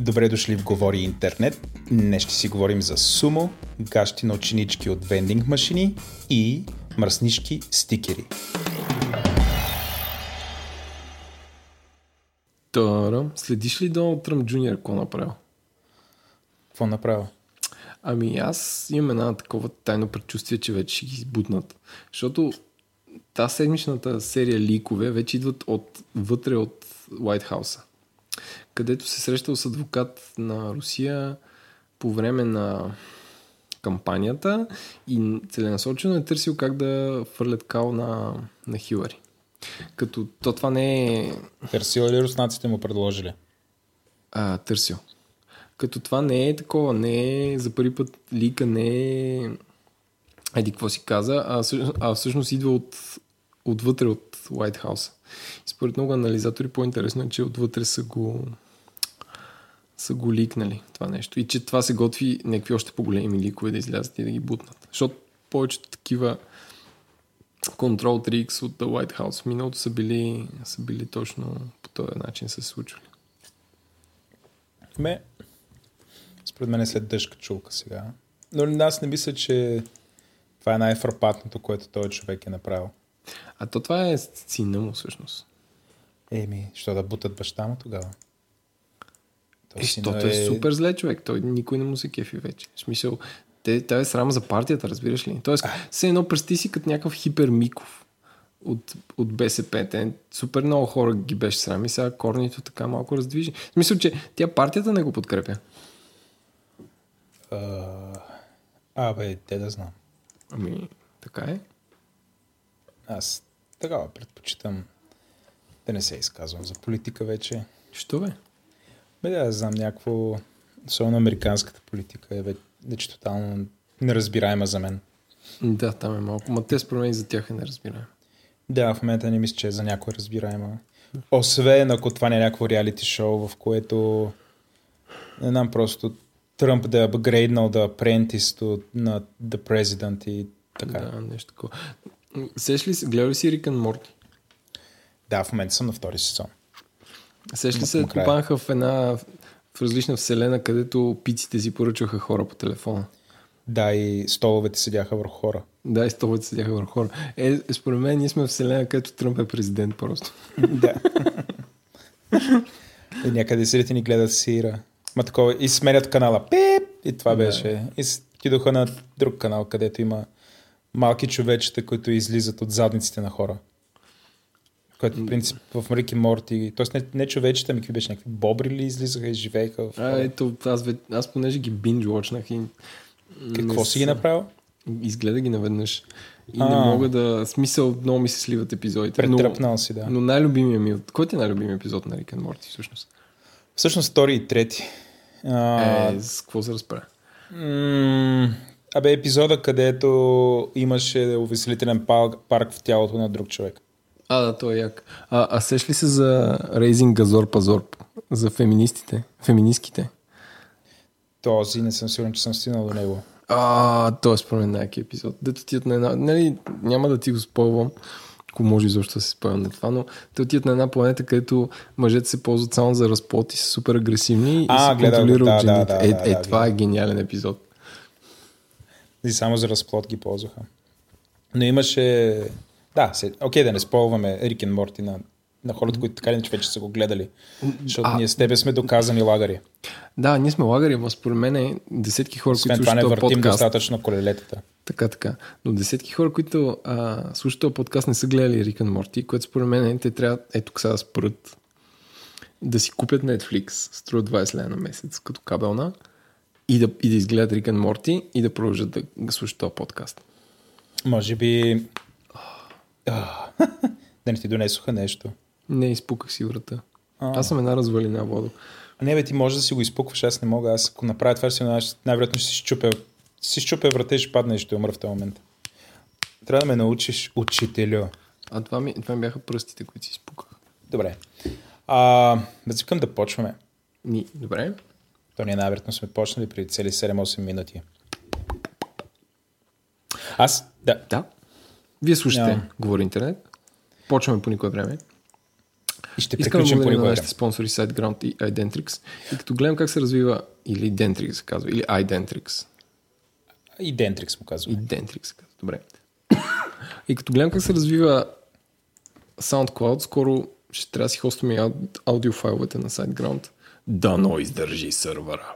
Добре дошли в Говори Интернет. Днес ще си говорим за сумо, гащи на ученички от вендинг машини и мръснишки стикери. Тара, следиш ли Доналд Тръмп Джуниор какво направил? Какво направил? Ами аз имам една такова тайно предчувствие, че вече ще ги избутнат. Защото тази седмичната серия ликове вече идват от, вътре от White House, където се срещал с адвокат на Русия по време на кампанията и целенасочено е търсил как да фърлят кал на, на Хилари. Като то това не е... Търсил ли руснаците му предложили? А, търсил. Като това не е такова, не е за първи път лика, не е еди какво си каза, а, всъщност- а всъщност идва от, отвътре от White House. Според много анализатори по-интересно е, че отвътре са го са го ликнали това нещо. И че това се готви някакви още по-големи ликове да излязат и да ги бутнат. Защото повечето такива Control Tricks от The White House в миналото са били, са били точно по този начин се случвали. Ме, според мен е след дъжка чулка сега. Но аз не мисля, че това е най-фрапатното, което този човек е направил. А то това е сина му всъщност. Еми, що да бутат баща му тогава? Той Е, защото е супер зле човек. Той никой не му се кефи вече. В смисъл, те, той е срам за партията, разбираш ли? Тоест, все едно пръсти си като някакъв хипермиков от, от БСП. Те, супер много хора ги беше срам и сега корнито така малко раздвижи. В смисъл, че тя партията не го подкрепя. А, абе, те да знам. Ами, така е. Аз такава предпочитам да не се изказвам за политика вече. Що бе? Бе, да, знам някакво... Особено американската политика е вече, тотално неразбираема за мен. Да, там е малко. Ма те според мен за тях е неразбираем. Да, в момента не мисля, че е за някой разбираема. Освен ако това не е някакво реалити шоу, в което не знам просто Тръмп да е апгрейднал да Apprentice на The President и така. Да, нещо такова. Сеш ли, гледа ли си Рикън Морти? да в момента съм на втори сезон. Сеш ли се попанаха в една в различна вселена, където пиците си поръчваха хора по телефона. Да, и столовете седяха върху хора. Да, и столовете седяха върху хора. Е, според мен ние сме вселена, където Тръмп е президент просто. да. и някъде седите ни гледат сира. Ма такова, и сменят канала. Пип! И това Да. беше. И с- отидоха на друг канал, където има малки човечета, които излизат от задниците на хора. Което в принцип в Рик и Морти, т.е. не, не човечета, ами какви беше някакви бобри ли излизаха и живееха в А, ето, аз, ве- аз понеже ги watchnах и... Какво не си ги направил? Изгледа ги наведнъж. И А. не мога да... Смисъл, много ми се сливат епизодите. Но, Претръпнал си, да. но най-любимия ми... от- Кой ти е най-любимия епизод на Рик Морти всъщност? Всъщност втори и трети. А, Е, с какво се разправя? М, Абе, епизода, където имаше увеселителен парк в тялото на друг човек. А, да, той е як. А, а сеш ли се за Рейзинг Газор Пазор? За феминистите? Феминистките? Този не съм сигурен, че съм стигнал до него. А, той е според мен най епизод. Дето отиват на една... Нали, няма да ти го спойвам, ако може изобщо да се спойвам на това, но те отиват на една планета, където мъжете се ползват само за разплод и са супер агресивни А, и се контролират да, от да, жените. да, е, е, да, това е да. гениален епизод. И само за разплод ги ползваха. Но имаше... Да, се... окей, да не сполваме Рик и Морти на, на хората, които така иначе вече са го гледали. Защото А- ние с тебе сме доказани лагари. Да, ние сме лагари, но според мен е десетки хора, Освен които това не слушат въртим подкаст. достатъчно колелетата. Така, така. Но десетки хора, които а, слушат този подкаст, не са гледали Рик Морти, което според мен е, те трябва, ето сега да спрат, да си купят Netflix, струва 20 лева на месец, като кабелна, и да, и да изгледат Рик Морти и да продължат да, слушат този подкаст. Може би... Да не ти донесоха нещо. Не изпуках си врата. А. Аз съм една развалина, Водо. Не, бе, ти може да си го изпукваш, аз не мога. Аз ако направя това, си, най-вероятно ще си щупя, си щупя врата и ще падна и ще умра в този момент. Трябва да ме научиш учителю. А това ми, това ми бяха пръстите, които си изпуках. Добре. А, да цикам да почваме. Ни, добре. То ние най-вероятно сме почнали преди цели 7-8 минути. Аз, да. Да. Вие слушате Няма. Говори интернет. Почваме по никое време. И ще Искам да благодаря на нашите спонсори SiteGround и Identrix. И като гледам как се развива, или Dentrix се казва, или Identrix. Дентрикс му казва. Identrix се казва. Добре. и като гледам как се развива SoundCloud, скоро ще трябва да си хостваме ау- аудиофайловете на SiteGround. Дано издържи сървъра.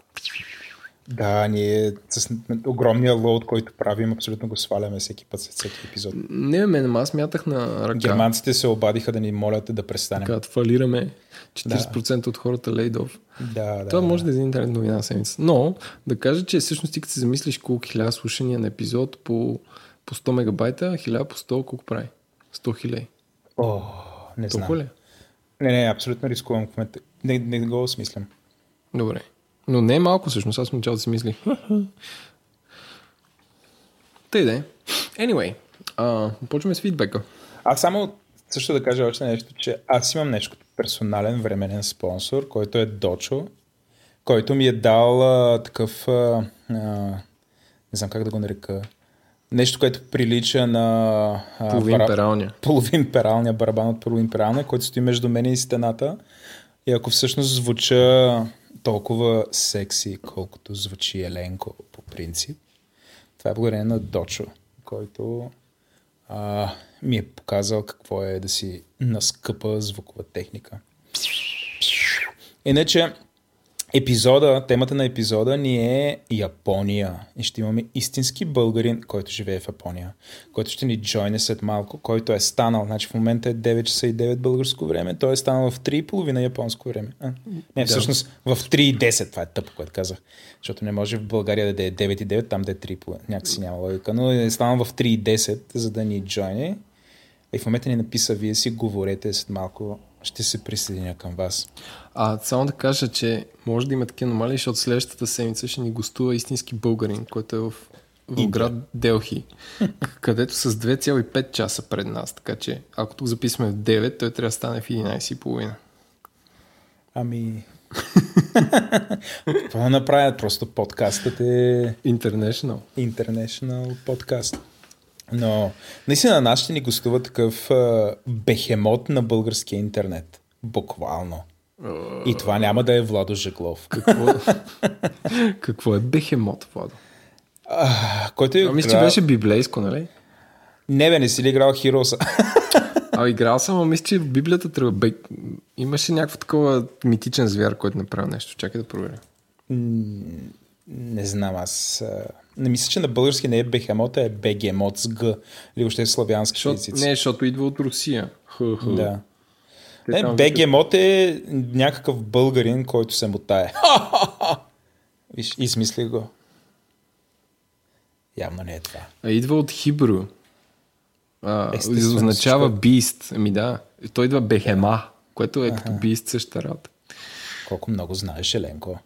Да, ние с огромния лоуд, който правим, абсолютно го сваляме всеки път след всеки епизод. Не, мен, аз мятах на ръка. Германците се обадиха да ни молят да престанем. Така, фалираме 40% от хората лейдов. Да, да. Това може да е за интернет новина седмица. Но да кажа, че всъщност ти като се замислиш колко хиляда слушания на епизод по, по 100 мегабайта, 1000 по 100 колко прави? 100 хиляди. О, не знам. Толкова ли? Не, не, абсолютно рискувам в момента. Не, не го осмислям. Добре. Но не е малко всъщност, аз в началото си мислих. Тъй да е. Anyway, а, почваме с фидбека. Аз само също да кажа още нещо, че аз имам нещо като персонален временен спонсор, който е Дочо, който ми е дал а, такъв, а, а, не знам как да го нарека, нещо, което прилича на а, Половин бара- пералня. половин пералня, барабан от половин пералня, който стои между мен и стената. И ако всъщност звуча толкова секси, колкото звучи Еленко по принцип, това е благодарение на Дочо, който а, ми е показал какво е да си наскъпа звукова техника. Иначе, епизода, темата на епизода ни е Япония. И ще имаме истински българин, който живее в Япония, който ще ни джойне след малко, който е станал, значи в момента е 9 часа и 9 българско време, той е станал в 3,5 японско време. А, не, всъщност в 3 и 10, това е тъпо, което казах. Защото не може в България да е 9 и 9, там да е 3,5. Някакси няма логика. Но е станал в 3 и 10, за да ни джойне. И в момента ни написа, вие си говорете след малко, ще се присъединя към вас. А само да кажа, че може да има такива аномалии, защото следващата седмица ще ни гостува истински българин, който е в, в град Делхи, където с 2,5 часа пред нас. Така че, ако тук записваме в 9, той трябва да стане в 11.30. Ами... Това да направят просто подкастът е International. International подкаст. Но наистина нас ще ни гостува такъв а, бехемот на българския интернет. Буквално. И това няма да е Владо Жеглов. Какво, какво е бехемот, Владо? А, който е А, мисля, че играл- беше библейско, нали? Не бе, не си ли играл Хироса? А, играл съм, а мисля, че в Библията трябва... Бе... Имаше някакво такова митичен звяр, който направи нещо. Чакай да проверя. Не знам, аз... Не мисля, че на български не е бехемот, а е бегемот с Г. Или още е славянски Защото, езици. не, защото идва от Русия. Хъ. Да. Те Не, бегемот е някакъв българин, който се мутае. Виж, измислих го. Явно не е това. А идва от хибру. А, Естествено, означава бист. Ами да. Той идва бехема, което е като бист същата работа. Колко много знаеш, Еленко.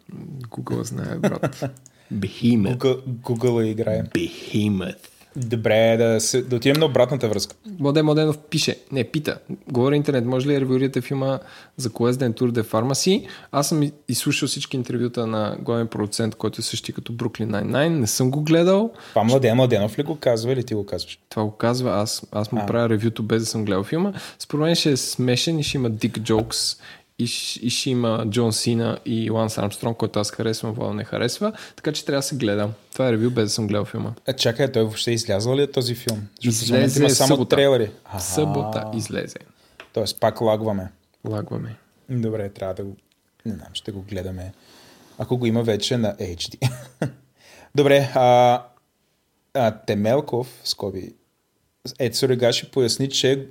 Google знае, брат. Бехимет. Google, Google играе. Бехимет. Добре, да, се, да отидем на обратната връзка. Младен Младенов пише, не, пита, говори интернет, може ли ревюирате филма за Колезден Тур де Фармаси? Аз съм изслушал всички интервюта на главен продуцент, който е същи като Бруклин Nine-Nine, не съм го гледал. Това Младен Младенов ли го казва или ти го казваш? Това го казва, аз, аз му правя ревюто без да съм гледал филма. Според мен ще е смешен и ще има Дик Джокс и, и ще има Джон Сина и Ланс Армстронг, който аз харесвам, Вал не харесва. Така че трябва да се гледам. Това е ревю без да съм гледал филма. А, чакай, той въобще излязъл ли е този филм? Защото Излезе има само събота. трейлери. В събота излезе. Тоест пак лагваме. Лагваме. Добре, трябва да го... Не знам, ще го гледаме. Ако го има вече на HD. Добре, а, а Темелков, скоби, Ецо Регаши поясни, че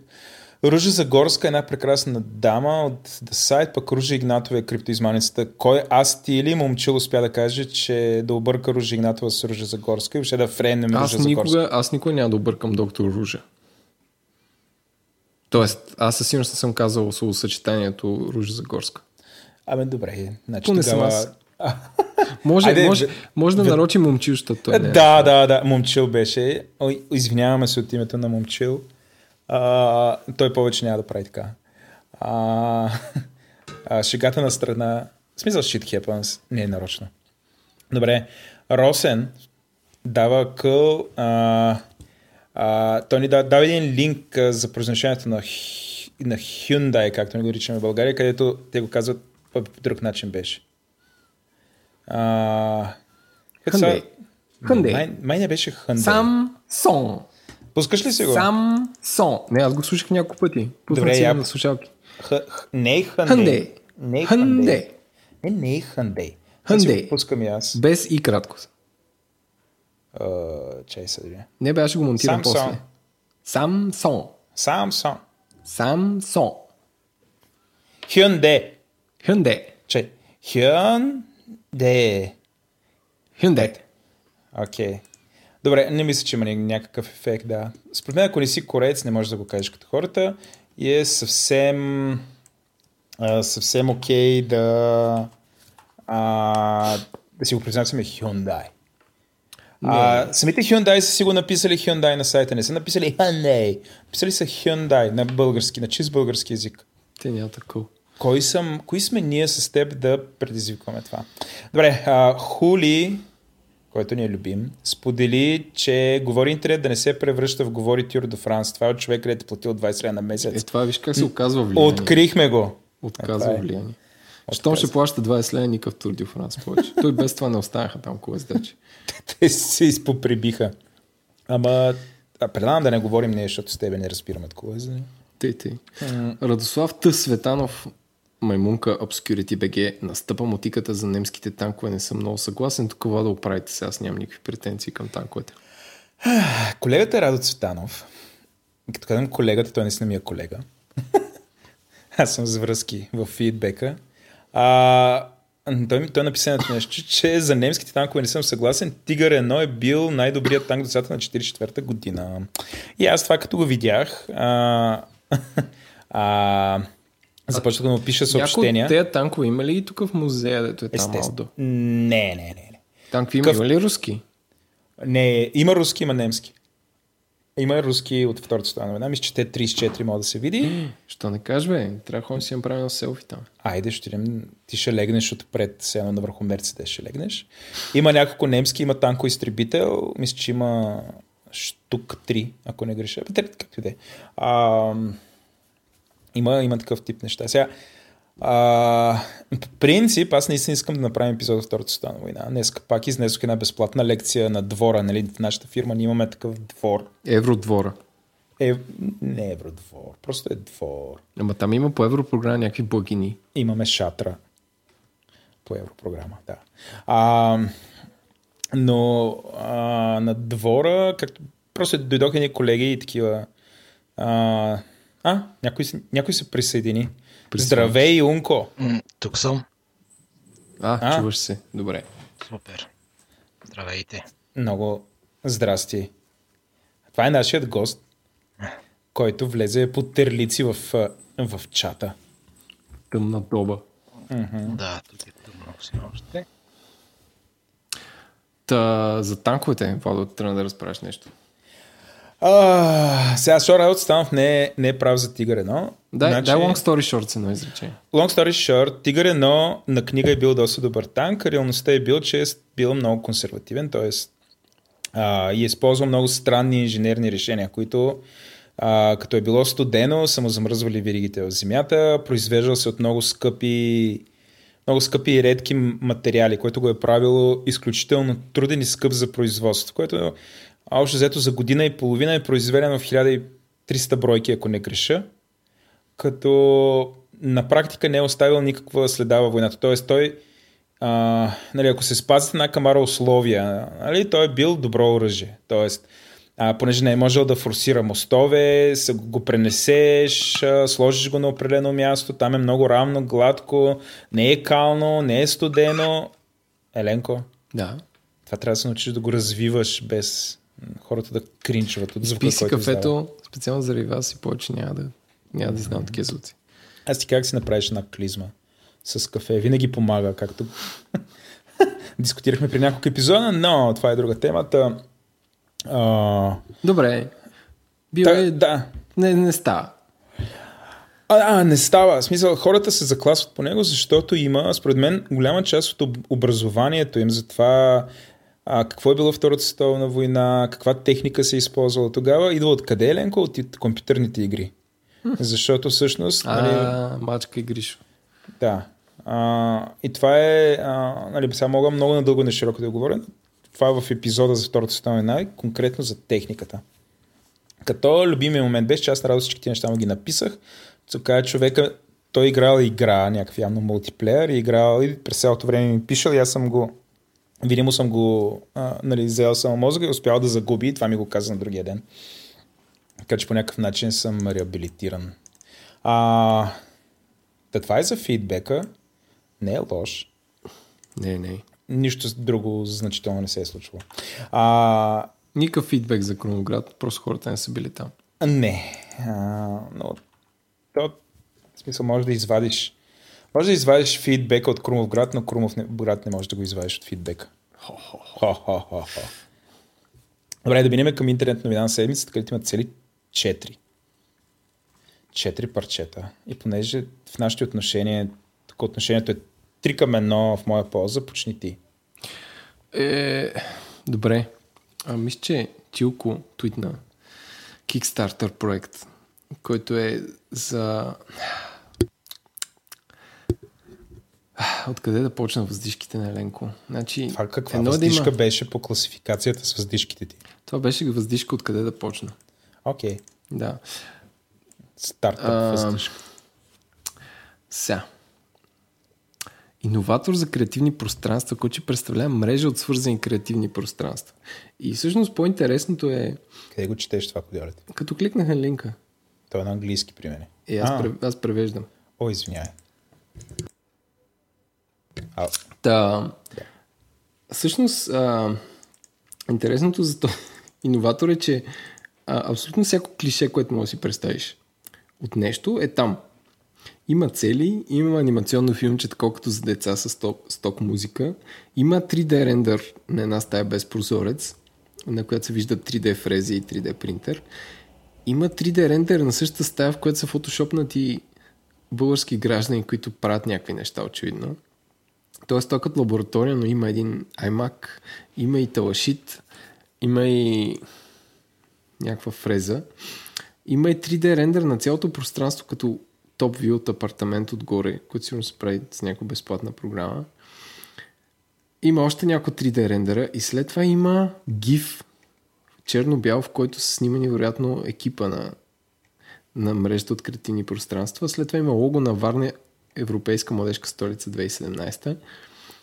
Ружа Загорска е една прекрасна дама от The Site, пък Ружа Игнатова е криптоизманицата. Кой аз ти или момчил успя да каже, че да обърка Ружа Игнатова с Ружа Загорска и въобще да френем Ружа Аз Загорска? никога, аз никога няма да объркам доктор Ружа. Тоест, аз със сигурност не съм казал словосъчетанието Ружа Загорска. Абе, добре. Значи То не съм тогава... аз. Може, Айде, може, бе- може да нарочи момчил, защото той не е. Да, да, да, Момчил беше. Ой, извиняваме се от името на Момчил. А, той повече няма да прави така. А, а, шегата на страна. В смисъл shit happens. Не е нарочно. Добре. Росен дава къл. А, А, той ни да, дава един линк за произношението на, на Hyundai, както ни го наричаме в България, където те го казват по друг начин беше. А, Hyundai. Hyundai. Май, май не беше Hyundai. Самсон. Пускаш ли си го? Самсон. Не, аз го слушах няколко пъти. Пуснах Добре, си я- на слушалки. Х, х, не е Hyundai. Hyundai. Не е Hyundai. Не, не е Hyundai. Hyundai. Аз си го Пускам и аз. Без и кратко. А, чай се дали. Не бе, аз ще го монтирам Samsung. после. Самсон. Samsung. Самсон. Hyundai. Hyundai. Чай. Hyundai. Hyundai. Окей. Добре, не мисля, че има ня- някакъв ефект, да. Според мен, ако не си кореец, не можеш да го кажеш като хората и е съвсем а, съвсем окей да а, да си го произнасяме Hyundai. А, самите Hyundai са си го написали Hyundai на сайта, не са написали Hyundai. Писали са Hyundai на български, на чист български язик. Те няма такова. Кой съм, кои сме ние с теб да предизвикваме това? Добре, а, Хули, който ни е любим, сподели, че говори интернет да не се превръща в говори Тюр до Франс. Това е от човек, където е платил 20 лева на Е, месец. това виж как се оказва влияние. Открихме го. Отказва това е. влияние. Щом ще плаща 20 лева никакъв Тур Ди Франс повече. Той без това не останаха там колездачи. Те се изпоприбиха. Ама, а, предавам да не говорим ние, защото с тебе не разбираме такова. за- Тей, тей. Радослав Т. Светанов, маймунка Obscurity BG, настъпа мотиката за немските танкове. Не съм много съгласен. Тук да оправите се. Аз нямам никакви претенции към танковете. Колегата Радо Цветанов, като казвам колегата, той наистина ми е колега. Аз съм с връзки в фидбека. А, той, той написа нещо, че за немските танкове не съм съгласен. Тигър 1 е бил най-добрият танк до децата на 44-та година. И аз това като го видях, а, а, започнах да му Някой съобщения. от тези танкове има ли и тук в музея, дето е там Естествено. малко? Не, не, не. не. Танкове има, Какъв- има ли руски? Не, има руски, има немски. Има руски от Втората световна война. Мисля, че те 34 могат да се види. Що не кажеш, бе? Трябва да си направим едно селфи там. Айде, ще идем. Ти ще легнеш отпред, все едно на върху Мерцедес ще легнеш. Има няколко немски, има танко изтребител. Мисля, че има штук 3, ако не греша. Както и да е. Има, има такъв тип неща. Сега, а, по принцип, аз наистина искам да направим епизод от Втората световна война. Днес пак изнесох една безплатна лекция на двора. Нали? В нашата фирма ние имаме такъв двор. Евродвора. Е, не евродвор, просто е двор. Ама там има по европрограма някакви благини. Имаме шатра по европрограма, да. А, но а, на двора, както просто дойдоха едни колеги и такива. А, а някой, се- някой се присъедини. Здравей, Унко! М, Тук съм. А, А? чуваш се. Добре. Супер. Здравейте. Много здрасти. Това е нашият гост, който влезе по терлици в, в чата. Тъмна доба. Да, тук е тъмно все още. Та, за танковете, Владо, трябва да разправиш нещо. А, сега Шор Аут Станов не е, не е прав за Тигър 1. Дай, дай long story short с едно изречение. Long story short, Тигър 1 на книга е бил доста добър танк, реалността е бил, че е бил много консервативен, т.е. и е използвал много странни инженерни решения, които а, като е било студено, са му замръзвали виригите в земята, произвеждал се от много скъпи много скъпи и редки материали, което го е правило изключително труден и скъп за производство, което общо взето за година и половина е произведено в 1300 бройки, ако не греша като на практика не е оставил никаква следа във войната. Тоест той, а, нали, ако се спазят една камара условия, нали, той е бил добро оръжие. Тоест, а, понеже не е можел да форсира мостове, го пренесеш, а, сложиш го на определено място, там е много равно, гладко, не е кално, не е студено. Еленко, Да. това трябва да се научиш да го развиваш без хората да кринчват от звука, Пи си който издава. кафето, специално заради вас и повече няма да, няма да изнам такива звуци. Аз ти как си направиш една клизма с кафе. Винаги помага, както дискутирахме при няколко епизода, но това е друга темата. А, Добре. Бил та, е... да. Не, не става. А, а, не става. В смисъл, хората се закласват по него, защото има, според мен, голяма част от об- образованието им, затова а, какво е било Втората световна война, каква техника се е използвала тогава, идва откъде е Ленко? От компютърните игри. Защото всъщност... А, нали, мачка и Гришо. Да. А, и това е... А, нали, сега мога много надълго на широко да говоря. Това е в епизода за Втората световна война, конкретно за техниката. Като любимия момент беше, че аз на всички неща му ги написах. Така човека, той играл игра, някакъв явно мултиплеер, и играл и през цялото време ми пишал и аз съм го Видимо съм го, а, нали, взел съм мозъка и успял да загуби и това ми го каза на другия ден. Така че по някакъв начин съм реабилитиран. А, да това е за фидбека. Не е лош. Не, не. Нищо друго значително не се е случило. А, Никакъв фидбек за Кроноград, просто хората не са били там. Не. А, но то, в смисъл, може да извадиш може да извадиш фидбек от Крумов град, но Крумов не, град не може да го извадиш от фидбека. Хо-хо-хо. Добре, да минем към интернет новина на седмицата, където има цели 4. Четири парчета. И понеже в нашите отношения, тук отношението е 3 към 1 в моя полза, почни ти. Е, добре. А, мисля, че Тилко твитна Kickstarter проект, който е за Откъде да почна въздишките на Еленко? Значи, Това каква едно въздишка да има... беше по класификацията с въздишките ти? Това беше въздишка откъде да почна. Окей. Okay. Да. Стартъп въздишка. Сега. Иноватор за креативни пространства, който ще представлява мрежа от свързани креативни пространства. И всъщност по-интересното е... Къде го четеш това по Като кликнах на линка. Той е на английски при мен. Е, аз, прев... аз превеждам. О, извинявай. А... Та, всъщност, а, интересното за този иноватор е, че а, абсолютно всяко клише, което може да си представиш от нещо е там. Има цели, има анимационно филмче, колкото за деца с сток, сток музика. Има 3D рендър на една стая без прозорец, на която се виждат 3D фрези и 3D принтер. Има 3D рендър на същата стая, в която са фотошопнати български граждани, които правят някакви неща, очевидно. Тоест, той като лаборатория, но има един iMac, има и талашит, има и някаква фреза. Има и 3D рендер на цялото пространство като топ вю от апартамент отгоре, който сигурно се прави с някаква безплатна програма. Има още няколко 3D рендера и след това има GIF черно-бял, в който са снимани вероятно екипа на, на мрежата от креативни пространства. След това има лого на Варне Европейска младежка столица 2017.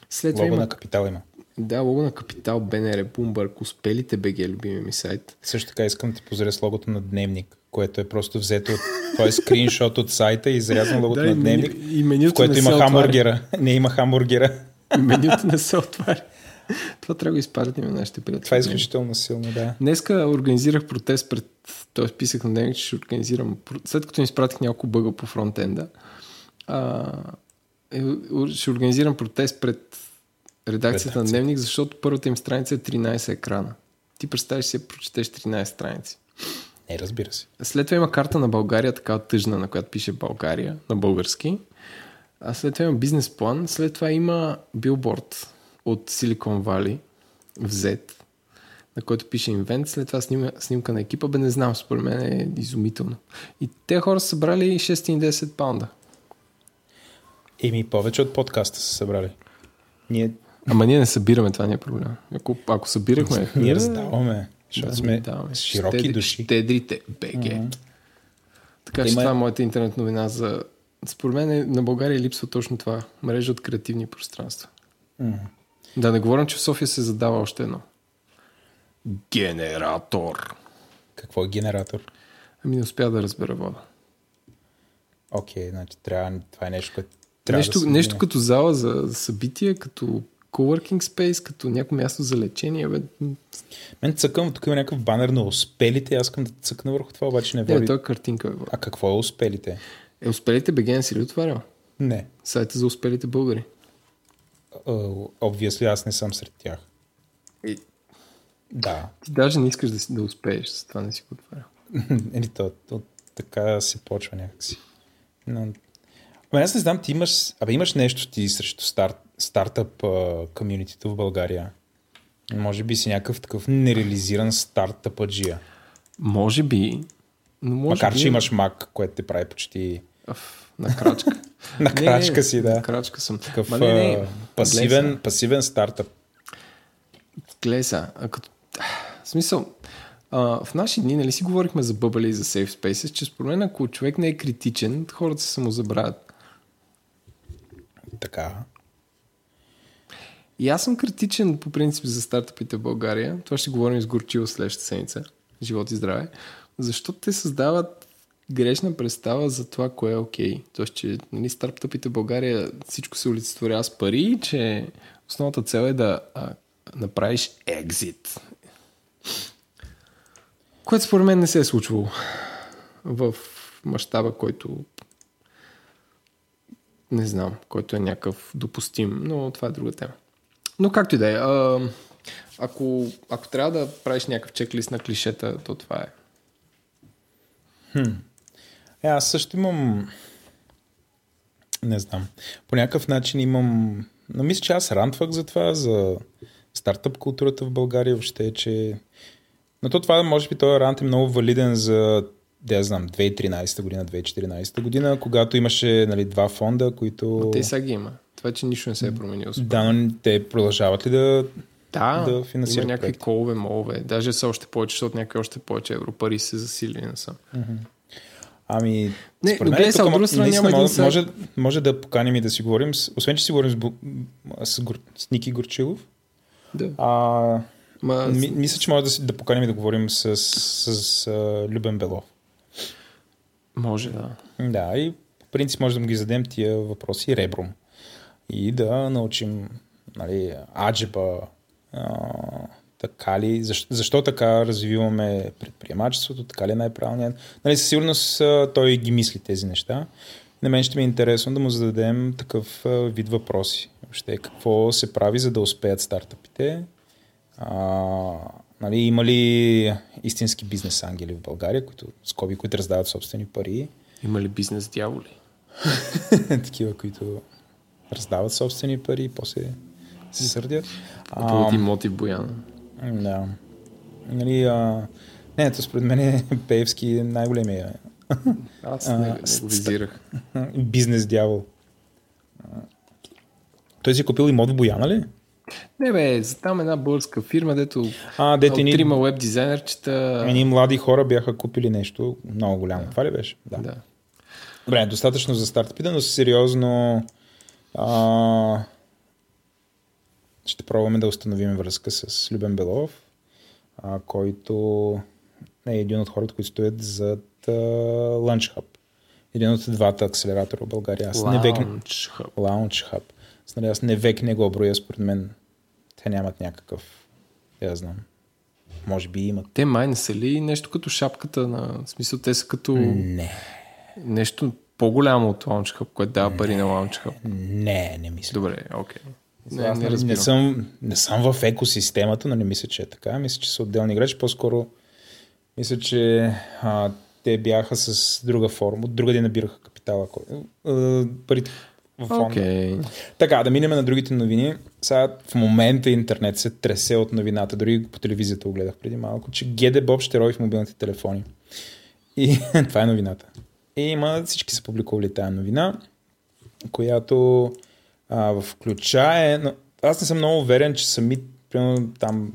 След лого има... на Капитал има. Да, лого на Капитал, БНР, Бумбърг, Успелите БГ, любими ми сайт. Също така искам да ти позря с логото на Дневник, което е просто взето от... Това е скриншот от сайта и изрязано логото да, на Дневник, и, и в което има хамбургера. Не има хамбургера. И менюто не се отваря. Това трябва да изпратим на нашите приятели. Това е изключително силно, да. Днеска организирах протест пред... Той списък на дневник, че ще организирам... След като ми изпратих няколко бъга по фронтенда, а, е, ще организирам протест пред редакцията на Дневник, защото първата им страница е 13 екрана. Ти представиш си прочетеш 13 страници. Не, разбира се. След това има карта на България, така тъжна, на която пише България, на български. А след това има бизнес план. След това има билборд от Silicon Valley, в Z, на който пише инвент. След това снима, снимка на екипа. Бе, не знам, според мен е изумително. И те хора са събрали 610 паунда. Еми, повече от подкаста са събрали. Ние... Ама ние не събираме, това не е проблем. Ако, ако събирахме... Ние раздаваме, защото да, сме даваме. широки Щедри, души. Щедрите, БГ. Така че Има... това е моята интернет новина за... Според мен е, на България липсва точно това. Мрежа от креативни пространства. Mm-hmm. Да не говорим, че в София се задава още едно. Генератор. Какво е генератор? Ами не успя да разбера вода. Окей, okay, значи трябва, това е нещо, което трябва нещо, да нещо като зала за, събития, като coworking space, като някакво място за лечение. Бе. Мен цъкам, тук има някакъв банер на успелите, аз искам да цъкна върху това, обаче не води. Не, това е картинка. Бе. А какво е успелите? Е, успелите БГ си ли отварял? Не. Сайта за успелите българи. Обвисли, аз не съм сред тях. И... Да. Ти даже не искаш да, да успееш, с това не си го отварял. Ели, то, то, така се почва някакси. Но Ама аз не знам, ти имаш, абе, имаш нещо ти срещу старт, стартъп комьюнитито в България. Може би си някакъв такъв нереализиран стартъпаджия. Може би, но може Макар, би... че имаш мак, което те прави почти на крачка. на крачка си, да. На крачка съм. Такъв Ма не, не, пасивен, пасивен стартъп. Гледай сега, а като... В смисъл, а, в наши дни, нали си говорихме за бъбали и за safe spaces, че според мен, ако човек не е критичен, хората се самозабравят. Така. И аз съм критичен по принцип за стартъпите в България. Това ще говорим с Горчиво следващата седмица. Живот и здраве. Защото те създават грешна представа за това, кое е окей. Okay. Тоест, че нали, стартъпите в България всичко се олицетворява с пари, че основната цел е да а, направиш екзит. Което според мен не се е случвало в мащаба, който не знам, който е някакъв допустим, но това е друга тема. Но както и да е, ако, ако трябва да правиш някакъв чеклист на клишета, то това е. Хм. Е, аз също имам... Не знам. По някакъв начин имам... Но мисля, че аз рантвах за това, за стартъп културата в България въобще, че... Но то това, може би, този рант е много валиден за да знам, 2013 година, 2014 година, когато имаше нали, два фонда, които... Но те сега ги има. Това, че нищо не се е променило. Да, но те продължават ли да, да, да финансират има някакви проекти? колове, молове. Даже са още повече, защото някакви още повече европари се засилени на са. Ами, Не, според мен тук от страна няма може, сайт. може, може да поканим и да си говорим, с, освен че си говорим с, с, с Ники Горчилов, Да. а, Ма, ми, мисля, че може да, си, да поканим и да говорим с, с, с а, Любен Белов. Може, да. Да, и по принцип може да му ги зададем тия въпроси ребром. И да научим нали, аджеба, така ли, защо, защо така развиваме предприемачеството, така ли е най-правилният. Нали, със сигурност той ги мисли тези неща. На мен ще ми е интересно да му зададем такъв вид въпроси. Въобще какво се прави, за да успеят стартъпите. А, нали, има ли истински бизнес ангели в България, които, скоби, които раздават собствени пари? Има ли бизнес дяволи? такива, които раздават собствени пари и после се сърдят. Купуват имоти в Бояна. Да. Нали, а... Не, то според мен е Пеевски е най-големия Аз не, не го визирах. бизнес дявол. Той си е купил имот в Бояна ли? Не бе, за там една българска фирма, дето А, дете ни, трима веб дизайнерчета. едни млади хора бяха купили нещо много голямо. Това ли беше? Да. Да. Добре, достатъчно за стартъпите, но сериозно а, ще пробваме да установим връзка с Любен Белов, а, който е един от хората, които стоят зад а, Lunch Hub. Един от двата акселератора в България. Аз не век... Lounge Hub. Lounge Hub. Аз, нали, аз не век не го броя, според мен те нямат някакъв, я знам, може би имат. Те май не са ли нещо като шапката на... В смисъл, те са като Не, нещо по-голямо от Launch Hub, което дава пари на Launch Hub. не, не мисля. Добре, окей. Не, Аз не не, не, съм, не съм в екосистемата, но не мисля, че е така. Мисля, че са отделни играчи. По-скоро мисля, че а, те бяха с друга форма. От друга ден набираха капитала. парите в фонда. Окей. Така, да минем на другите новини. Сега в момента интернет се тресе от новината. Дори по телевизията го гледах преди малко, че GD Bob ще рови в мобилните телефони. И това е новината. И има, всички са публикували тази новина, която а, включае... Но аз не съм много уверен, че сами, примерно там...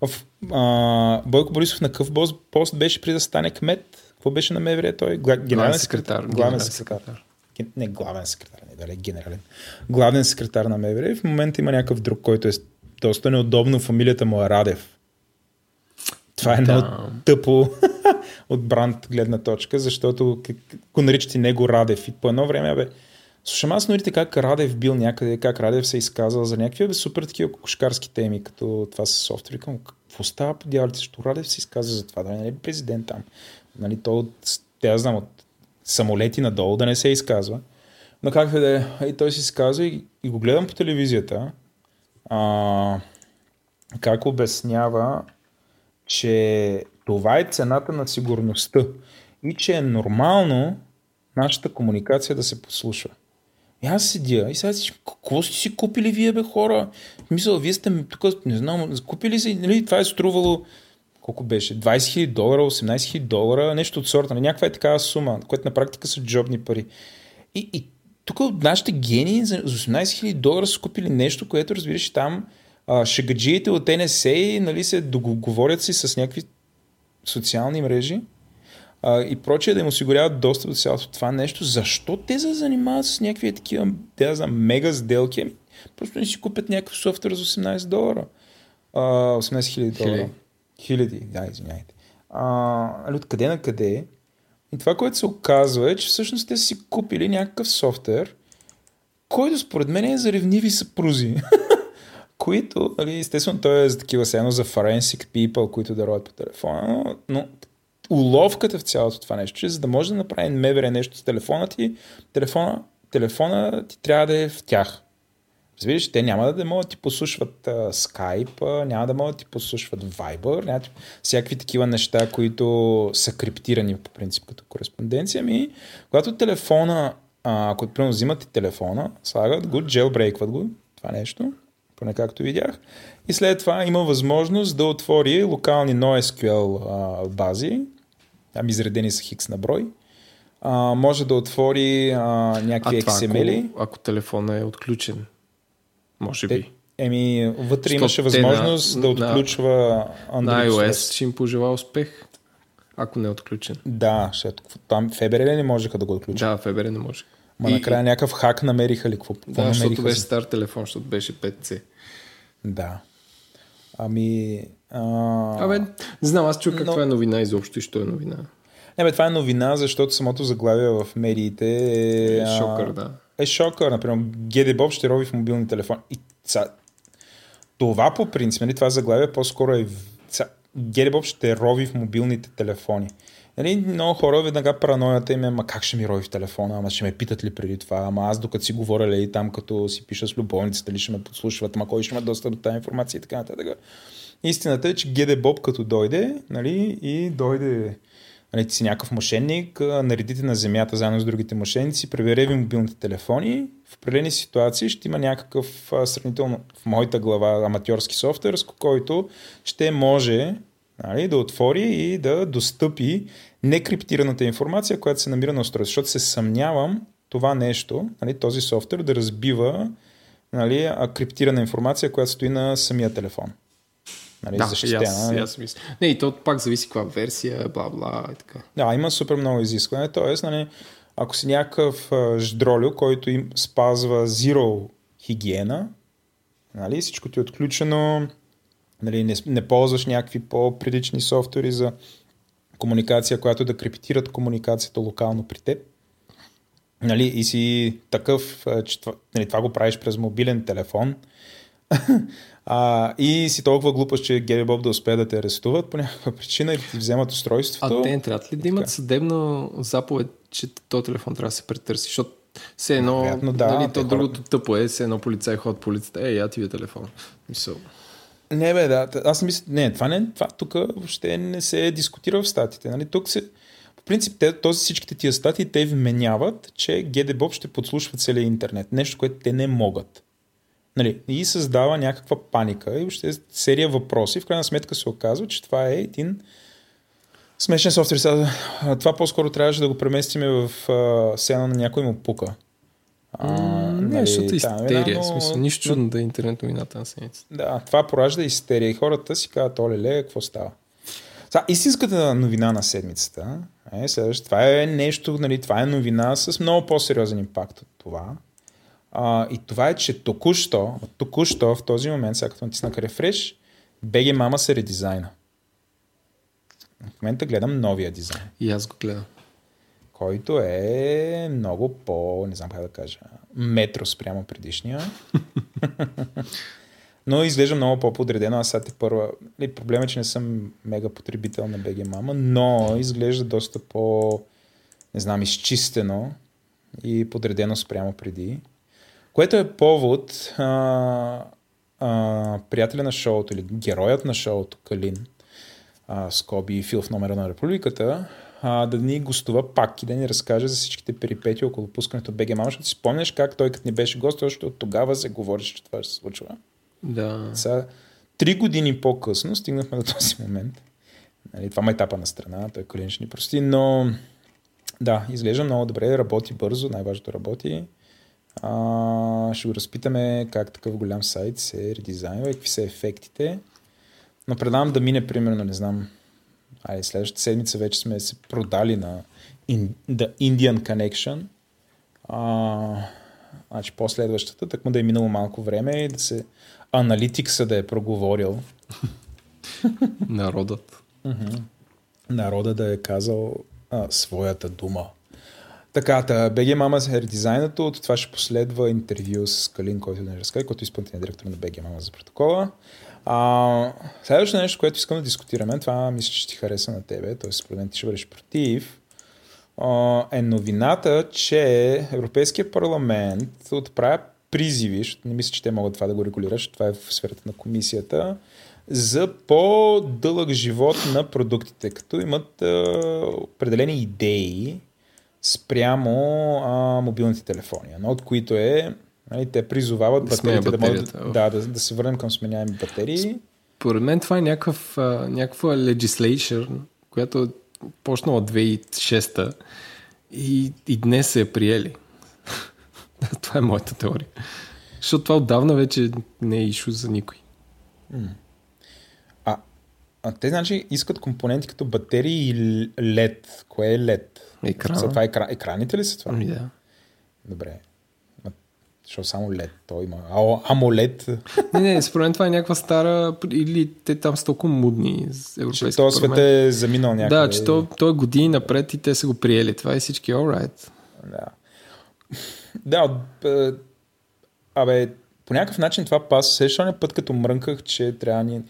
В, а, Бойко Борисов на къв пост, пост беше при да стане кмет. Какво беше на МВР той? Гла- Генерален секретар. Главен секретар. Не главен секретар, не дали генерален. Главен секретар на МВР. В момента има някакъв друг, който е доста неудобно. Фамилията му е Радев. Това е Да. много тъпо от бранд гледна точка, защото го наричат и него Радев. И по едно време, бе, слушам аз новите как Радев бил някъде, как Радев се е изказал за някакви бе, супер такива кошкарски теми, като това с софтуер. Викам, какво става по дяволите, защото Радев се изказа за това, да не е президент там. Нали, то от, те, знам, от самолети надолу да не се изказва. Но как да е, и той се изказва и, и го гледам по телевизията, а, как обяснява, че това е цената на сигурността и че е нормално нашата комуникация да се послушва. И аз седя и сега си, какво сте си купили вие, бе, хора? Мисля, вие сте тук, не знам, купили си, нали, това е струвало колко беше, 20 000 долара, 18 000 долара, нещо от сорта, нали, някаква е такава сума, което на практика са джобни пари. И, и тук нашите гении за 18 000 долара са купили нещо, което разбираш там а, шегаджиите от НСА нали, се договорят си с някакви социални мрежи а, и прочее да им осигуряват достъп до цялото това нещо. Защо те се занимават с някакви такива да, за мега сделки? Просто не си купят някакъв софтуер за 18 долара. А, 18 хиляди долара. Хиляди, да, извиняйте. А, али откъде на къде? И това, което се оказва е, че всъщност те си купили някакъв софтуер, който според мен е за ревниви съпрузи. които, нали, естествено, той е за такива, едно за forensic people, които да родят по телефона, но, но уловката в цялото това нещо, че за да може да направи МВР нещо с телефона ти, телефона, телефона ти трябва да е в тях. Разбираш, те няма да могат да ти послушват uh, Skype, няма да могат да ти послушват Viber, няма всякакви такива неща, които са криптирани по принцип като кореспонденция. Ми, когато телефона, а, ако примерно взимат и телефона, слагат го, джелбрейкват го, това нещо, поне както видях. И след това има възможност да отвори локални NoSQL а, бази, там изредени са хикс на брой. А, може да отвори а, някакви а XML. Ако, ако телефона е отключен, може би. Еми, вътре Що имаше възможност на, да отключва Android. На iOS ще им пожела успех, ако не е отключен. Да, защото там Фебере не можеха да го отключат. Да, Фебере не може. Ма и, накрая някакъв хак намериха ли? Какво, да, защото беше стар телефон, защото беше 5C. Да. Ами... А... Абе, не знам, аз чух каква Но... е новина изобщо и що е новина. Не, бе, това е новина, защото самото заглавие в медиите е... Е шокър, да. Е шокър, например, GD Bob ще рови в мобилни телефони. И ца... Това по принцип, нали, това заглавие по-скоро е... GD Bob ще рови в мобилните телефони. Нали, много хора веднага параноята им е, ма как ще ми рови в телефона, ама ще ме питат ли преди това, ама аз докато си говоря ли там, като си пиша с любовницата, ли ще ме подслушват, ама кой ще ме достъп до тази информация и така нататък. Истината е, че Боб като дойде, нали, и дойде нали, ти си някакъв мошенник, наредите на земята заедно с другите мошенници, пребере ви мобилните телефони, в определени ситуации ще има някакъв сравнително в моята глава аматьорски софтуер, с който ще може нали, да отвори и да достъпи некриптираната информация, която се намира на устройство. Защото се съмнявам това нещо, нали, този софтуер да разбива нали, криптирана информация, която стои на самия телефон. Нали, да, защитена. Аз, нали? аз мисля. Не, и то пак зависи каква версия, бла бла и така. Да, има супер много изискване. Тоест, нали, ако си някакъв ждролю, който им спазва zero хигиена, нали, всичко ти е отключено, нали, не, не ползваш някакви по-предични софтуери за комуникация, която да криптират комуникацията локално при теб. Нали, и си такъв, че това, нали, това го правиш през мобилен телефон. а, и си толкова глупост, че Гери Боб да успее да те арестуват по някаква причина и да ти вземат устройството. А те не трябва ли да имат съдебна заповед, че този телефон трябва да се претърси? Защото все едно, Вероятно, да, нали, то другото хора... тъпо е, все едно полицай ход полицата, е, я ти ви телефон. Мисъл. Не, бе, да. Аз мисля, не, това не, това тук въобще не се дискутира в статите. Нали? Тук се, по принцип, те, този всичките тия статии, те вменяват, че GDBOB ще подслушва целият интернет. Нещо, което те не могат. Нали? И създава някаква паника и въобще серия въпроси. В крайна сметка се оказва, че това е един смешен софтуер. Това по-скоро трябваше да го преместиме в сцена на някой му пука. А, не, нали, защото истерия. Но... Смисъл, нищо чудно да е интернет новината на седмица. Да, това поражда истерия и хората си казват, оле, ле, какво става? Сега, истинската новина на седмицата е следващ. Това е нещо, нали, това е новина с много по-сериозен импакт от това. А, и това е, че току-що, току-що в този момент, сега като натиснах рефреш, BG Mama се редизайна. В момента гледам новия дизайн. И аз го гледам който е много по, не знам как да кажа, метро спрямо предишния. но изглежда много по-подредено. Аз сега те първа... Проблемът е, че не съм мега потребител на BG Mama, но изглежда доста по, не знам, изчистено и подредено спрямо преди. Което е повод а, а, приятеля на шоуто или героят на шоуто Калин, а, Скоби и Фил в номера на републиката, а, да ни гостува пак и да ни разкаже за всичките перипети около пускането БГ Мама, защото си спомняш как той като ни беше гост, още от тогава се говореше, че това ще се случва. Да. Сега, три години по-късно стигнахме до този момент. Нали, това е етапа на страна, той Калин ще ни прости, но да, изглежда много добре, работи бързо, най-важното работи. А, ще го разпитаме как такъв голям сайт се редизайнва и какви са ефектите. Но предавам да мине, примерно, не знам, айде, следващата седмица вече сме се продали на In, The Indian Connection. А, значи последващата, так му да е минало малко време и да се аналитикса да е проговорил. Народът. Народа да е казал а, своята дума. Така, та, BG Mama е редизайнато, от това ще последва интервю с Калин, който да ни разкаже, който е изпълнителен директор на BG Mama за протокола. А, следващото нещо, което искам да дискутираме, това мисля, че ще ти хареса на тебе, т.е. според мен ти ще бъдеш против, е новината, че Европейския парламент отправя призиви, защото не мисля, че те могат това да го регулират, защото това е в сферата на комисията, за по-дълъг живот на продуктите, като имат а, определени идеи спрямо а, мобилните телефони. Едно от които е, нали, те призовават Да батериите да, могат, да, да, да се върнем към сменяеми батерии. Поред мен това е някакъв, а, някаква legislation, която е почнала 2006 и, и днес се е приели. това е моята теория. Защото това отдавна вече не е ишу за никой. А, те, значи, искат компоненти като батерии и LED. Кое е LED? Екрана. За това екра... екраните ли са това? Ами да. Добре. Защо само LED? Той има. А, AMOLED. Не, не, според мен това е някаква стара, или те там са толкова мудни. с Че Европейски този свет е заминал някъде. Да, че то, то е години напред и те са го приели. Това е всички alright. Да. Да, е, абе, по някакъв начин това пас. Сещаш ли път, като мрънках, че трябва ни...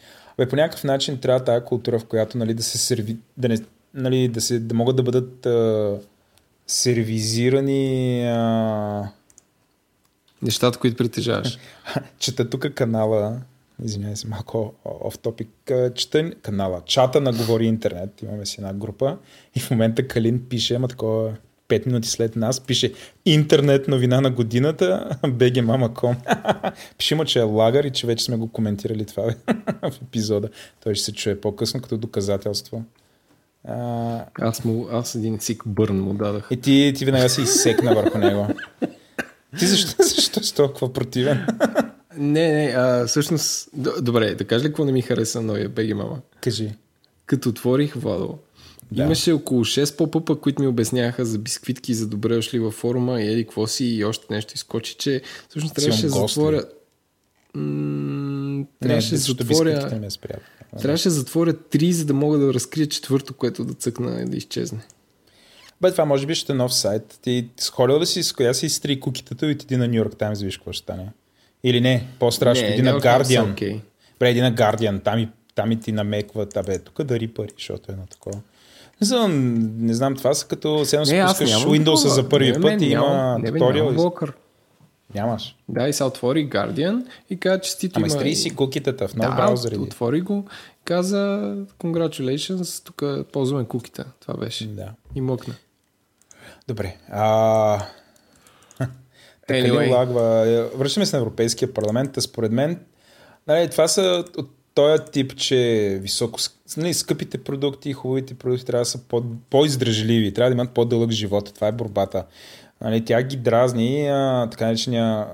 Абе, по някакъв начин трябва тази култура, в която нали, да се серви... Да, не, нали, да, се, да могат да бъдат а, сервизирани... А... Нещата, които притежаваш. Чета тук канала, извинявай се, малко оф топик, чета канала, чата на Говори Интернет, имаме си една група и в момента Калин пише, ама такова 5 минути след нас, пише интернет новина на годината, bgmama.com. пише му, че е лагър и че вече сме го коментирали това бе, в епизода. Той ще се чуе по-късно като доказателство. А, Аз, му, аз един сик бърн му дадах. и ти, ти веднага се изсекна върху него. Ти защо, защо си толкова противен? Не, не, а, всъщност, добре, да кажа ли какво не ми хареса на новия Беги Мама? Кажи. Като отворих Владо, Да. имаше около 6 попъпа, които ми обясняха за бисквитки, за добре дошли във форума и еди какво си и още нещо изкочи, че всъщност трябваше да затворя... М- трябваше да затворя... е спрял. Трябваше да затворя три, за да мога да разкрия четвърто, което да цъкна и да изчезне. Бе, това може би ще е нов сайт. Ти сходил да си с коя си изтри кукитата и отиди на Нью Йорк Таймс, виж какво ще стане. Или не, по-страшно, Не, иди на Guardian. окей. Бре, на Guardian, там и, там и ти намекват, абе, тук дари пари, защото е на такова. Не знам, не знам, това са като Не, аз спускаш Windows за първи Не, път бе, и има не, бе, туториал. блокър. Нямаш. Да, и се отвори Guardian и каза, че стито Ама има... изтри си кукитата в нов да, браузър. отвори го, каза congratulations, тук ползваме куките. Това беше. Да. И мъкна. Добре. А... Така ли Anyway. лагва? Връщаме се на Европейския парламент. Според мен, нали, това са от този тип, че високо, нали, скъпите продукти, хубавите продукти трябва да са по, по-издръжливи, трябва да имат по-дълъг живот. Това е борбата. Нали, тя ги дразни, а, така наречения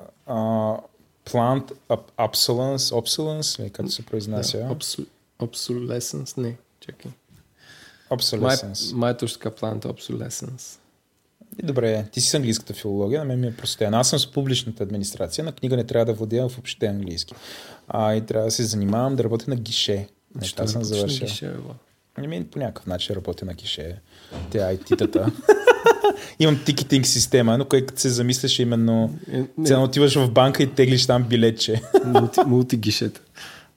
plant obsolescence, obsolescence, ли, както се произнася. Да, obs- obsolescence? Не, чакай. Май, obsolescence. май е точно така plant obsolescence. И Добре, ти си с английската филология, на мен ми е простено. Аз съм с публичната администрация, на книга не трябва да владея въобще английски. А, и трябва да се занимавам да работя на гише. Не, Що това не съм завършил. ги ще, бе? Ами, по някакъв начин работя на гише. Тя IT-тата. Имам тикетинг система, но като се замисляш именно... Е, не, Цено отиваш в банка и теглиш там билетче. мулти, мултигишета.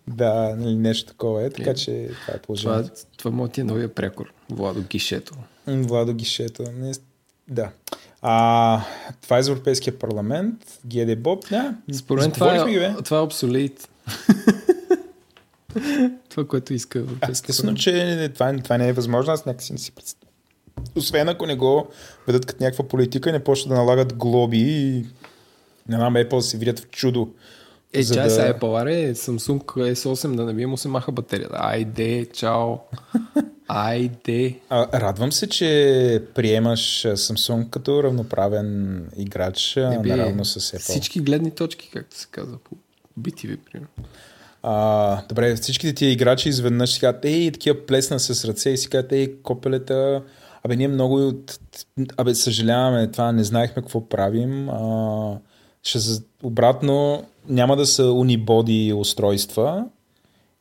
да, нали, нещо такова е, така че това е Това, положението. това му ти е новия прекор. Владо гишето. Владо Гишето. Не, да. А, това е за Европейския парламент. ГД Боб. Да, Според мен това, е, това е обсолейт. това, което иска Европейския естествено, че това, това не е възможно. Аз някакси не си представям. Освен ако не го ведат като някаква политика и не почнат да налагат глоби и не знам, Apple се видят в чудо. Е, за чай да- са Apple, аре, Samsung S8 да не би му се маха батерията. Айде, чао. Айде. А, радвам се, че приемаш Samsung като равноправен играч а, бе, наравно с Apple. Всички гледни точки, както се казва по BTV, примерно. А, добре, всичките тия играчи изведнъж си казват, ей, такива плесна с ръце и си казват, ей, копелета, абе, ние много, абе, съжаляваме, това не знаехме какво правим. А, ще, обратно, няма да са унибоди устройства,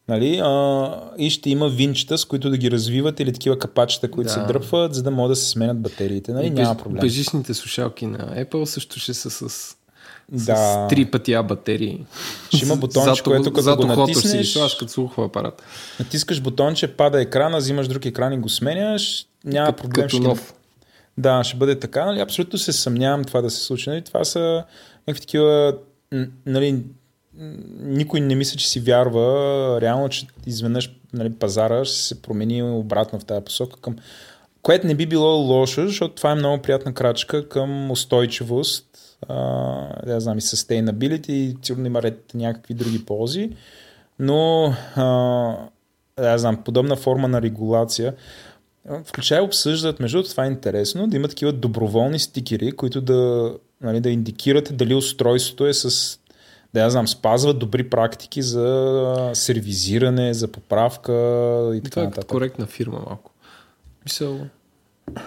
нали, а, и ще има винчета, с които да ги развиват или такива капачета, които Да. се дръпват, за да могат да се сменят батериите. Нали, И няма проблем. Бежичните слушалки на Apple също ще са с, с Да. три пъти А батерии. Ще има бутонче, което като зад го ухото си натиснеш- слагаш като слухова апарат. Натискаш бутонче, пада екрана, взимаш друг екран и го сменяш, няма Като- проблем. като ще нов. Да, ще бъде така. Нали? Абсолютно се съмнявам това да се случи. Нали? Това са някакви такива... Нали, никой не мисля, че си вярва. Реално, че изведнъж нали, пазара ще се промени обратно в тази посока към което не би било лошо, защото това е много приятна крачка към устойчивост, а, да знам, и sustainability, и сигурно има ред някакви други ползи, но а, да знам, подобна форма на регулация, включая обсъждат, между това е интересно, да има такива доброволни стикери, които да, нали, да индикират дали устройството е с да я знам, спазват добри практики за сервизиране, за поправка и така Това е като коректна фирма малко. Мисъл...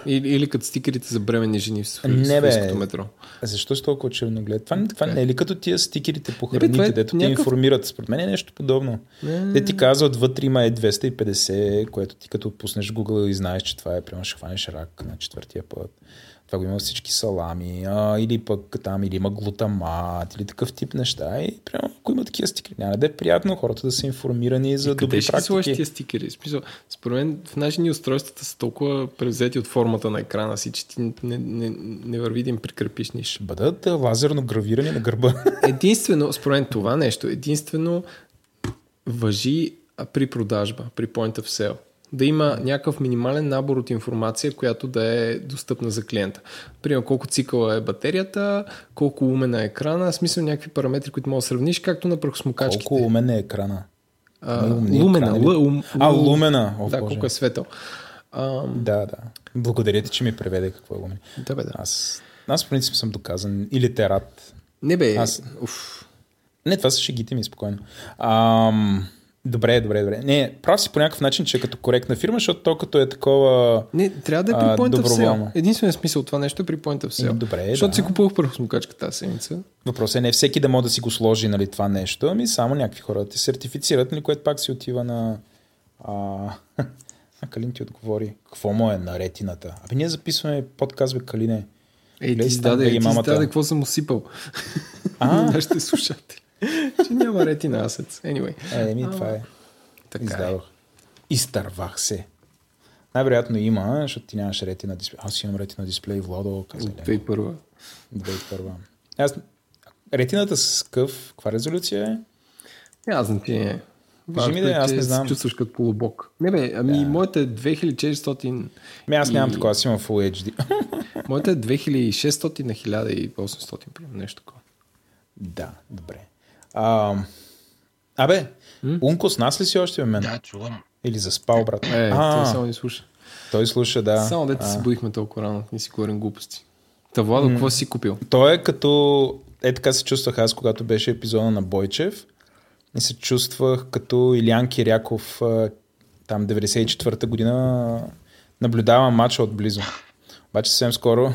Или, или като стикерите за бременни жени в Не. Софийското метро. Защо си толкова черноглед? Това, това не е ли като тия стикерите по Не, бе, храните, е дето те някакъв- информират? Според мен е нещо подобно. Не, Те ти казват, вътре има е 250, което ти като пуснеш Google и знаеш, че това е, примерно ще хванеш рак на четвъртия път. Това го има всички салами, а, или пък там, или има глутамат, или такъв тип неща. И, примерно, ако има такива стикери, няма да е приятно хората да са информирани за Къде добри ще практики. тия стикери? Смисъл, според мен в наши ни устройствата са толкова превзети от формата на екрана си, че ти не, не, не върви да им прикрепиш нищо. Бъдат лазерно гравирани на гърба. Единствено, според мен това нещо, единствено въжи при продажба, при point of sale. Да има някакъв минимален набор от информация, която да е достъпна за клиента. Примерно колко цикъла е батерията, колко умен е екрана, в смисъл някакви параметри, които можеш да сравниш, както на прахосмокачките. Колко умен е екрана. А, лумена, екрани ли? лу, ум, А, лу- лумена. О, да, Боже. колко е светъл. А, Да, да. Благодаря ти, че ми преведе какво е лумен. да, бе, да. Аз, аз в принцип съм доказан и литерат. Не бе, Аз- уф. Не, това са шегите ми, спокойно. Ам, добре, добре, добре. Не, прав си по някакъв начин, че е като коректна фирма, защото то като е такова... Не, трябва да е при point of sale. Единственият смисъл от това нещо е при point of sale. Добре, Защото да. си купувах прахосмокачка тази седмица. Въпросът е не всеки да може да си го сложи нали, това нещо, ами само някакви хора да те сертифицират, нали, което пак си отива на... А, а Калин ти отговори. Какво му е на ретината? Абе ние записваме подкаст, бе, Калине. Ей, ти даде, даде какво съм усипал. А? Нашите слушатели. Че няма ретина асец. Anyway. Е, еми, това е. Така е. Издадох. Изтървах се. Най-вероятно има, защото ти нямаш рети на дисплей. Аз имам рети на дисплей, Владо, каза От ли? 2001. 2001. Аз... Ретината с къв, каква резолюция е? Няма значение. Кажи ми да, е, аз не се знам. чувстваш като полубок. Не бе, ами моята е 2400... Ми аз нямам и- такова, аз имам Full HD. Моята е 2600 на 1800, примерно, нещо такова. да, добре. А, абе, Унко с нас ли си още в мен? Да, чувам. Или заспал, брат? Е, а, той само ни слуша. той слуша, да. Само дете се боихме толкова рано, ни си говорим глупости. Та Владо, какво си купил? Той е като... Е така се чувствах аз, когато беше епизода на Бойчев. И се чувствах като Илян Киряков там 94-та година наблюдавам матча отблизо. Обаче съвсем скоро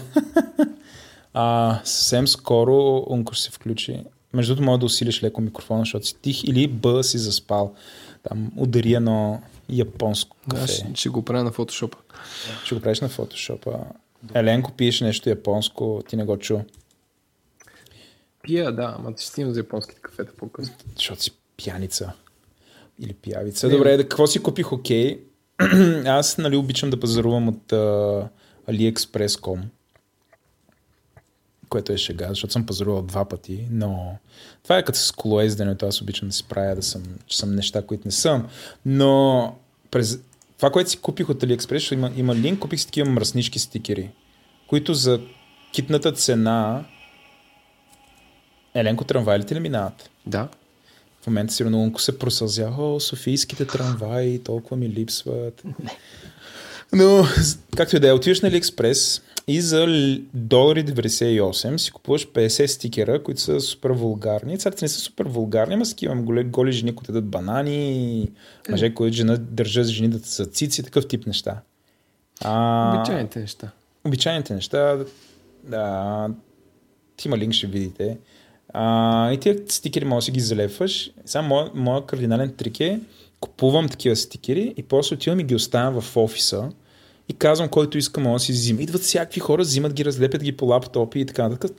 а, съвсем скоро Унко ще се включи. Между другото, може да усилиш леко микрофона, защото си тих или Б си заспал. Там удари едно японско кафе. Аз ще, го правя на фотошопа. Ще го правиш на фотошопа. Еленко пиеш нещо японско, ти не го чу. Пия, да, ама ще стигнем за японските кафета по-късно. Защото си пияница. Или пиявица. Не. Добре, да, какво си купих окей? Аз нали, обичам да пазарувам от uh, AliExpress.com което е шега, защото съм пазарувал два пъти, но това е като с колоезденето, аз обичам да си правя да съм, че съм неща, които не съм, но през това, което си купих от AliExpress, има, има линк, купих си такива мръснички стикери, които за китната цена Еленко трамвайлите ли минават? Да. В момента сигурно Лунко се просълзя, о, софийските трамваи, толкова ми липсват. Но, както и да е, отиваш на AliExpress и за долари 98 си купуваш 50 стикера, които са супер вулгарни. Царите не са супер вулгарни, ама са такива голи, голи жени, които дадат банани, мъже, които жена, държат жени да са цици, такъв тип неща. А, Обичайните неща. обичайните неща, да, има линк, ще видите. А, и тия стикери може да си ги залепваш. Само моят моя кардинален трик е, купувам такива стикери и после отивам и ги оставям в офиса и казвам, който иска, може да си взима. Идват всякакви хора, взимат ги, разлепят ги по лаптопи и така нататък.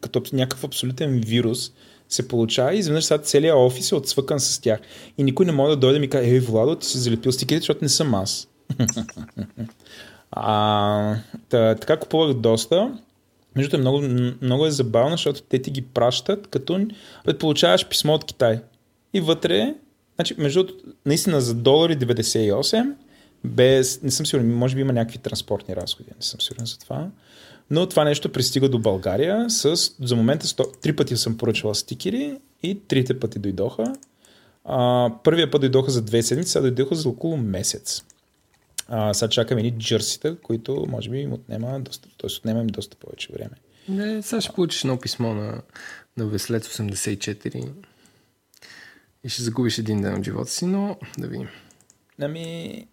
Като някакъв абсолютен вирус се получава и изведнъж сега целият офис е отсвъкан с тях. И никой не може да дойде и ми каже, ей, Владо, ти си залепил стикерите, защото не съм аз. А, та, така купувах доста. Между е много, много е забавно, защото те ти ги пращат, като получаваш писмо от Китай. И вътре, значи, между наистина за долари 98, без, не съм сигурен, може би има някакви транспортни разходи, не съм сигурен за това. Но това нещо пристига до България с, за момента, 100, три пъти съм поръчала стикери и трите пъти дойдоха. А, първия път дойдоха за две седмици, сега дойдоха за около месец. А, сега чакаме едни джърсита, които може би им отнема доста, т.е. отнема им доста повече време. Не, сега ще получиш едно писмо на, на Веслец 84 и ще загубиш един ден от живота си, но да видим. Ами...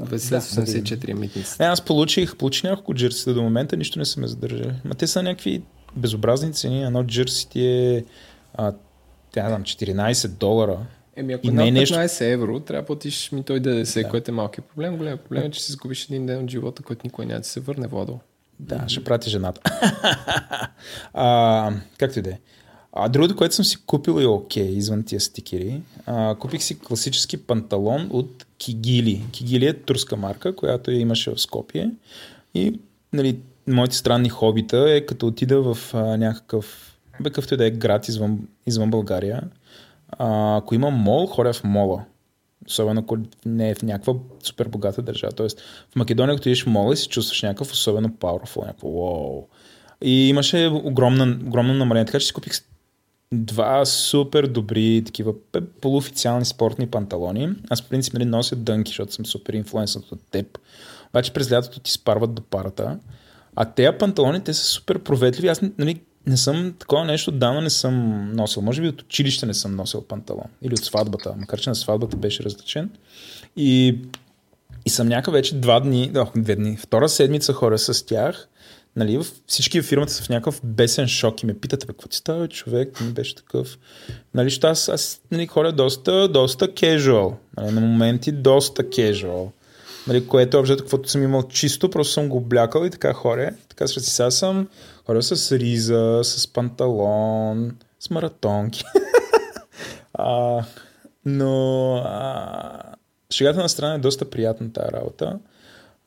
Веслец да, да видим. 84 е аз получих, получих няколко джерсита до момента, нищо не са ме задържали. Ма те са някакви безобразни цени. Едно джерси ти е а, тя, знам, 14 долара. Еми, ако И е не е над нещо- 15 евро, трябва да платиш ми той ДДС, Да. което е малкият проблем. Голям проблем е, че си загубиш един ден от живота, който никой няма да се върне, Владо. Да, ще прати жената. а, както и да е. А другото, което съм си купил е окей, извън тия стикери. А, купих си класически панталон от Кигили. Кигили е турска марка, която я имаше в Скопие. И нали, моите странни хобита е като отида в а, някакъв, бе, какъвто и да е град извън, извън България. А, ако има мол, ходя в мола. Особено ако не е в някаква супер богата държава. Тоест в Македония, като идеш в мола се чувстваш някакъв особено powerful, някакво wow. И имаше огромна, огромно намаление. Така че си купих два супер добри такива полуофициални спортни панталони. Аз по принцип нали, нося дънки, защото съм супер инфлуенсът от теб. Обаче през лятото ти спарват до парата. А тези панталони, те са супер проветливи. Аз нали, не съм такова нещо, давно не съм носил. Може би от училище не съм носил панталон. Или от сватбата. Макар, че на сватбата беше различен. И, и съм някак вече два дни, о, две дни, втора седмица хора с тях. Нали, всички в фирмата са в някакъв бесен шок и ме питат, какво ти става, човек, ми беше такъв. Нали, що аз, аз нали, хора доста, доста casual. Нали, на моменти доста casual. Нали, което е общо, каквото съм имал чисто, просто съм го облякал и така хора. Така си сега съм хора с риза, с панталон, с маратонки. а, но а, шегата на страна е доста приятна тази работа.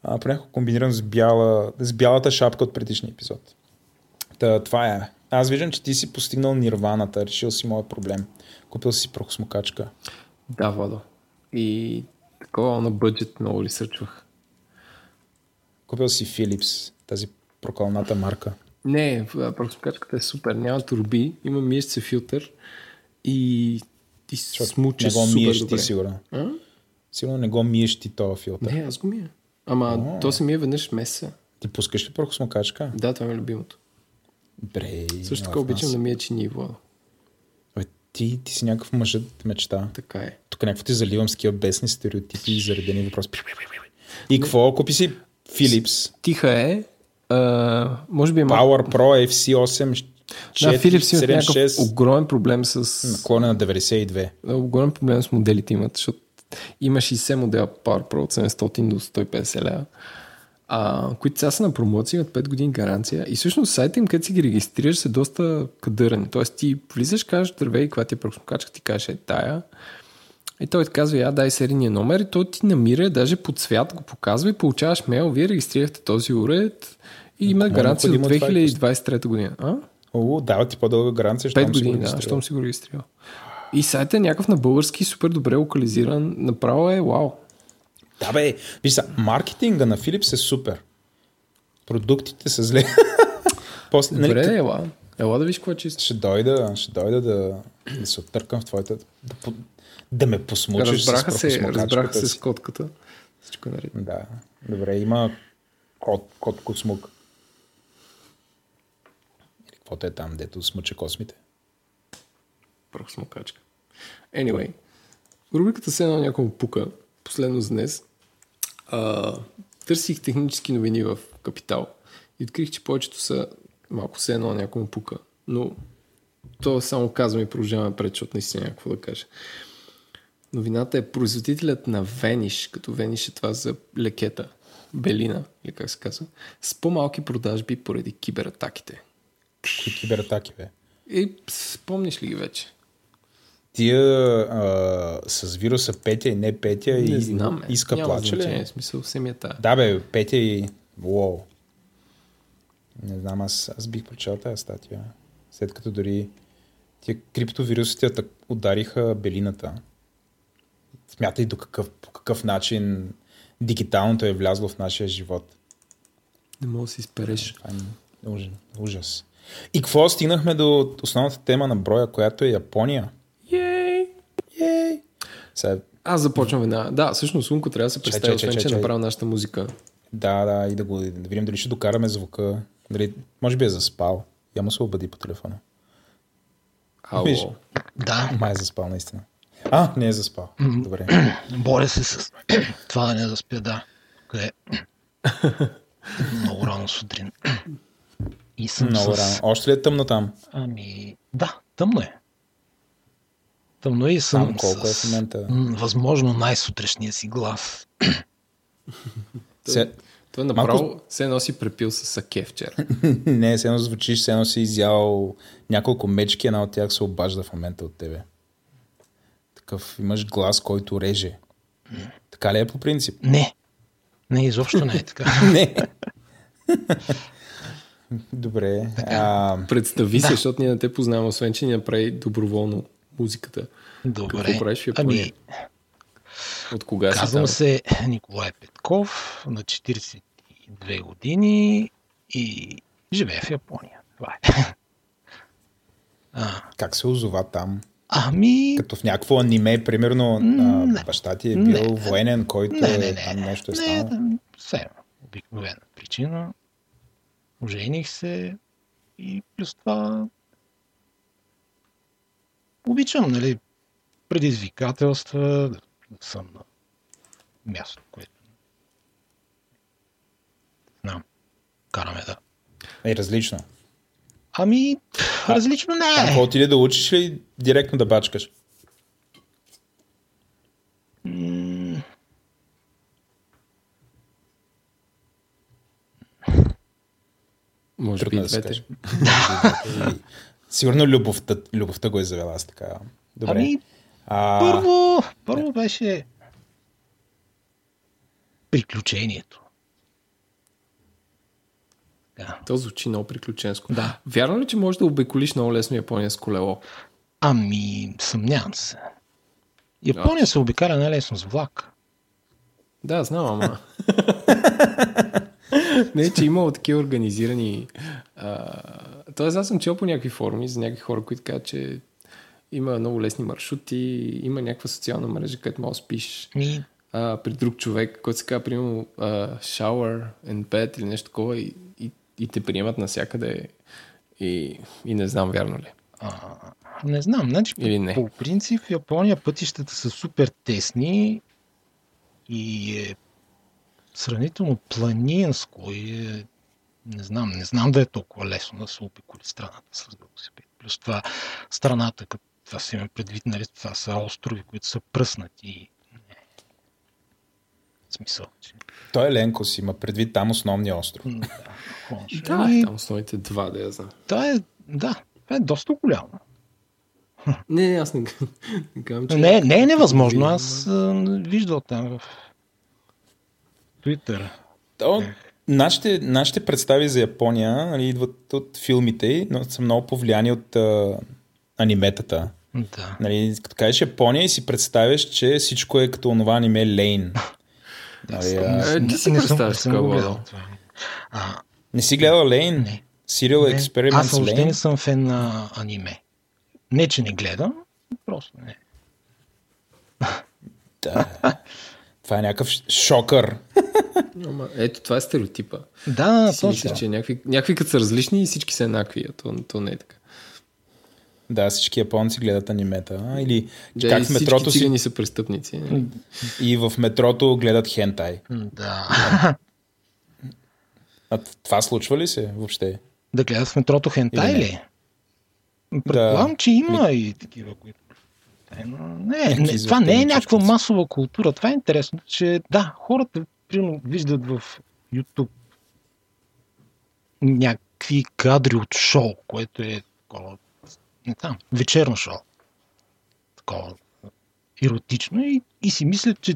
А, понякога комбинирам с, бяла, с бялата шапка от предишния епизод. Та, това е. Аз виждам, че ти си постигнал нирваната, решил си моят проблем. Купил си прохосмокачка. Да, Владо. И такова на бъджет много ли сърчвах. Купил си Philips, тази проколната марка. Не, прахосмокачката е супер. Няма турби, има миещ се филтър и ти смуче не го супер миеш добре. ти, сигурно. А? Сигурно не го миеш ти този филтър. Не, аз го мия. Ама О. то се мие веднъж месеца. Ти пускаш ли прохосмокачка? Да, това ми е любимото. Бре, Също така обичам да мия чини. Бе, ти, ти си някакъв мъжът мечта. Така е. Тук някакво ти заливам с такива бесни стереотипи и заредени въпроси. И какво? Купи си Philips. Тиха е. А, може би е. Power Pro FC8 Да, Philips имат някакъв 476 огромен проблем с... наклона на 92. Огромен проблем с моделите имат, защото има 60 модела Power Pro от 700 до 150 лева, а, които сега са на промоция, имат 5 години гаранция и всъщност сайта им, където си ги регистрираш, са доста кадърни. Тоест ти влизаш, кажеш, здравей, каква ти е прахосмокачка, ти кажеш е тая. И той ти казва, я дай серийния номер и той ти намира, даже по цвят го показва и получаваш мейл, вие регистрирахте този уред и има е гаранция до необходимо това и 2023 година. А? О, дава ти по-дълга гаранция, 5 щом си го години, да, регистрирал. щом си го регистрирал. И сайтът е някакъв на български, супер добре локализиран. Направо е вау. Да бе, виж са, маркетинга на Philips е супер. Продуктите са зле. После, Добре, нали, ела. Ела да виж какво е чисто. ще дойда, ще дойда да, да се оттъркам в твоята... Да, да ме посмучиш Разбраха с се, разбраха се с котката. Всичко е наред. Да, добре, има кот, кот космук. Или каквото е там, дето смъче космите. Прах смокачка. Anyway, рубриката се едно някому пука, последно за днес. А, търсих технически новини в Капитал и открих, че повечето са малко се едно някому пука. Но то само казвам и продължаваме пред, защото наистина няма какво да кажа. Новината е производителят на Вениш, като Вениш е това за лекета, Белина, или как се казва, с по-малки продажби поради кибератаките. Кои кибератаки, бе? И спомниш ли ги вече? Тия а, с вируса Петя и не Петя Не и знам. е. иска Няма плаче ли? смисъл семията. Да бе, Петя и... Уоу. Не знам, аз, аз бих прочел тази статия. След като дори тия криптовирусите удариха белината. Смятай до какъв, по какъв начин дигиталното е влязло в нашия живот. Не мога да си изпереш. Е ужас. И какво стигнахме до основната тема на броя, която е Япония? Сега, Аз започвам веднага. Да, всъщност Унко трябва да се представи, освен че е чай. направил нашата музика. да, да, и да, го, да видим дали ще докараме звука. Дали, може би е заспал. Я му се обади по телефона. Виж. Ало. Да, Май е заспал, наистина. А, не е заспал. Добре. боря се с това да не заспя, да. Къде? Много рано сутрин. И съм Много с... рано. Още ли е тъмно там? Ами, да, тъмно е. Тъмно и съм Там колко е в с момента? възможно най-сутрешния си глас. Се... Той е направо се носи препил с саке вчера. не, се едно звучиш, се едно си изял няколко мечки, една от тях се обажда в момента от тебе. Такъв имаш глас, който реже. Така ли е по принцип? Не. Не, изобщо не е така. не. Добре. А, Представи се, защото ние не те познаваме, освен че ни направи доброволно музиката. Добре. Какво правиш в Япония? Ами, От кога си казвам се Николай Петков, на 42 години и живея в Япония. Това е. А, как се озова там? ами, Като в някакво аниме, примерно, Не. а, баща ти е Не. бил военен, който не, е, не, не, там не, нещо е не, станало. не, все обикновена причина. Ожених се и плюс това обичам, нали, предизвикателства, да, да съм на място, което знам, караме да. Е, различно. Ами, различно не е. какво отиде да учиш ли директно да бачкаш? М, Може би Трудно и да се двете. Сигурно любовта, любовта го е завела аз така. Добре. Ами, а, Първо, първо беше приключението. Да. То звучи много приключенско. Да. Вярно ли, че можеш да обиколиш много лесно Япония с колело? Ами, съмнявам се. Япония се обикаля най-лесно с влак. Да, знам, ама. Не, че имало такива организирани. А... Тоест, аз съм чел по някакви форуми за някакви хора, които казват, че има много лесни маршрути, има някаква социална мрежа, където можеш да спиш Ми, а, при друг човек, който се казва, примерно, а, shower and bed или нещо такова и, и, и те приемат навсякъде и, и не знам вярно ли. а, не знам, значи Или не. по принцип в Япония пътищата са супер тесни и е сравнително планинско и е, не знам, не знам да е толкова лесно да се обиколи страната с велосипед. Плюс това страната, като това си има предвид, нали, това са острови, които са пръснати. Не. В смисъл, че... той е Ленкос, има предвид там основния остров. Да. Да, Ами, там основните два, да я знам. това е, да, това е доста голямо. Не, не, аз не, казвам, че... Не, не е невъзможно. Аз виждал там в Twitter. То, нашите, нашите представи за Япония нали, идват от филмите, но са много повлияни от а, аниметата. Да. Нали, като кажеш Япония и си представяш, че всичко е като онова аниме Лейн. Нали, а... Е, ти си не представяш такова, Не си гледал Лейн? Не. Serial не, Experiments аз въобще не съм фен на аниме. Не, че не гледам, просто не. Да. Това е някакъв шокър. Ама, ето, това е стереотипа. Да, Ти си мислиш, точно. че някакви, някакви като са различни и всички са еднакви, а то, то не е така. Да, всички японци гледат анимета. а? Или Да, как и в всички метрото си цигани са престъпници. нали? и в метрото гледат хентай. Да. А това случва ли се въобще? да гледат в метрото хентай Или не? ли? Предполагам, че има и такива, които... Е, но Не, Някакви не, това не е някаква масова култура. Това е интересно, че да, хората примерно виждат в YouTube някакви кадри от шоу, което е такова, не знам, вечерно шоу. Такова еротично и, и си мислят, че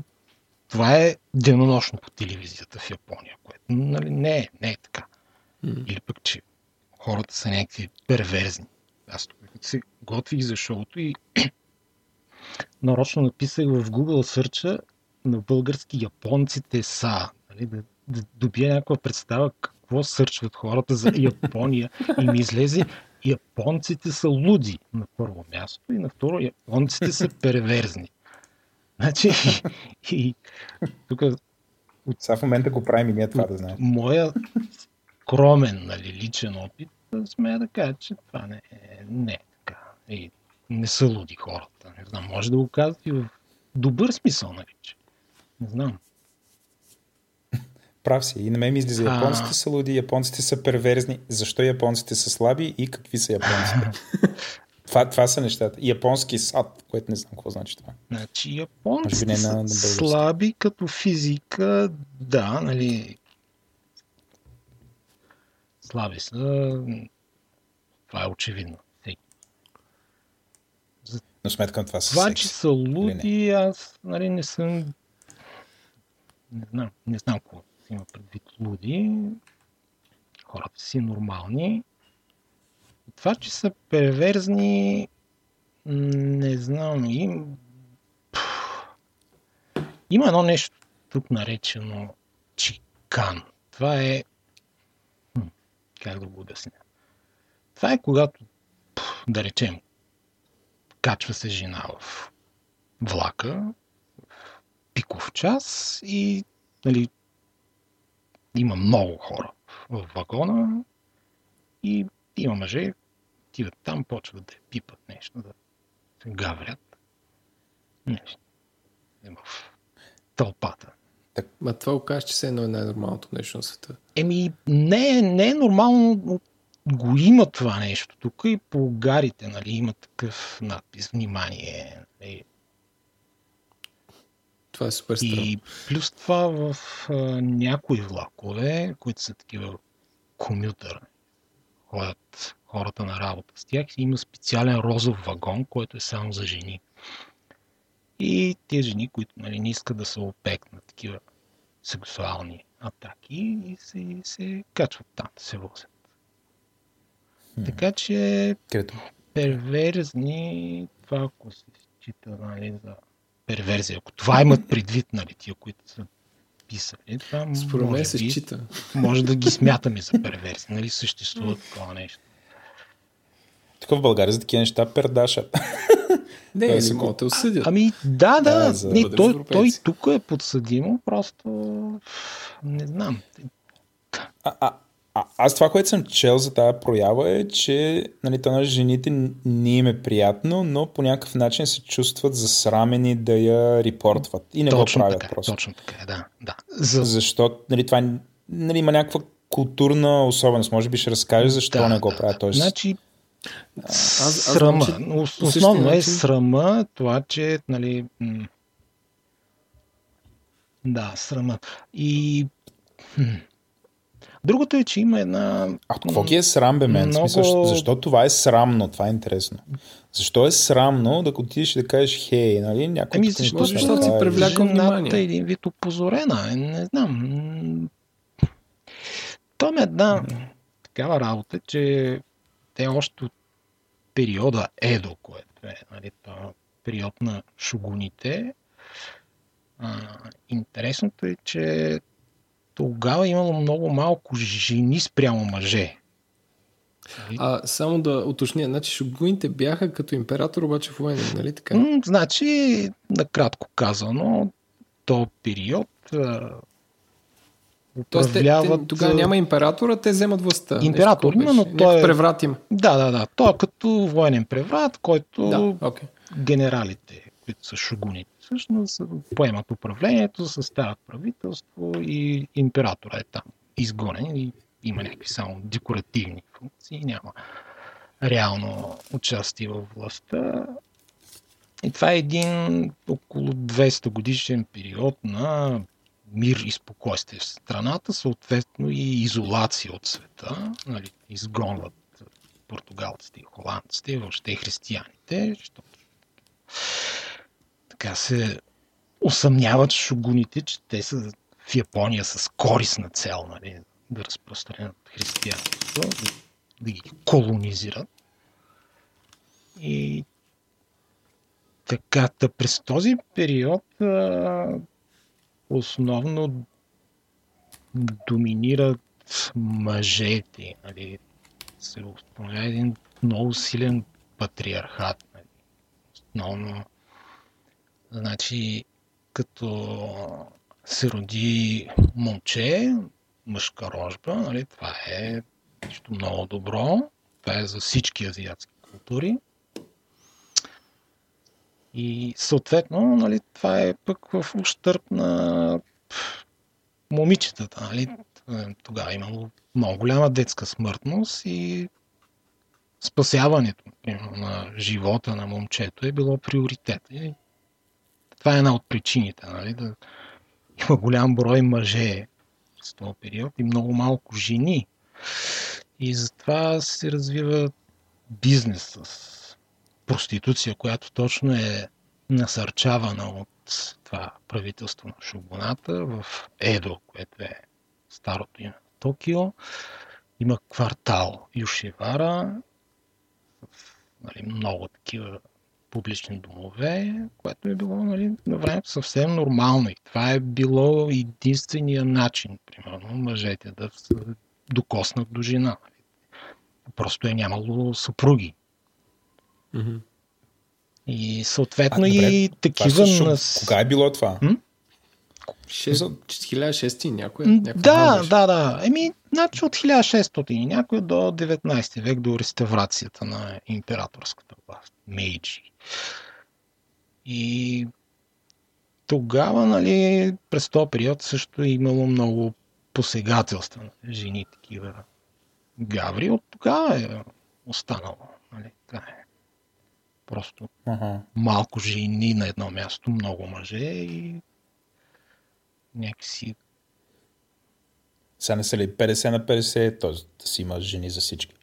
това е денонощно по телевизията в Япония, което нали, не, е, не е така. Или пък, че хората са някакви перверзни. Аз тук се готвих за шоуто и нарочно написах в Google сърча на български японците са. Нали, да, да добия някаква представа какво сърчват хората за Япония и ми излезе японците са луди на първо място и на второ японците са перверзни. Значи, и тук Сега в момента го правим и ние това да знаем. моя скромен, нали, личен опит, смея да кажа, че това не е, не е така. И не са луди хората. Не знам, може да го казват и в добър смисъл, нали. Не знам. Прав си. И на мен ми излиза японците са луди, японците са перверзни. Защо японците са слаби и какви са японците? това, това са нещата. Японски сад, което не знам какво значи това. Значи японците не на- са на слаби като физика, да, нали. Слаби са. Това е очевидно. Но сметкам това са Това, че са луди, аз нали, не съм... Не знам, не знам какво има предвид луди. Хората си нормални. Това, че са перверзни, не знам. Им... Има едно нещо тук наречено чикан. Това е... Как да го обясня? Това е когато, пф, да речем, качва се жена в влака, в пиков час и нали, има много хора в вагона и има мъже, отиват там, почват да пипат нещо, да се гаврят. Нещо. Е, В тълпата. Ма това го кажеш, че се едно е най-нормалното нещо на света. Еми, не, е- не е нормално, но го има това нещо. Тук и по гарите, нали, има такъв надпис, внимание. Нали, Това е супер странно. И плюс това в а, някои влакове, които са такива комютър, ходят хората на работа с тях, има специален розов вагон, който е само за жени. И тези жени, които нали, не искат да се опекнат на такива сексуални атаки и се, се качват там се возят. Така че Където перверзни, това ако се счита нали, за перверзия, ако това имат предвид, нали, тия, които са писали, това Според може, се би, счита. може да ги смятаме за перверзни, нали, съществува такова нещо. Тук в България за такива неща пердашат. Не, не се могат да те осъдят. Ами да, да, Да, за не, той, той тук е подсъдимо, просто не знам. А, а, а, аз това, което съм чел за тази проява е, че нали, то на жените не им е приятно, но по някакъв начин се чувстват засрамени да я репортват. И не точно го правят така, просто. точно така, да. да. За, Защо нали, това е- нали, има някаква културна особеност. Може би ще разкажеш защо да, не го правят. Тоест, Значи, аз- аз срама. знам, че Основно е начин- срама, това, че, нали, да, срама. И. другото е, че има една... А какво ги е срам, бе, мен? Много-. Смисъл, защо това е срамно? Това е интересно. Защо е срамно да отидеш и да кажеш хей, нали? Някой Ами защо, те защото си направи. привляка жената внимание. е един вид опозорена. Е, Не знам. Там е една такава работа, че те още от периода Едо, което е нали, период на шугуните, А, интересното е, че тогава е имало много малко жени спрямо мъже. А само да уточня, значи шогуните бяха като император, обаче военен, нали така? М, Значи, накратко казано, то период Тоест, управляват... те, тогава няма императора, те вземат властта. Император има, но той е- преврат има. Да, да, да. То е като военен преврат, който Да, окей. генералите, които са шугуните, всъщност поемат управлението, съставят правителство и императора е там изгонен и има някакви само декоративни функции, няма реално участие в властта. И това е един около 200 годишен период на мир и спокойствие в страната, съответно и изолация от света. Нали, изгонват португалците и холандците, въобще християните, защото така се усъмняват шугуните, че те са в Япония с корисна цел нали, да разпространят християнството, да, да ги колонизират. И така, та през този период а, основно доминират мъжете. Нали. Се установява един много силен патриархат. Нали. Основно, значи, като се роди момче, мъжка рожба, нали, това е нещо много добро. Това е за всички азиатски култури. И съответно, нали, това е пък в ущърп на момичетата. Нали. Тогава имало много голяма детска смъртност и спасяването на живота на момчето е било приоритет. Това е една от причините. Нали, да има голям брой мъже в този период и много малко жени. И затова се развива бизнес с проституция, която точно е насърчавана от това правителство на Шубоната в Едо, което е старото име на Токио. Има квартал Юшивара, нали, много такива публични домове, което е било нали, на времето съвсем нормално. И това е било единствения начин, примерно, мъжете да се докоснат до жена. Просто е нямало съпруги. Мгм. И съответно А, добре, и такива... също- нас- Кога е било това? М? Шест- За- 1600 някоя? Някаква Да, беше. да, да. Еми, значи от 1600 и някой до 19 век, до реставрацията на императорската власт. Мейджи. И тогава, нали, през този период също е имало много посегателства на жени, такива гаври. От тогава е останало. Нали, така е. Просто Ага. малко жени на едно място, много мъже и някакси Сега не са ли 50 на 50, т.е. да си има жени за всички.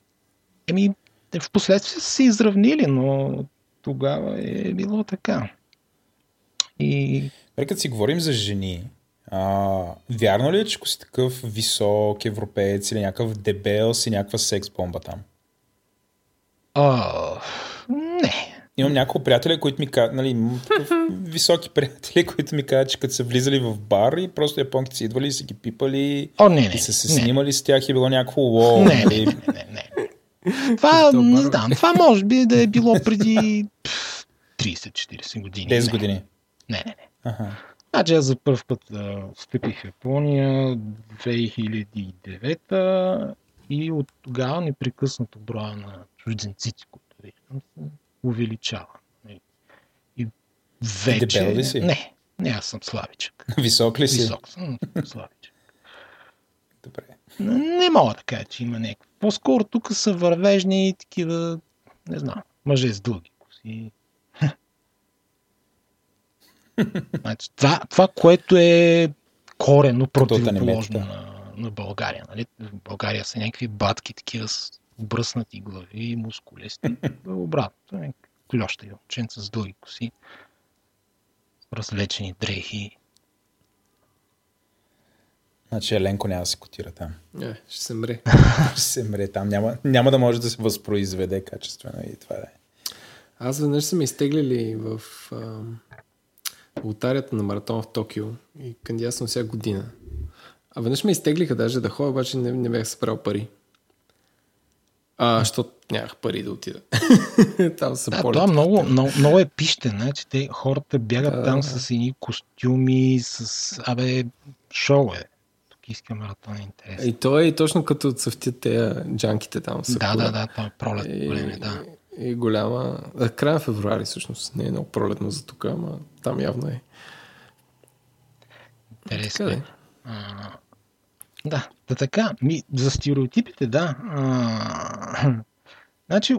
Еми, в последствие са се изравнили, но тогава е било така. И като си говорим за жени, а, вярно ли е, че ако си такъв висок европеец или някакъв дебел си някаква секс бомба там? а, не. Имам няколко приятели, които ми казват, нали, високи приятели, които ми казват, че като са влизали в бар и просто японките са идвали и са ги пипали О, не, не. и са се не. снимали с тях и било някакво лоу. Не, не, нали? не, не, не. Това, То не знам, това може би да е било преди пф, 30-40 години. 10 Не, години. Не, не, не. Аха. Значи аз за първ път а, встъпих в Япония 2009 и от тогава непрекъснато броя на чужденците, които виждам, увеличава. И- И вече... дебел ли си? Не, не, аз съм славичък. Висок ли си? Висок съм, славичък. Добре. Не мога да кажа, че има някакво. По-скоро тук са вървежни и такива, не знам, мъже с дълги коси. значи, това, това, което е корено противоположно аниметата. на, на България. Нали? В България са някакви батки, такива с бръснати глави, мускулести. Обратно, е клюща и момченца с дълги коси, развлечени дрехи. Значи Еленко няма да се котира там. Е, ще се мре. Ще се мре там. Няма, няма да може да се възпроизведе качествено и това да е. Аз веднъж са ме изтеглили в... А, лотарията на маратон в Токио и кандидатствам всяка година. А веднъж ме изтеглиха даже да ходя, обаче не, не бях събрал пари. А, защото нямах пари да отида. там са Да, полет. това е много, много, много епичен, значи те хората бягат Да, там да. с едни костюми, с... Абе, шоу е. Токийския маратон е интересен. И то е точно като цъфтят те джанките там. са Да, да, да, това е пролет, И, време, да. и голяма... А, края февруари всъщност. Не е много пролетно за тук, ама там явно е. Интересно. Така е. да. А, да, да така. Ми, за стереотипите, да. А, значи,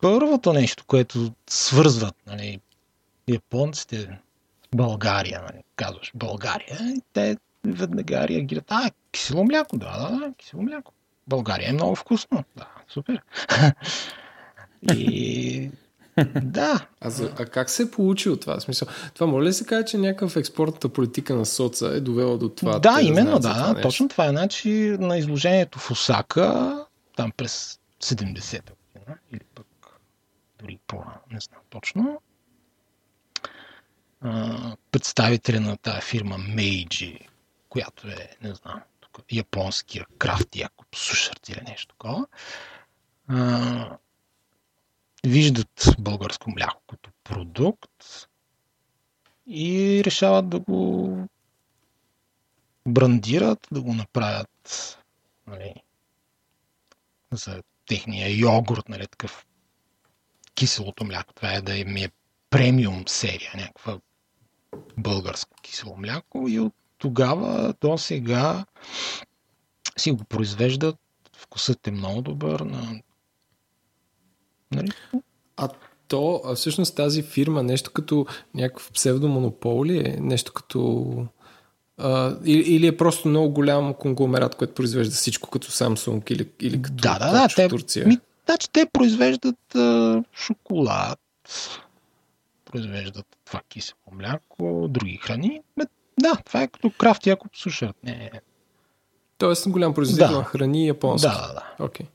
първото нещо, което свързват нали, японците с България, нали, казваш България, те веднага реагират, а, кисело мляко, да, да, да, кисело мляко. България е много вкусно. Да, супер. И да, А, за, а как се е получило това? Смисъл, това може ли се каже, че някакъв експортната политика на соца е довела до това? да, именно, да, това нещо? точно това е. Значи на изложението в Осака, там през 70-та година, или пък дори по-рано, не знам точно, а, представителя на тази фирма Meiji, която е, не знам, японския крафт Якоб Сушърт или нещо такова, а, виждат българско мляко като продукт и решават да го брандират, да го направят нали, за техния йогурт, нали, такъв киселото мляко. Това е да им е премиум серия, някаква българско кисело мляко и от тогава до сега си го произвеждат. Вкусът е много добър. На... Нали? А то, а всъщност тази фирма, нещо като някакъв псевдомонопол ли е? Нещо като... А, или, или е просто много голям конгломерат, който произвежда всичко като Samsung или, или като Да, да, да. Те, Турция? ми, значи те произвеждат а, шоколад, произвеждат това кисело мляко, други храни. Ме, да, това е като крафт Якоб Сушърт. Не, Тоест голям производител Да. на храни японски. да, да, да. Окей.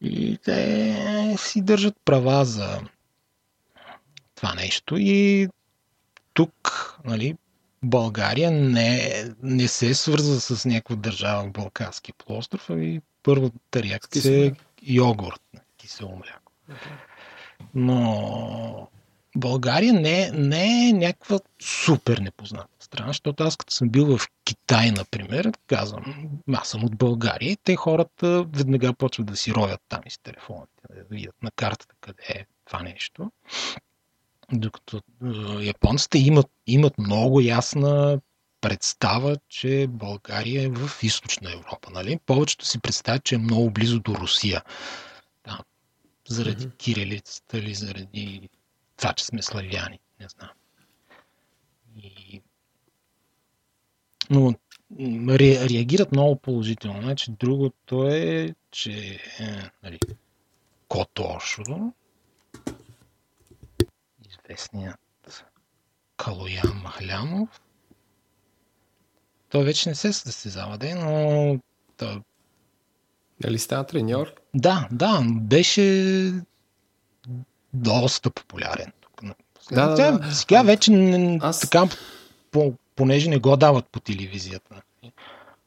И те си държат права за това нещо. И тук, нали, България не, не се свърза с някаква държава в Балканския полуостров, ами първата реакция е йогурт, кисело мляко. Но България не, не е някаква супер непозната страна, защото аз като съм бил в Китай, например, казвам, аз съм от България и те хората веднага почват да си роят там из телефоните, да видят на картата къде е това нещо. Докато е, японците имат, имат много ясна представа, че България е в източна Европа. Нали? Повечето си представят, че е много близо до Русия. Да, заради Мгм. кирилицата или заради това, че сме славяни. Не знам. И... Но ре, реагират много положително. Значи, другото е, че е, нали, Котошо, известният Калоян Махлянов, той вече не се състезава, де, но той Дали става треньор? да, да, беше доста популярен. Да, да, да. Сега вече Аз- така, по, понеже не го дават по телевизията,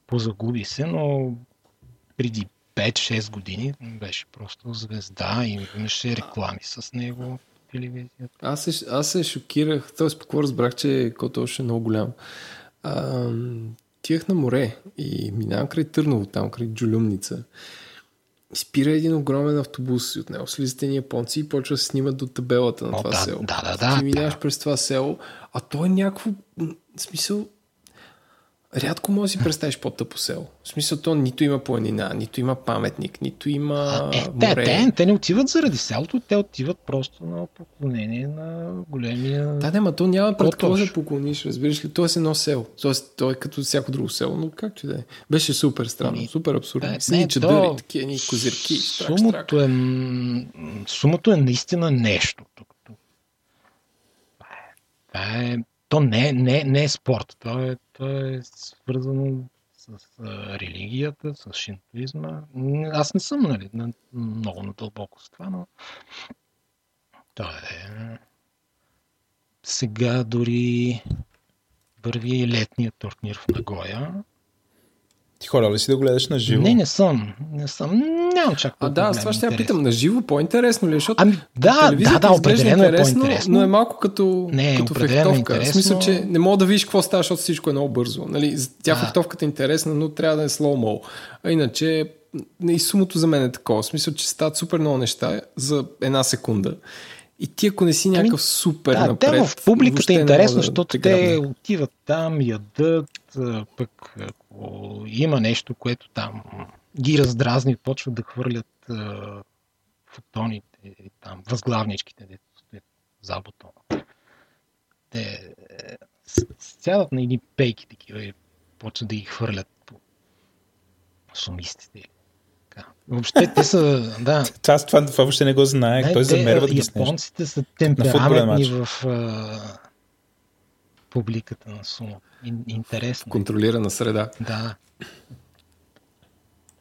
позагуби се, но преди 5-6 години беше просто звезда и имаше реклами с него по телевизията. Аз се, аз се шокирах, т.е. по разбрах, че кото още е много голям. А, тиях на море и минавам край Търново, там край Джулюмница. Спира един огромен автобус и от него слизате ни японци и почва да снимат до табелата на О, това да, село. да, да, да, Ти минаваш да. през това село, а то е някакво... В смисъл... Рядко може да си представиш по-тъпо село. В смисъл, то нито има планина, нито има паметник, нито има Е, те, море. те, те не отиват заради селото, те отиват просто на поклонение на големия... Да, не, ма то няма пред какво да поклониш, разбираш ли? То е едно село. Тоест, то е като всяко друго село, но както и да е. Беше супер странно, Ами, супер абсурдно. да, Сини чадъри, то- такива ни козирки. Сумото е, сумото е наистина нещо. Тук, тук. Това е, това е, то не, е- не, не е спорт. То е, е свързано с а, религията, с шинтуизма. М, Аз не съм нали, на, много надълбоко с това, но то е сега дори върви летният турнир в Нагоя. Ти хора ли си да го гледаш на живо? Не, не съм. Не съм. Нямам чак А да, аз това ще я питам. На живо по-интересно ли? е? Защото Ами да, да, да, определено е по-интересно. Но е малко като, Не, като е фехтовка. В интересно. смисъл, че не мога да видиш какво става, защото всичко е много бързо. Нали? Тя Да. фехтовката е интересна, но трябва да е слоумо. А иначе и сумото за мен е такова. В смисъл, че стават супер много неща за една секунда. И ти ако не си някакъв супер Ами, Да, напред... те в публиката е интересно, да защото те грабне. отиват там, ядат, пък има нещо, което там ги раздразни, почват да хвърлят а, фотоните, там, възглавничките, дето стоят за бутона. Те е, сядат на едни пейки такива и почват да ги хвърлят по сумистите. Въобще те са, да, Аз това, това въобще не го знаех. Той те, замерват ги с нещо. японците са темпераментни в а, публиката на сумо. Ин, интересно. Контролирана среда. Да.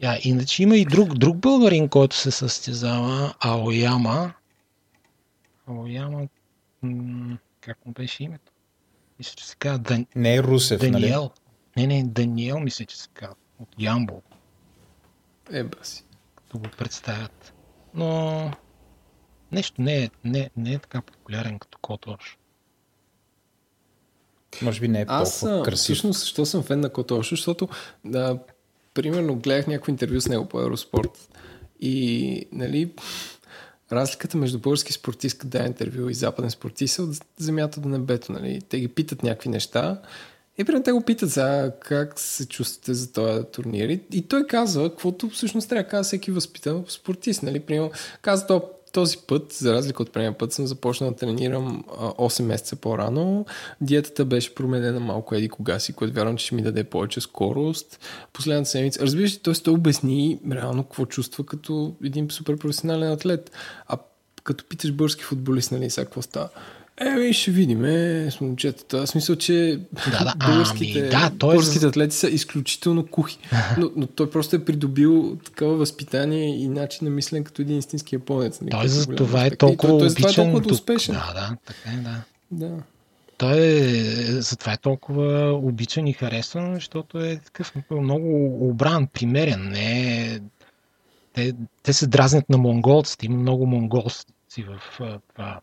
Я, иначе има и друг, друг българин, който се състезава, Аояма. Аояма, м- как му беше името? Мисля, че се казва Дан, Не е Русев, нали? Даниел. Не, не, Даниел мисля, че се казва. От Ямбол, Е, баси. като го представят. Но нещо не е, не, не е така популярен като Котош. Може би не е Аз толкова красив. всъщност, защо съм фен на Котошо, защото да, примерно гледах някакво интервю с него по Евроспорт и нали, разликата между български спортист, като да интервю и западен спортист е от земята до небето. Нали. Те ги питат някакви неща и примерно те го питат за как се чувствате за този турнир. И, и той казва, каквото всъщност трябва да казва всеки възпитан спортист. Нали. Примерно, каза то, този път, за разлика от предния път, съм започнал да тренирам а, 8 месеца по-рано. Диетата беше променена малко еди кога си, което вярвам, че ще ми даде повече скорост. Последната седмица. Разбираш ли, т.е. той обясни реално какво чувства като един супер професионален атлет. А като питаш български футболист, нали, сега какво става? Еми, ще видим, е, с момчетата. В смисъл, че Да, да, българските, ами, да, той е българските атлети са изключително кухи. Но, но той просто е придобил такова възпитание и начин на мислене като един истински японец. нали, Той който за това е толкова той, той затова е обичан толкова тук. успешен. Да, да, така е, да. Да. Той е, затова е толкова обичан и харесван, защото е такъв много обран, примерен. Не е... те, те се дразнят на монголците. Има много монголци в това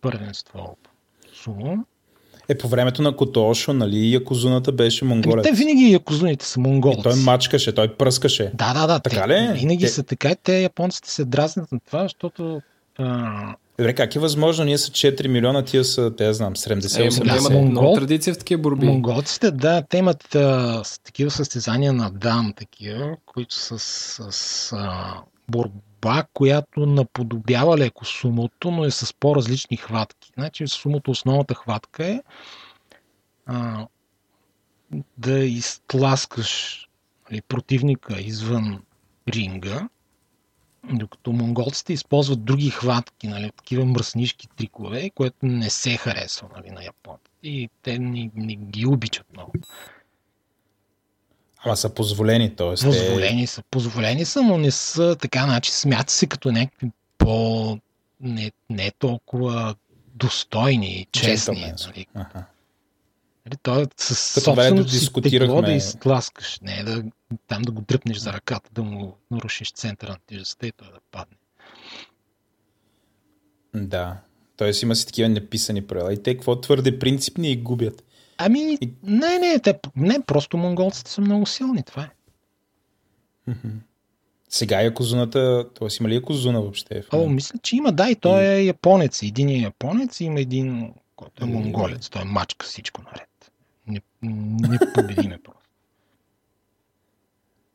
първенство сумо. Е, по времето на Котошо, нали, Якозуната беше Ами, монголец. те винаги якозуните са монголци. И той мачкаше, той пръскаше. Да, да, да. Така те, ли е? Винаги Те- са така. Те японците се дразнят на това, защото а, Добре, как е възможно? Ние са 4 милиона, тия са, те я знам, 70 Е, 80 да, имат Монгол- много традиция в такива борби. Монголците, да, те имат а, с такива състезания на дам, такива, които са с, с а, борба, която наподобява леко сумото, но е с по-различни хватки. Значи сумото основната хватка е а, да изтласкаш нали, противника извън ринга, докато монголците използват други хватки, нали, такива мръснишки трикове, което не се харесва нали, на японците. И те не, не ги обичат много. Ама са позволени, т.е. Позволени са, позволени са, но не са така, значи смятат се като някакви по... не, не толкова достойни, честни. Джентълменски. Нали. Аха. Нали, той е с Като времето собственото си тегло да изтласкаш, не да, там да го дръпнеш за ръката, да му нарушиш центъра на тежестта и той да падне. Да. Тоест има си такива неписани правила. И те какво твърде принципни и губят. Ами, не, не, те, не, просто монголците са много силни, това е. Сега Якозуната, т.е. има ли Якозуна въобще? В О, мисля, че има, да, и той е японец. Един е японец има един, който е монголец. Той е мачка всичко наред. Не, не победиме просто.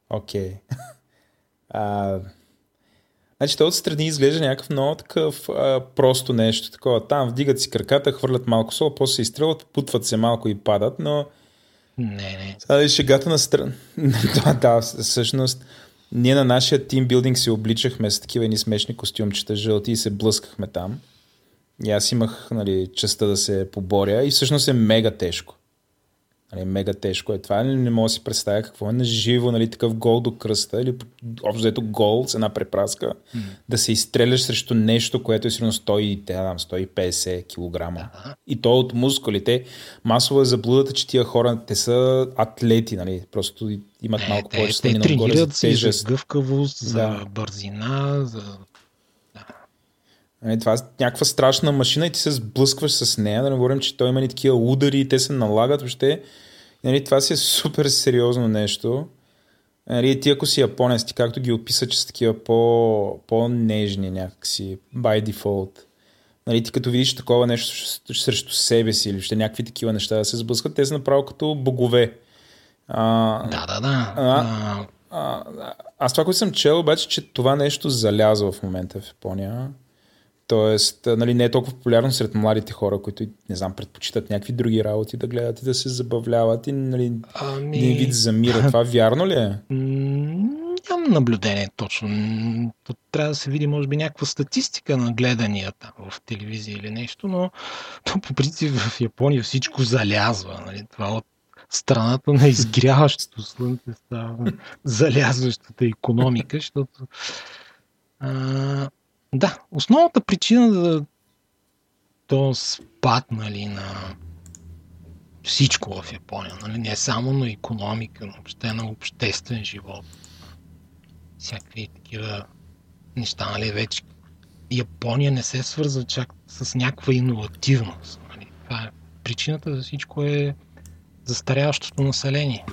Окей. А, Значи той отстрани изглежда някакъв много такъв а, просто нещо. Такова. Там вдигат си краката, хвърлят малко сол, после се изстрелват, путват се малко и падат, но Не, не. сега шегата на страна. да, да, всъщност ние на нашия тимбилдинг се обличахме с такива ни смешни костюмчета жълти и се блъскахме там. И аз имах нали, честа да се поборя и всъщност е мега тежко. Нали, мега тежко е това. Не, не мога да си представя какво е на живо, нали, такъв гол до кръста или общо ето гол с една препраска, mm. да се изстреляш срещу нещо, което е сигурно 150 кг. Да. И то от мускулите. Масово е заблудата, че тия хора, те са атлети, нали, просто имат не, малко повече те, те тренират за, за гъвкавост, за да. бързина, за Нали, това е някаква страшна машина и ти се сблъскваш с нея. Да не говорим, че той има и такива удари и те се налагат. Въобще, нали, това си е супер сериозно нещо. Нали, ти ако си японец, ти както ги описа, че са такива по, по-нежни някакси, by default. Нали, ти като видиш такова нещо срещу себе си или ще някакви такива неща да се сблъскат, те са направо като богове. А, да, да, да. А, а, аз това, което съм чел, обаче, че това нещо залязва в момента в Япония. Тоест, нали, не е толкова популярно сред младите хора, които, не знам, предпочитат някакви други работи да гледат и да се забавляват и нали, ами... един вид замира. Това вярно ли е? Нямам наблюдение точно. Трябва да се види, може би, някаква статистика на гледанията в телевизия или нещо, но то по принцип в Япония всичко залязва. Нали? Това от страната на изгряващото слънце става залязващата економика, защото а, да, основната причина за то спад нали, на всичко в Япония, нали, не само на економика, но въобще на обществен живот, всякакви такива неща, нали, вече Япония не се свързва чак с някаква иновативност. Нали. Това е, причината за всичко е застаряващото население.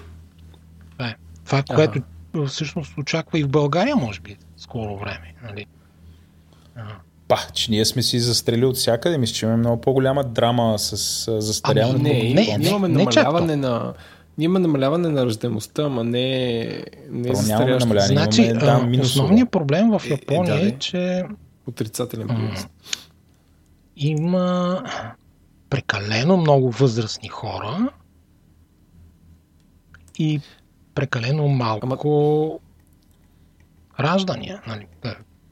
Това е, това е което ага. всъщност очаква и в България, може би, скоро време. Нали. Па, че ние сме си застрели от всякъде. Мисля, че имаме много по-голяма драма с застаряване. Ами, не, не, не, имаме не, намаляване не на... Ние имаме намаляване на ръждемостта, ама не, не застаряване. Значи, имаме, да, основният проблем в Япония е, е, да, е че... Отрицателен принос. Има прекалено много възрастни хора и прекалено малко Ама... раждания. Нали?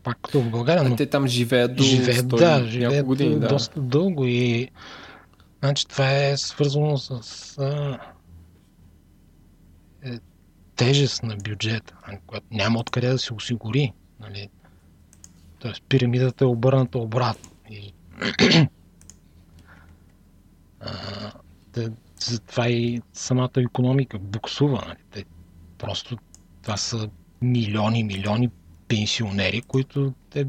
Пак като в България. Но... А те там живеят до живеят, 100, да, живеят години, да. доста дълго и значи това е свързано с а, е, тежест на бюджета, която няма откъде да се осигури. Нали. Тоест пирамидата е обърната обратно. И, а, затова и самата економика буксува. Нали. Те, просто това са милиони, милиони пенсионери, които те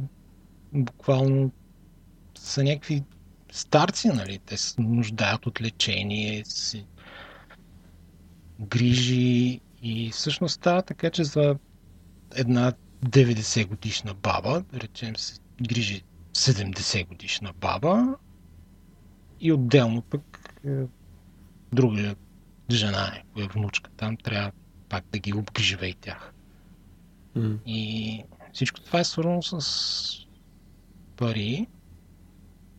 буквално са някакви старци, нали? Те се нуждаят от лечение, си грижи и всъщност става така, че за една 90 годишна баба, речем се грижи 70 годишна баба и отделно пък е, друга жена, е внучка там, трябва пак да ги обгрижва и тях. Mm. И всичко това е свързано с пари.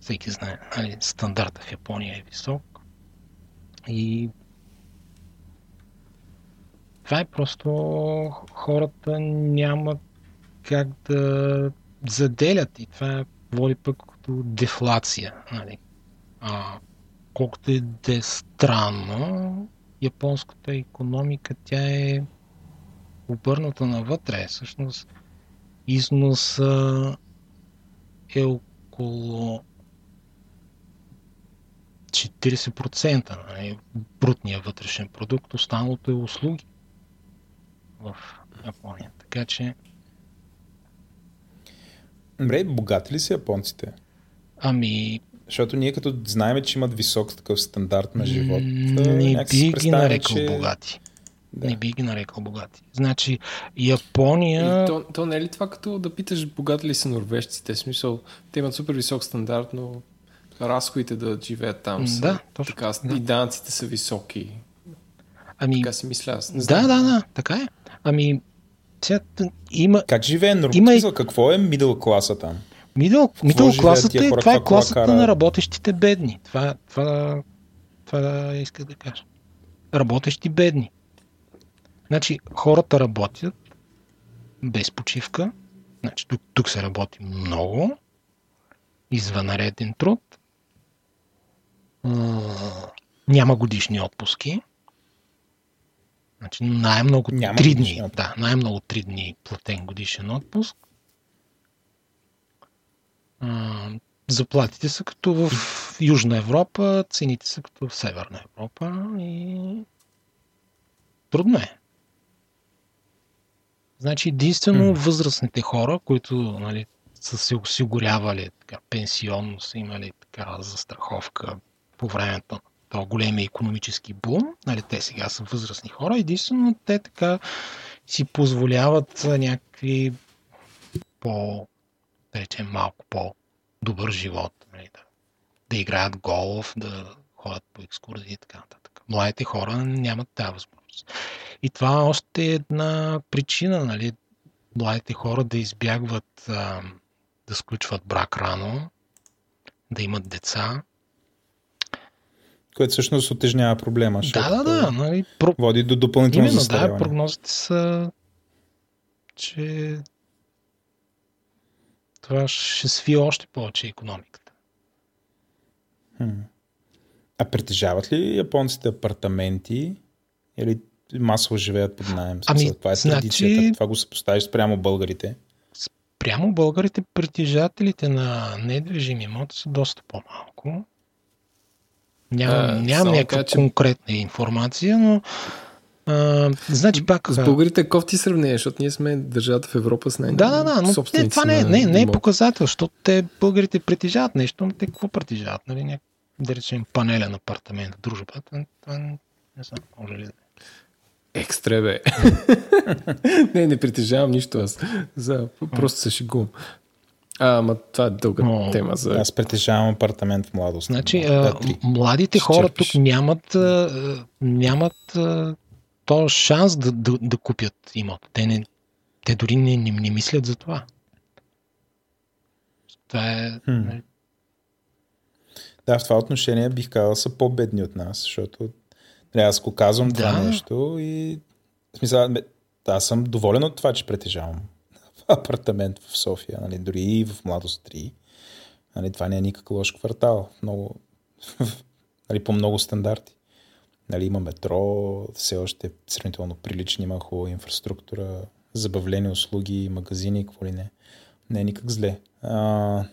Всеки знае, нали, стандарта в Япония е висок. И това е просто хората нямат как да заделят и това води пък като дефлация. Нали. А, колкото и да е странно, японската економика тя е обърната навътре. Всъщност износ е около 40% нали, брутния вътрешен продукт, останалото е услуги в Япония. Така че. Добре, богати ли са японците? Ами. Защото ние като знаем, че имат висок такъв стандарт на живот. Не би ги нарекал че... богати. Да. Не би ги нарекал богати. Значи, Япония... И то, то не е ли това като да питаш богати ли са норвежците? В смисъл, те имат супер висок стандарт, но разходите да живеят там са да, точно, така, да. и данците са високи. Ами, така си мисля. Аз не да, да, да, така е. Ами, сега, има... Как живее нормално? Има... Какво е мидъл класа там? Мидъл, мидъл класата е, това е класата кара... на работещите бедни. Това, това, това исках да кажа. Работещи бедни. Значи хората работят без почивка. Значи, тук, тук се работи много. Извънреден труд. няма годишни отпуски. Значи най-много Няма 3 годишен дни. Да, най-много 3 дни платен годишен отпуск. А, заплатите са като в Южна Европа, цените са като в Северна Европа и трудно е. Значи единствено Мгм. възрастните хора, които нали, са се осигурявали така, пенсионно, са имали така застраховка по времето на този големия економически бум, нали, те сега са възрастни хора, единствено те така си позволяват някакви по, да речем, малко по-добър живот. Нали, да, да играят голф, да ходят по екскурзии и така нататък. Младите хора нямат тази възможност. И това още е една причина, нали, младите хора да избягват а, да сключват брак рано, да имат деца. Което всъщност отежнява проблема. Да, да, да. Нали, про... Води до допълнително Именно, да, застаряване. прогнозите са, че това ще сви още повече економиката. Хм. А притежават ли японците апартаменти или масово живеят под найем? Ами, това е значи- традицията. Това го съпоставиш спрямо българите. Прямо българите, притежателите на недвижими имоти са доста по-малко. Нямам, А, нямам някаква че- конкретна информация, но а, значи пак... С българите е кофти сравнение, защото ние сме държавата в Европа с най Да, да, да, но не, това не, е- не, не е имоти. показател, защото те, българите, притежават нещо, но те какво притежават? Нали? Няк... Да речем панелен апартамент в дружбата, това не знам, може ли да е. Екстре, бе. не, не притежавам нищо аз. За, просто се шегувам. А, ама това е дълга Но- тема за... Аз притежавам апартамент в младост. Значи, Да, три. младите Ще хора черпиш. тук нямат, а, нямат а, то шанс да, да, да купят имот. Те, не, те дори не, не, не мислят за това. Това е... Хм. нали, Да, в това отношение бих казал са по-бедни от нас, защото нали, аз го казвам Да. това нещо и в смисъл, аз съм доволен от това, че притежавам апартамент в София, нали, дори и в Младост 3. Нали, това не е никакъв лош квартал. Много, нали, по много стандарти. Нали, има метро, все още е сравнително прилично, има хубава инфраструктура, забавлени услуги, магазини, какво ли не. Не е никак зле. А,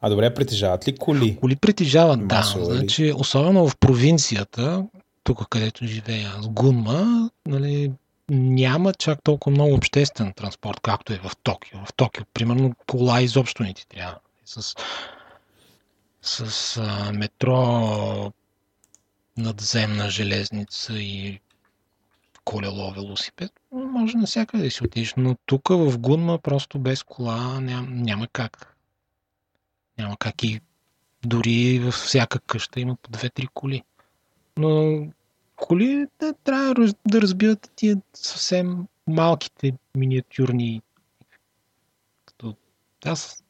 а добре, притежават ли коли? Коли притежават, да. Масово, или? Значи, особено в провинцията, тук където живея аз, Гунма, нали, няма чак толкова много обществен транспорт, както е в Токио. В Токио, примерно, кола изобщо не ти трябва. С, с а, метро, надземна железница и колело, велосипед, може навсякъде да си отидеш. Но тук в Гунма просто без кола ням, няма как. Няма как и дори във всяка къща има по две-три коли. Но коли да, трябва да раз- да разбиват тия съвсем малките миниатюрни. Като аз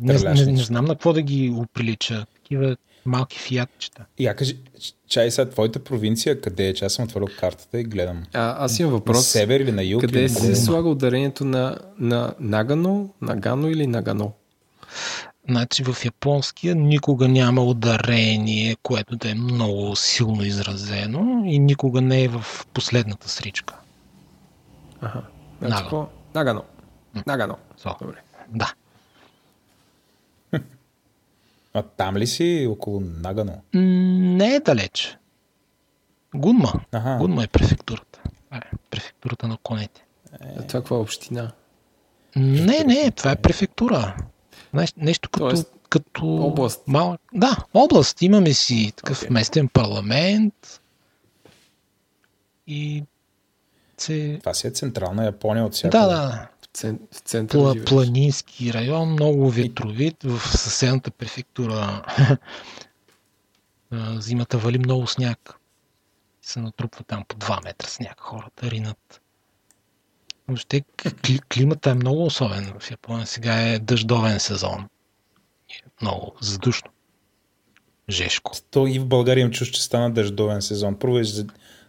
не, не, не, знам на какво да ги оприлича. Такива малки фиатчета. Я кажи, чай сега, твоята провинция къде е? Че аз съм отворил картата и гледам. А, аз имам На въпрос. север или на юг? Къде се слага ударението на, на Нагано, Нагано или Нагано? Значи в японския никога няма ударение, което да е много силно изразено и никога не е в последната сричка. Аха. Значи, Нагано. какво? Нагано. Нагано. So, Добре. да. А там ли си около Нагано? Не е далеч. Гунма. Аха. Гунма е префектурата. Е префектурата на конете. А това е община? Не, не, това е префектура. Знаеш, Нещо като, Тоест, като област. Мал... Да, област. Имаме си такъв okay. местен парламент и се... Това си е централна Япония от всяка. Да, да, В, цен, в центъра Пла, планински район, много ветровит. В съседната префектура зимата вали много сняг. Се натрупва там по 2 метра сняг. Хората ринат. Въобще кли, климата е много особен в Япония. Сега е дъждовен сезон. Е много задушно. Жешко. То и в България им чуш, че стана дъждовен сезон. Първо е за-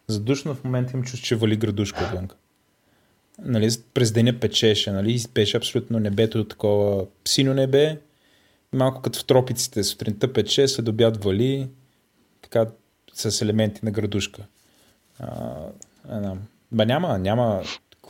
задушно, в момента им чуш, че вали градушка отвън. Нали, през деня печеше, нали, беше абсолютно небето такова сино небе, малко като в тропиците, сутринта пече, след обяд вали, така с елементи на градушка. А, не знам. Ба няма, няма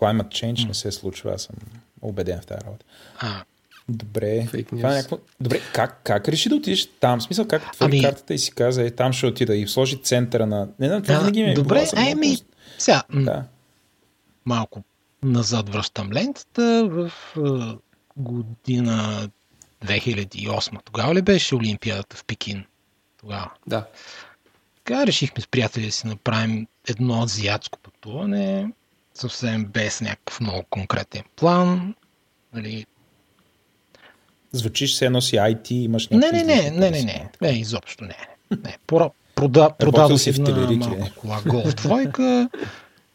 climate change не се случва, аз съм убеден в тази работа. А, Добре. Това е някакво... Добре, как, как реши да отидеш там? В смисъл, как отвори Ами- картата и си каза, е, там ще отида и сложи центъра на... Не знам, това да, винаги ми е добре, много еми, сега, Да. малко назад връщам лентата в е, година 2008. Тогава ли беше Олимпиадата в Пекин? Тогава. Да. Така решихме с приятели да си направим едно азиатско пътуване, съвсем без някакъв много конкретен план. Нали, Звучиш се едно си IT, имаш Не, някакви не, не, не, не, пари. не, не, изобщо не. не. Пора, прода, продадох си в една Телерик, малка кола Голф двойка,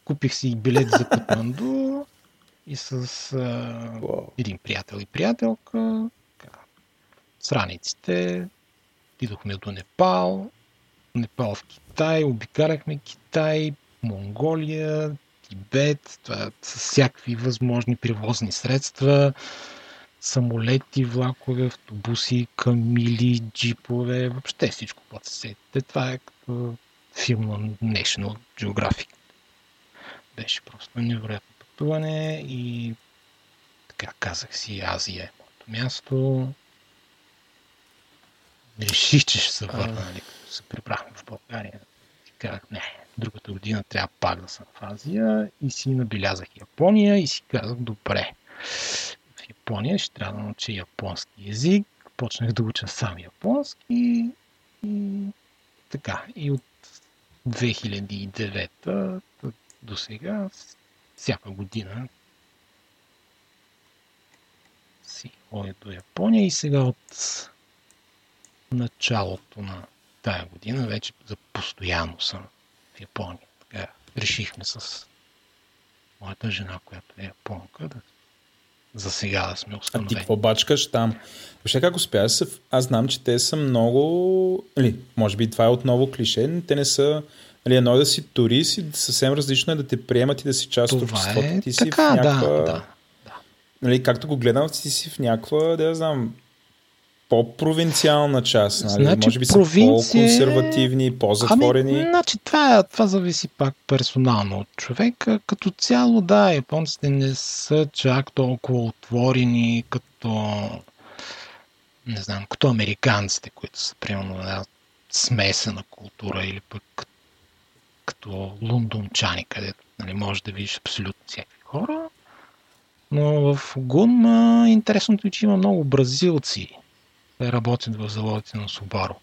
купих си билет за Катманду и с а, един приятел и приятелка, с раниците, отидохме до Непал, Непал в Китай, обикаляхме Китай, Монголия, Тибет, това с всякакви възможни превозни средства, самолети, влакове, автобуси, камили, джипове, въобще всичко, което се сетите. Това е като филм на National Geographic. Беше просто невероятно пътуване и така казах си, Азия е моето място. Реших, че ще се върна, нали, като се прибрахме в България. И казах, не, другата година трябва пак да съм в Азия и си набелязах Япония и си казах, добре, в Япония ще трябва да науча японски язик. Почнах да уча сам японски и така. И от 2009 до сега, всяка година си ходя до Япония и сега от началото на тая година вече за постоянно съм в Япония. Така, решихме с моята жена, която е японка, да за сега да сме А ти установени. какво бачкаш там? Въобще как успя се? Аз знам, че те са много... Нали, може би това е отново клише, но те не са... Нали, едно е да си турист и съвсем различно е да те приемат и да си част от обществото. е ти си така, в някаква... да, да. Нали, както го гледам, ти си в някаква, да я знам, по-провинциална част. Нали? Значи, може би са провинция е- по-консервативни, по-затворени. Ами, значи, това, това зависи пак персонално от човека. Като цяло, да, японците не са чак толкова отворени, като не знам, като американците, които са примерно една смесена култура или пък като лондончани, където нали, може да видиш абсолютно всякакви хора. Но в Гун а, интересното е, че има много бразилци. Те работят в заводите на Subaru.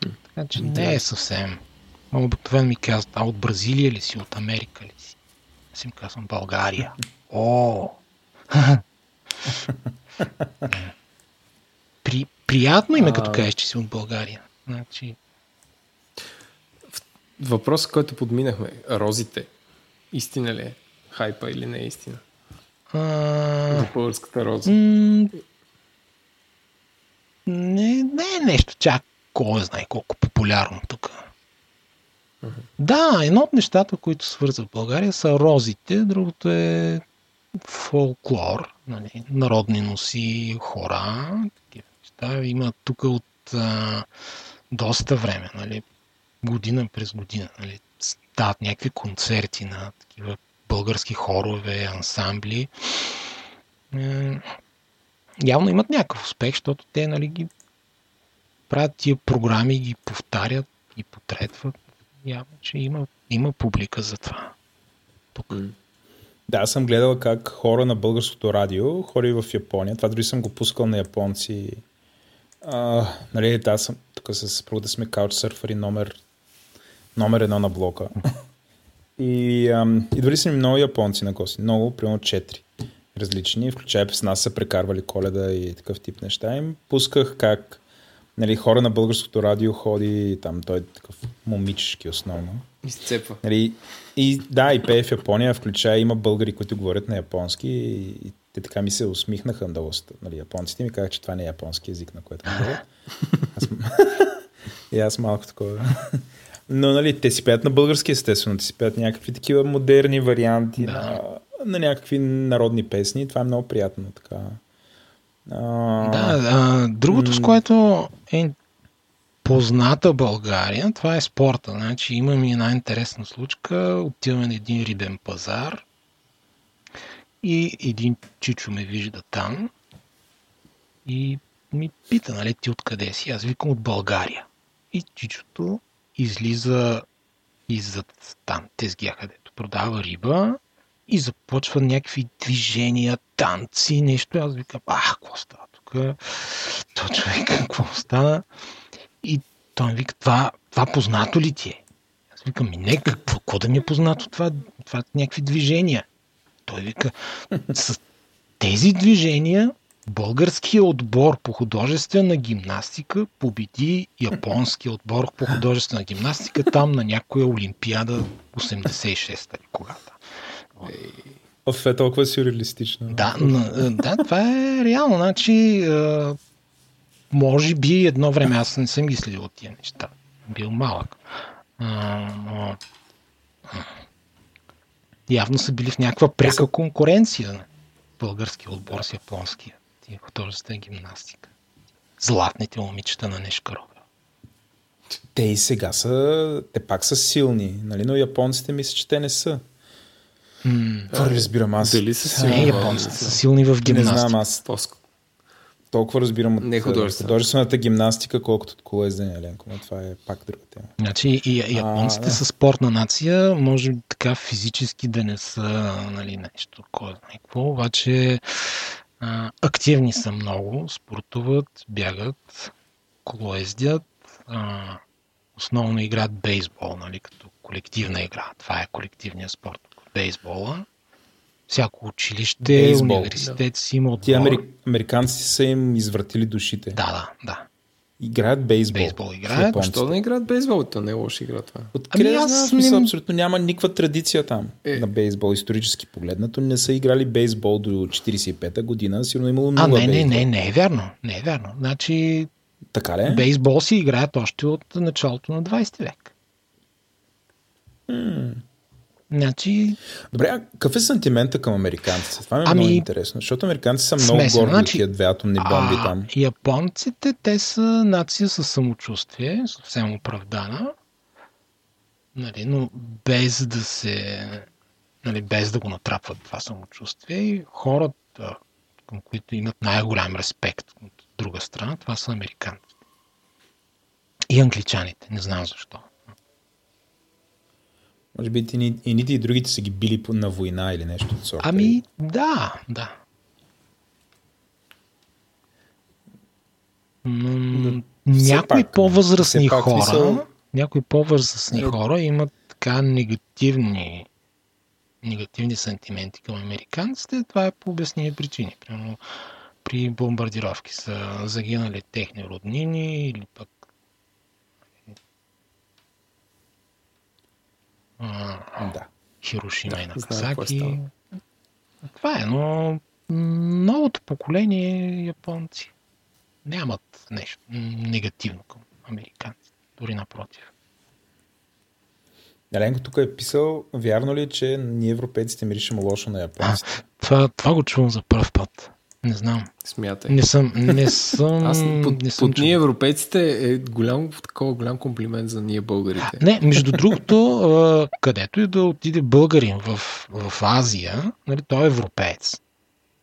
Така че не е съвсем. Обикновено ми казват, а от Бразилия ли си, от Америка ли си? Аз им казвам България. О! При, приятно им е като кажеш, че си от България. Значи, Въпрос, който подминахме. Розите. Истина ли е? Хайпа или не е истина? а, За българската роза. м, не, не е нещо чак кой знае колко популярно тук. Да, едно от нещата, които свързват България са розите, другото е фолклор, нали, народни носи, хора, такива неща. Има тук от а, доста време, нали, година през година, нали, стават някакви концерти на такива български хорове, ансамбли. Явно имат някакъв успех, защото те нали, ги правят тия програми, ги повтарят и потретват. Явно, че има, има публика за това. Тук. Да, съм гледал как хора на българското радио хори в Япония. Това дори съм го пускал на японци. А, нали, аз съм тук с съпругата сме каучсърфъри номер, номер едно на блока. И, ам, и дори са ми много японци на гости. Много, примерно четири различни, включая с нас са прекарвали коледа и такъв тип неща. Им пусках как нали, хора на българското радио ходи, там той е такъв момичешки основно. Изцепва. Нали, и да, и пее в Япония, включая има българи, които говорят на японски и, и те така ми се усмихнаха доста. Нали, японците ми казаха, че това не е японски язик, на който говорят. Аз... и аз малко такова. Но нали, те си пеят на български, естествено. Те си пеят някакви такива модерни варианти Да. на, на някакви народни песни. Това е много приятно. Така. А, Да, а, другото, с което е позната България, това е спорта. Значи имаме една интересна случка. Отиваме на един рибен пазар и един чичо ме вижда там и ми пита, нали, ти откъде си? Аз викам от България. И чичото излиза иззад там, тезгя, където продава риба и започва някакви движения, танци, нещо. Аз викам, ах, какво става тук? То човек, какво стана? И той ми вика, това, това познато ли ти е? Аз викам, ми не, какво, какво да ми е познато това? Това са някакви движения. Той вика, с тези движения българския отбор по художествена гимнастика победи японския отбор по художествена гимнастика там на някоя олимпиада 86-та или когато. Оф, е толкова сюрреалистично. Да, да, това е реално. Значи, може би едно време аз не съм ги следил от тия неща. Бил малък. но, явно са били в някаква пряка конкуренция на българския отбор с японския. Тия художествена гимнастика. Златните момичета на Нешкарова. Те и сега са, те пак са силни, нали? но японците мисля, че те не са. Това разбирам аз. Дали са силни? Не, японците са силни в Не гимнастика. знам аз. Толкова разбирам от Не художествена. художествената гимнастика, колкото от колездене, Еленко. Но това е пак друга тема. Значи и японците А, да. са спортна нация, може така физически да не са нали, нещо, кой знае какво, обаче а, активни са много, спортуват, бягат, колоездят, а, основно играят бейсбол, нали, като колективна игра. Това е колективният спорт. Бейсбола. Всяко училище, Бейсбол, университет си има отбор. Ти амери... американците са им извратили душите. Да, да, да. Играят бейсбол. Бейсбол играят. Японците. Що да не играят бейсбол? То не е лоша игра това. Откъде Ами аз аз не- смисъл, абсолютно няма никаква традиция там Е. на бейсбол, исторически погледнато. Не са играли бейсбол до 45-та година, сигурно е имало А, нула не, не, бейсбол. не, не е вярно. Не е вярно. Значи Така ли? е? Бейсбол си играят още от началото на 20 век. Значи, Добре, а какъв е сантимента към американците? Това ми е Ами, много интересно, защото американците са много смесен. горди от Значи, тия две атомни бомби а, там. японците, те са нация със самочувствие, съвсем оправдана, нали, но без да се, нали, без да го натрапват това самочувствие. И хората, към които имат най-голям респект от друга страна, това са американците. И англичаните, не знам защо. Може би и, и ните и другите са ги били на война или нещо от сорта. Ами, да, да. Все Някои пак, по-възрастни пак, хора, смисъл- някои по-възрастни Е. хора имат така негативни негативни сантименти към американците. Това е по обясними причини. Примерно при бомбардировки са загинали техни роднини или пък Да. Хирошима и Да, какво Накасаки. става. Това е, но новото поколение японци нямат нещо негативно към американците. Дори напротив. Еленко тук е писал, вярно ли е, че ние европейците миришем лошо на японците? Това, това го чувам за първ път. Не знам. Смятай. Не съм. Не съм. Аз под, не съм под ние европейците е голям, такова голям комплимент за ние българите. Не, между другото, където и да отиде българин в, в Азия, нали, той е европеец.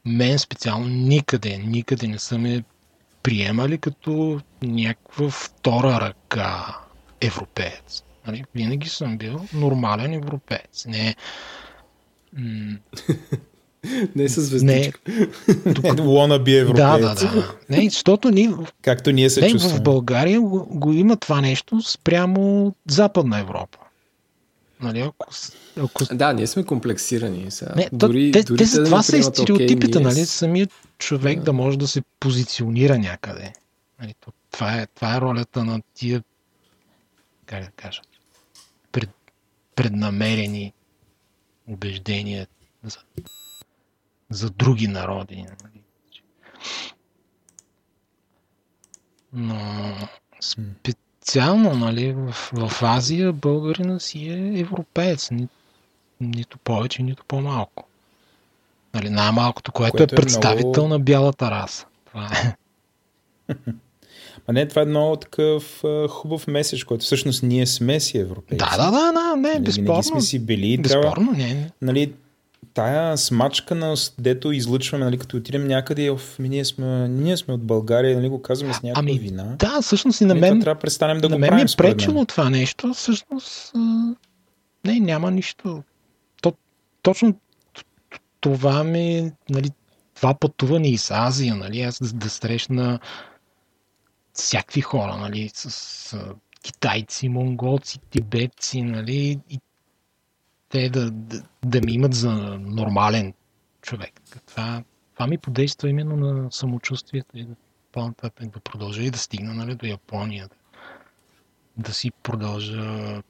Мен специално никъде, никъде не са ме приемали като някаква втора ръка европеец. Нали, винаги съм бил нормален европеец. Не, м, Не с не, звездичка. Е, Лона би да, европеец. да, да. Не, защото ние, Както ние се не, чувстваме. в България го, го има това нещо спрямо Западна Европа. Нали, ако, ако Да, ние сме комплексирани. Сега. Не, дори, те, дори те, да това са и стереотипите, окей, ние нали? Самият човек да. може да се позиционира някъде. Нали? то- Това, е, това е ролята на тия, как да кажа, пред, преднамерени убеждения за, за други народи. Нали? Но специално нали, в, в Азия българина си е европеец. Ни, нито повече, нито по-малко. Нали, най-малкото, което, Което е е представител много- на бялата раса. Това е. А не, това е много такъв а, хубав меседж, който всъщност ние сме си европейци. Да, да, да, да, не, Нали, безспорно. Винаги сме си били. Трябва, Безспорно, не, не. нали, тая смачканост, дето излъчваме, нали, като отидем някъде, оф, ми, ние, сме, ние сме от България, нали, го казваме с някаква Ами, вина. Да, всъщност и на Нали, мен, трябва да престанем да на го мен ми правим е според мен. пречило това нещо. Всъщност, не, няма нищо. То, точно това ми, нали, това пътуване из Азия, нали, аз да, да срещна всякакви хора, нали, с а, китайци, монголци, тибетци, нали, и те да, да, да ми имат за нормален човек. Това, това ми подейства именно на самочувствието и да по-нататък да продължа и да стигна нали, до Япония. Да, да си продължа,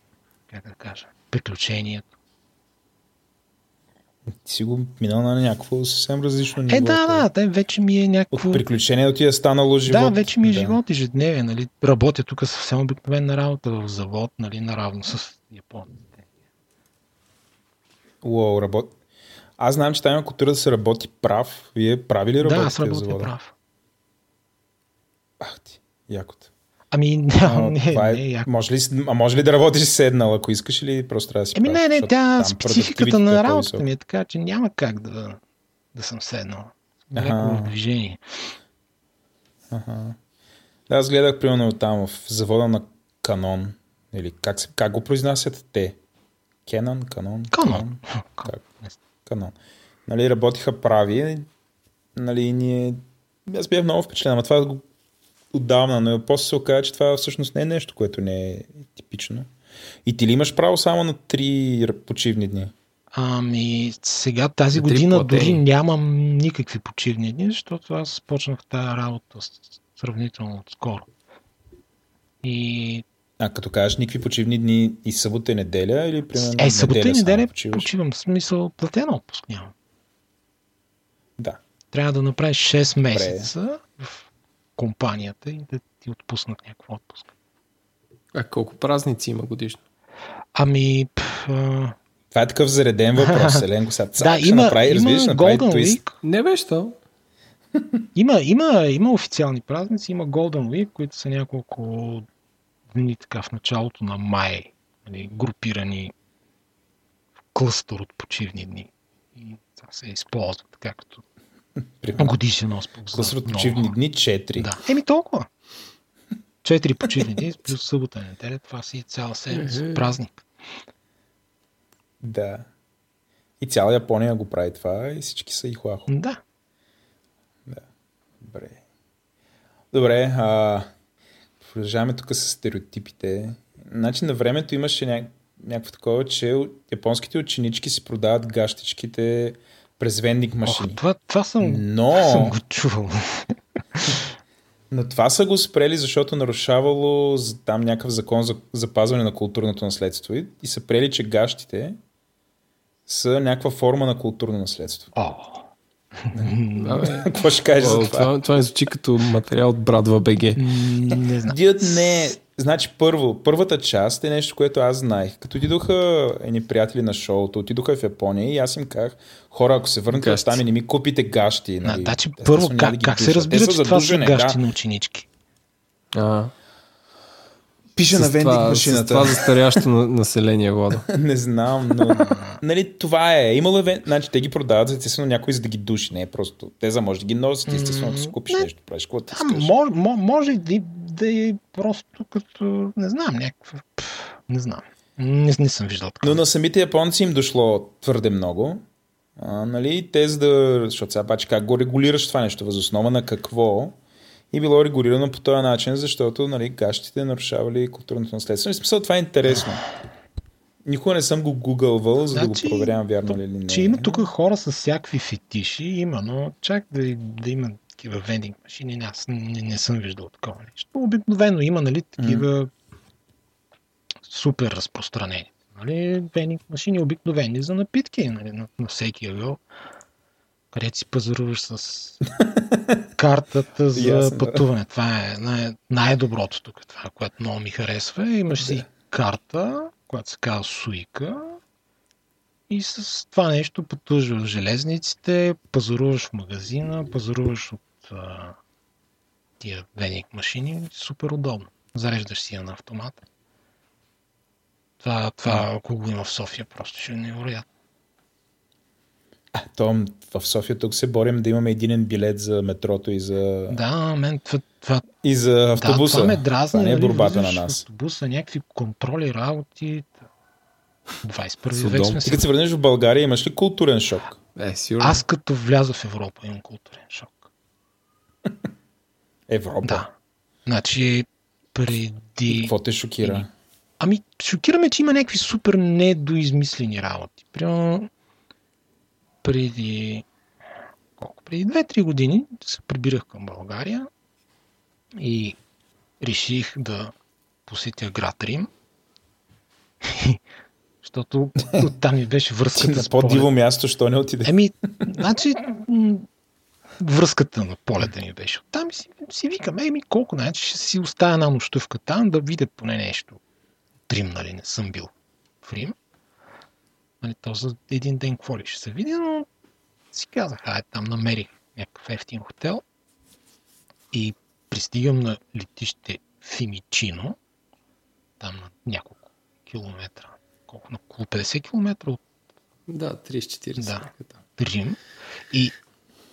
как да кажа, приключението. Ти си го минал на някакво съвсем различно ниво. Е, да, да, те вече ми е От някакво... приключението ти е станало живот. Да, вече ми е да. живот ежедневен, нали. Работя тук съвсем обикновена работа в завод, нали, наравно с японците. Уау, работ... Аз знам, че там има култура да се работи прав. Вие прави ли Да, работите аз в работя завода? прав. Ах ти, якото. Ами, не, А, не, това е, не, яко. може, ли, а може ли да работиш седнал, ако искаш или просто трябва да си Еми прав? не, не, тя спецификата е на работата ми е така, че няма как да, да съм седнал. Леко в движение. Аха. Да, аз гледах примерно там в завода на Канон. Или как, се, как го произнасят те? Канон? Канон. Как? Канон. Нали, работиха прави. Нали, ние... Аз бях много впечатлен, ама това го отдавна, но после се оказа, че това всъщност не е нещо, което не е типично. И ти ли имаш право само на три почивни дни? Ами, сега тази На година платени. дори нямам никакви почивни дни, защото аз почнах тази работа сравнително скоро. И А като кажеш никакви почивни дни и събота и неделя или примерно е, събота и неделя почиваш? почивам. В смисъл, платен отпуск нямам. Да. Трябва да направиш 6 месеца в компанията и да ти отпуснат някакъв отпуск. А колко празници има годишно? Ами, а, Това е такъв зареден въпрос, Еленко. Сега да, ще има, направи, има разбираш, направи Golden твист. Week, Не беше то. Има, има, има официални празници, има Golden Week, които са няколко дни така в началото на май, нали, групирани в клъстър от почивни дни. И това се използва така като Примерно. годишен отпуск. Клъстър от почивни дни 4. Да. Еми толкова. Четири почивни дни, плюс събота и неделя, това си е цяла седмица. Празник. да. И цяла Япония го прави това и всички са и хуахо. Да. Добре. Добре, а, продължаваме тук с стереотипите. Значи на времето имаше ня... някакво такова, че японските ученички си продават гащичките през вендинг Ох, машини. това, това съм, Но, съм го чувал. но това са го спрели, защото нарушавало там някакъв закон за запазване на културното наследство и, и са приели, че гащите са някаква форма на културно наследство. Абе, Какво ще кажеш за това? това, ми звучи като материал от Брадва БГ. не знам. Не. Значи първо, първата част е нещо, което аз знаех. Като отидоха едни приятели на шоуто, отидоха в Япония и аз им казах, хора, ако се върнете там и не ми купите гащи. Нали, значи, първо, как, как се разбира, че това са гащи на ученички? А, Пише на вендинг това, с машината. това застарящо на- население, Владо. не знам, но... нали, това е. Имало е... Значи, те ги продават, естествено, някой за да ги души. Не е просто... Те за може да ги носят, естествено, ако си купиш не. нещо, правиш каквото А, искаш. може, да, да е просто като, не знам, някаква, не знам. Не, не съм виждал Но такова. на самите японци им дошло твърде много. А, нали, те за да... Защото сега паче как го регулираш това нещо? Възоснова на какво? И било регулирано по този начин, защото нали, гащите нарушавали културното наследство. В смисъл това е интересно. Никога не съм го гугълвал, за да Значи, го проверявам вярно ли или не. Че има тук хора с всякакви фетиши, има, но чак да, да има такива вендинг машини, не, аз не, не съм виждал такова нещо. Обикновено има, нали, такива супер разпространени. Нали, вендинг машини обикновени за напитки, нали, на, на всеки ъгъл, където си пазаруваш с картата за Ясно. пътуване. Това е най- най-доброто тук, това, което много ми харесва. Имаш си Да. карта, която се казва Суика, и с това нещо пътуваш в железниците, пазаруваш в магазина, пазаруваш от а, тия веник машини, супер удобно. Зареждаш си я на автомат. Това, това ако го има в София, просто ще е невероятно. А, то в София тук се борим да имаме единен билет за метрото и за, Да, мен това, това, и за автобуса. да, това ме дразни. Това не е нали, борбата на нас. Автобуса, някакви контроли, работи. 21 Судом. век сме Ти се. като се върнеш в България, имаш ли културен шок? Е, сигурно. Аз като вляза в Европа имам културен шок. Европа. Да. Значи, преди... Какво те шокира? Ами, шокираме, че има някакви супер недоизмислени работи. Примерно, преди... Колко? Преди 2-3 години се прибирах към България и реших да посетя град Рим. Защото там ми беше връзката на по-диво място, що не отиде? Еми, значи, връзката на полета ми беше. Оттам и си, си викам, еми, колко, значи ще си оставя една нощувка там, да видя поне нещо. Рим, нали, не съм бил в Рим. Нали, то за един ден какво ли ще се види, но си казах, ай, там намерих някакъв ефтин хотел и пристигам на летище Фимичино, там на няколко километра, колко, на около 50 километра от Да, 30-40. Да. Рим и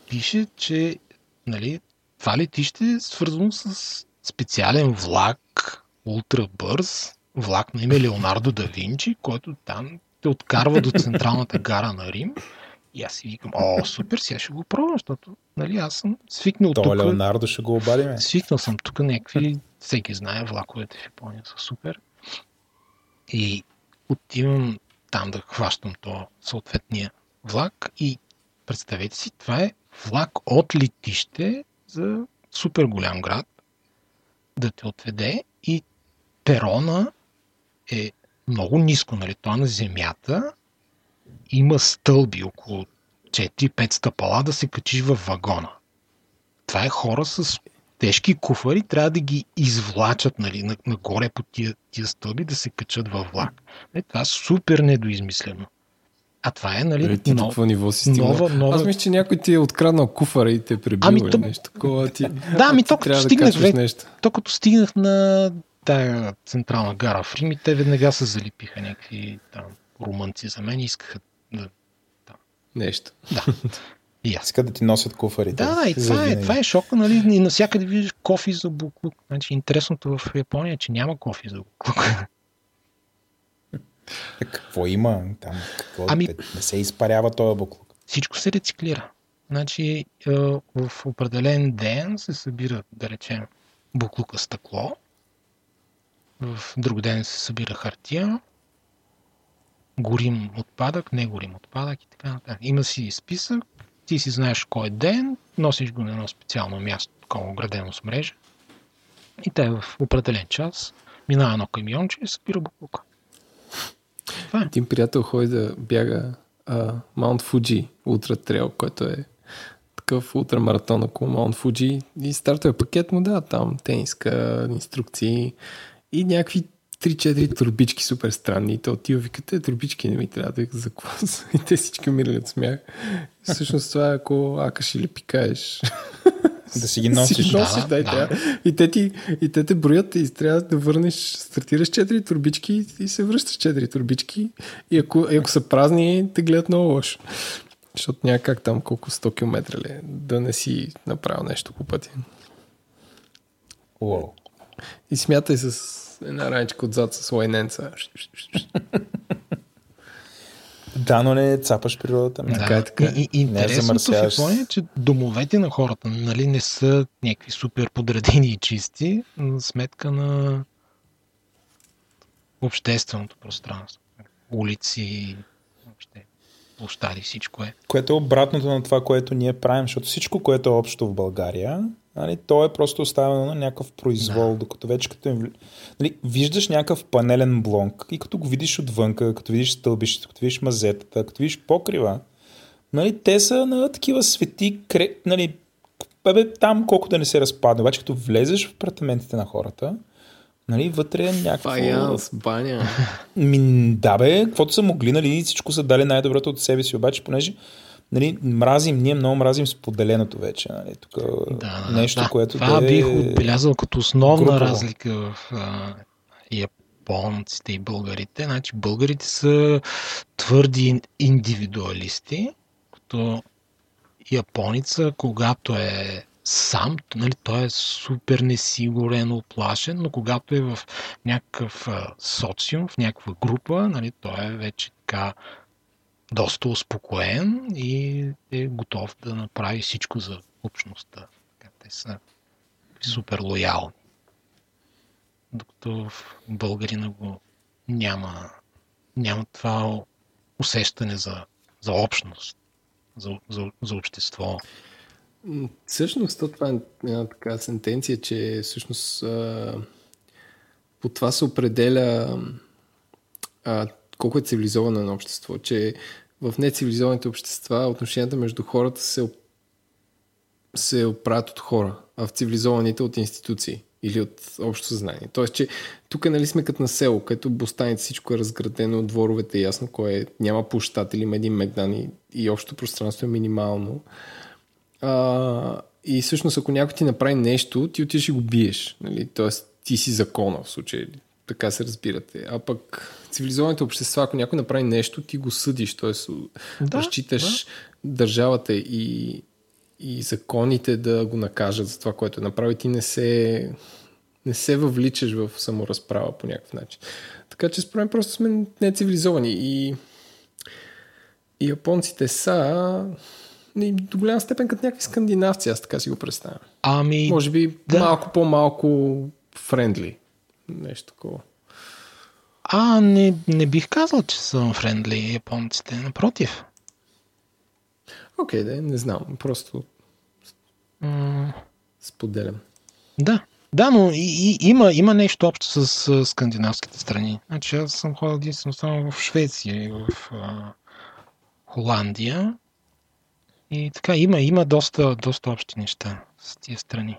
пише, че нали, това летище е свързано с специален влак, ултра бърз, влак на име Леонардо да Винчи, който там те откарва до централната гара на Рим. И аз си викам, о, супер, сега ще го пробвам, защото нали, аз съм свикнал тук. Леонардо ще го обадиме. Свикнал съм тук някакви, всеки знае, влаковете в Япония са супер. И отивам там да хващам то съответния влак и представете си, това е влак от летище за супер голям град да те отведе и перона е много ниско, нали? Това на земята има стълби около 4-5 стъпала да се качиш във вагона. Това е хора с тежки куфари, трябва да ги извлачат нали, на- нагоре по тия, тия стълби, да се качат във влак. Е, това е супер недоизмислено. А това е, нали, Нали, ти до но- какво ниво си нова- нова- Аз мисля, че някой ти е откраднал куфара и те е пребил Ами то- нещо такова. Ти, Да, ти то като да стигнах нещо. то като стигнах на тая централна гара в Рим и те веднага се залипиха някакви там румънци за мен и искаха да... Нещо. И аз. Иска да ти носят куфарите. Да, да, и това е, това е шока, нали? И навсякъде виждаш кофи за буклук. Значи, интересното в Япония е, че няма кофи за буклук. Е, Какво има там? Какво? Ами- Ами... Не се изпарява този буклук. Всичко се рециклира. Значи, е, в определен ден се събира, да речем, буклука стъкло, в друг ден се събира хартия, горим отпадък, не горим отпадък и така нататък. Има си списък, ти си знаеш кой е ден, носиш го на едно специално място, такова оградено с мрежа и те в определен час минава едно камионче и събира буклука. Това е. Един приятел ходи да бяга Маунт Фуджи Ултра Трейл, който е такъв ултрамаратон около Маунт Фуджи и стартовия пакет му да, там тениска, инструкции и някакви 3-4 турбички супер странни. И той отива вика, те турбички не ми трябва да за какво са?" И те всички умирали от смях. Всъщност това е ако акаш или пикаеш. Да си ги носиш. Си носиш, Да, да, и, да. и, те ти, и те те броят и трябва да върнеш, стартираш 4 турбички и се връщаш 4 турбички и ако, и ако са празни, те гледат много лошо. Защото няма как там колко 100 км ли е, да не си направил нещо по пътя. Уау. И смятай с една раничка отзад с лайненца. Да, но не цапаш природата. Ами. Така е, така е. И, и, Не интересното в замърсяваш. Япония е, че домовете на хората нали, не са някакви супер подредени и чисти, на сметка на общественото пространство. Улици, въобще, площади, всичко е. Което е обратното на това, което ние правим, защото всичко, което е общо в България, нали, то е просто оставено на някакъв произвол, да. докато вече като им... нали, виждаш някакъв панелен блок и като го видиш отвънка, като видиш стълбището, като видиш мазетата, като видиш покрива, нали, те са на такива свети, кре... нали, бе, там колко да не се разпадне, обаче като влезеш в апартаментите на хората, нали, вътре е някакво... Фаянс, баня. Ми, да бе, каквото са могли, нали, всичко са дали най-доброто от себе си, обаче, понеже нали, мразим, ние много мразим споделеното вече. Нали, тук Да, нещо, да. което Това да е бих отбелязал като основна групово. разлика в а, японците и българите. Значи българите са твърди индивидуалисти, като японеца, когато е сам, нали, той е супер несигурен, оплашен, но когато е в някакъв социум, в някаква група, нали, той е вече така доста успокоен и е готов да направи всичко за общността. Така, Те са супер лоялни. Докато в българина го няма, няма това усещане за, за общност, за, за, за общество. Всъщност, то това е една така сентенция, че всъщност по това се определя колко е цивилизовано едно общество, че в нецивилизованите общества отношенията между хората се, се оправят от хора, а в цивилизованите от институции или от общо съзнание. Тоест, че тук нали сме като на село, където бостаните всичко е разградено, дворовете е ясно кой е, няма площад или един мегдан и, и общото пространство е минимално. А, и всъщност, ако някой ти направи нещо, ти отиваш и го биеш. Нали? Тоест, ти си закона в случай. Така се разбирате. А пък цивилизованите общества, ако някой направи нещо, ти го съдиш. Тоест, да, разчиташ да. държавата и, и законите да го накажат за това, което е направи. Ти не се, не се въвличаш в саморазправа по някакъв начин. Така че според мен просто сме нецивилизовани. И, и японците са и до голяма степен като някакви скандинавци, аз така си го представям. Ами, Може би да. малко по-малко френдли. Нещо такова. а не, не бих казал, че са френдли японците. Напротив. Окей, да, не знам. Просто М, споделям. Да. Да, но и, и, има, има нещо общо с, с скандинавските страни. Значи аз съм ходил единствено само в Швеция и в а, Холандия. И така, има, има доста, доста общи неща с тия страни.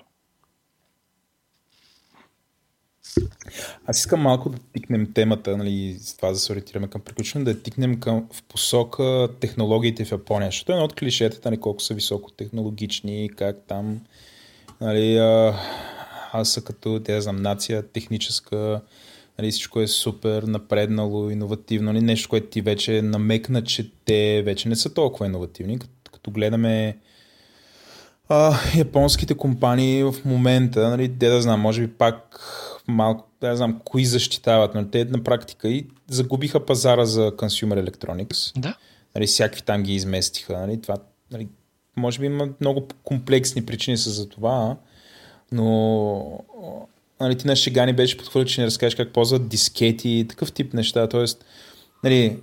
Аз искам малко да тикнем темата, нали, с това да се ориентираме към приключване, да тикнем към, в посока технологиите в Япония, защото е едно от клишетата, нали, колко са високотехнологични, как там, нали, а, аз са като, те да знам, нация техническа, нали, всичко е супер напреднало, иновативно, нали, нещо, което ти вече намекна, че те вече не са толкова иновативни, като, като гледаме а, японските компании в момента, нали, де да знам, може би пак малко, да знам, кои защитават, но те на практика и загубиха пазара за Consumer Electronics. Да. Нали, всякакви там ги изместиха. Нали, това, нали, може би има много комплексни причини са за това, но нали, ти на шега ни беше подхвърлил, че не разкажеш как ползват дискети и такъв тип неща. Тоест, нали,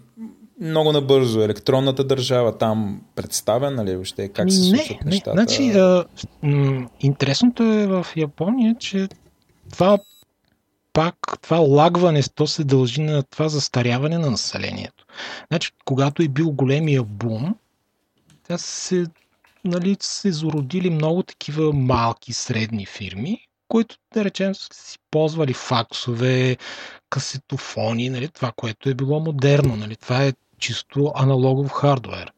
много набързо. Електронната държава там представя, нали, въобще как се Ами случват не, не. нещата. Значи, а, м- интересното е в Япония, че това пак, това лагване, то се дължи на това застаряване на населението. Значи, когато е бил големия бум, тя се, нали, се зародили много такива малки, средни фирми, които, да речем, са си ползвали факсове, касетофони, нали, това, което е било модерно. Нали, това е чисто аналогов хардвер.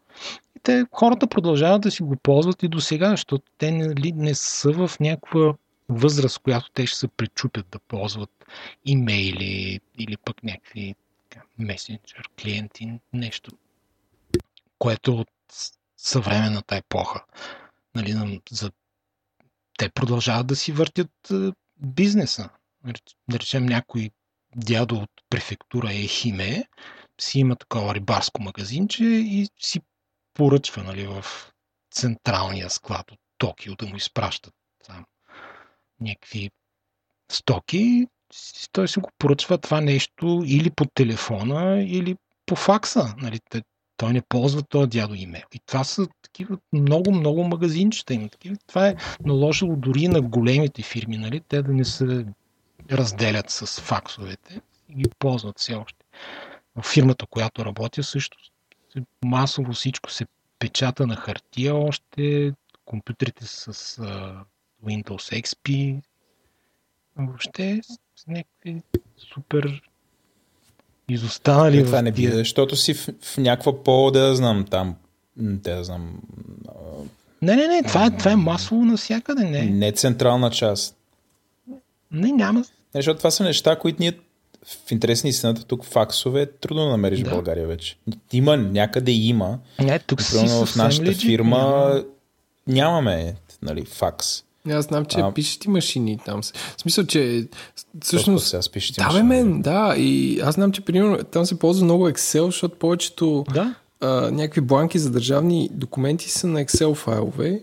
И те, хората продължават да си го ползват и до сега, защото те нали, не са в някаква възраст, която те ще се пречупят да ползват имейли или пък някакви месенджер, клиенти, нещо, което от съвременната епоха. Нали, на- за... Те продължават да си въртят е, бизнеса. Нали, Да речем някой дядо от префектура Ехиме си има такова рибарско магазинче и си поръчва нали, в централния склад от Токио да му изпращат там някакви стоки. Той си го поръчва това нещо или по телефона, или по факса. Нали? Той не ползва този дядо имейл. И това са такива много, много магазинчета. Има такива. Това е наложило дори на големите фирми, нали? те да не се разделят с факсовете и ги ползват все още. В фирмата, която работя, също масово всичко се печата на хартия още, компютрите с Windows XP, въобще с някакви супер изостанали Е, това не биде, защото си в, в някаква по, да знам, там те да знам, Не, не, не, това е, това е масово навсякъде. Не, не централна част. не няма. Не, защото това са неща, които ние в интерес на истината тук факсове трудно да намериш Да. в България вече. Има, някъде има. Не, тук Примерно в нашата фирма няма. нямаме нали, факс. Аз знам, че А- пишат и машини там. В смисъл, че Всъщност, сега спиш, Да, бе, мен, да. И аз знам, че примерно там се ползва много Excel, защото повечето Да, а, някакви бланки за държавни документи са на Excel файлове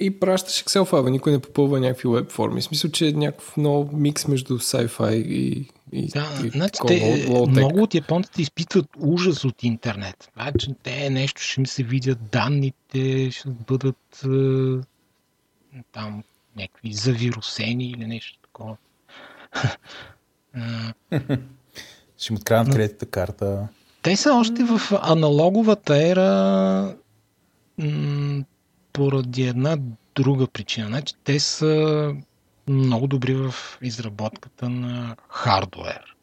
и пращаш Excel файлове, никой не попълва някакви веб форми. В смисъл, че е някакъв много микс между sci-fi и, и, да. и Значи, такова, те, много от японците изпитват ужас от интернет. Че те нещо ще им се видят данните, ще бъдат е, там някакви завирусени или нещо такова. Ще му откраднат кредитната карта. Те са още в аналоговата ера м, поради една друга причина. Значи, те са много добри в изработката на хардуер.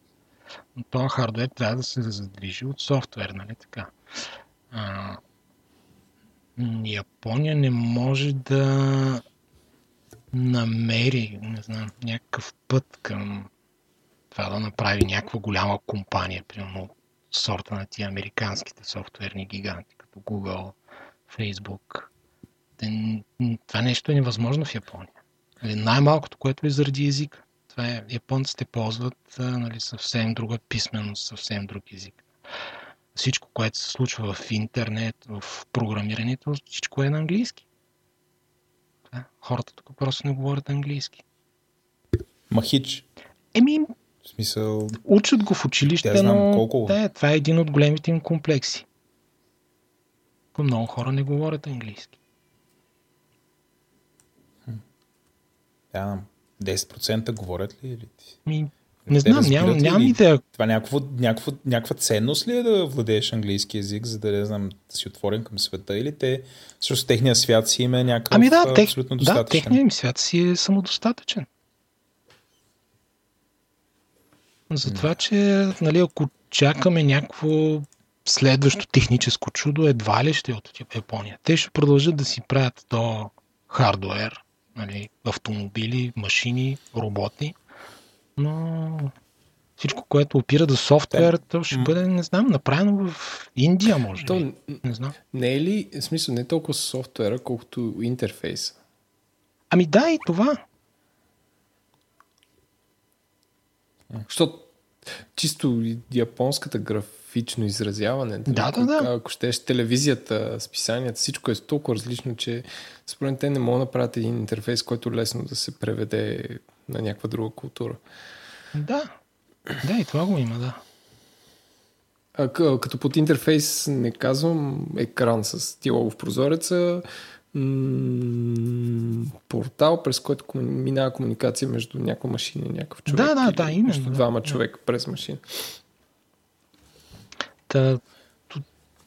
Но този хардуер трябва да се задвижи от софтуер, нали така? А, Япония не може да намери, не знам, някакъв път към това да направи някаква голяма компания, примерно сорта на тия американските софтуерни гиганти, като Google, Facebook. Това нещо е невъзможно в Япония. Нали, Най-малкото, което е заради езика. Това е, японците ползват нали, съвсем друга писменост, съвсем друг език. Всичко, което се случва в интернет, в програмирането, всичко е на английски. Хората тук просто не говорят английски. Махич. Еми, В смисъл, Учат го в училище, Тя знам но колко. Да, това е един от големите им комплекси. Много хора не говорят английски. да, 10% говорят ли? Или? ти? Ми, не знам, разбират нямам, идея. Това някакво, някакво, някаква ценност ли е да владееш английски язик, за да, не знам, да си отворен към света? Или те, всъщност техния свят си им е някакъв Ами да, тех, абсолютно да, достатъчен? техният им свят си е самодостатъчен. Затова, че нали, ако чакаме някакво следващо техническо чудо, едва ли ще е от Япония. Те ще продължат да си правят то хардуер, нали, автомобили, машини, роботи, но всичко, което опира до софтуер, то ще бъде, не знам, направено в Индия, може То, би. Не знам. не е ли, в смисъл, не толкова софтуера, колкото интерфейс? Ами да, и това. Защото чисто японската графично изразяване, нали, Да, да, да. ако щеш телевизията, списанията, всичко е толкова различно, че според мен те не могат да направят един интерфейс, който лесно да се преведе на някаква друга култура. Да. Да, и това го има, да. А, като под интерфейс не казвам екран с тилов прозореца, м- портал, през който кому- минава комуникация между някаква машина и някакъв човек. Да, да, да, именно, Между да. двама човека през машина. Та,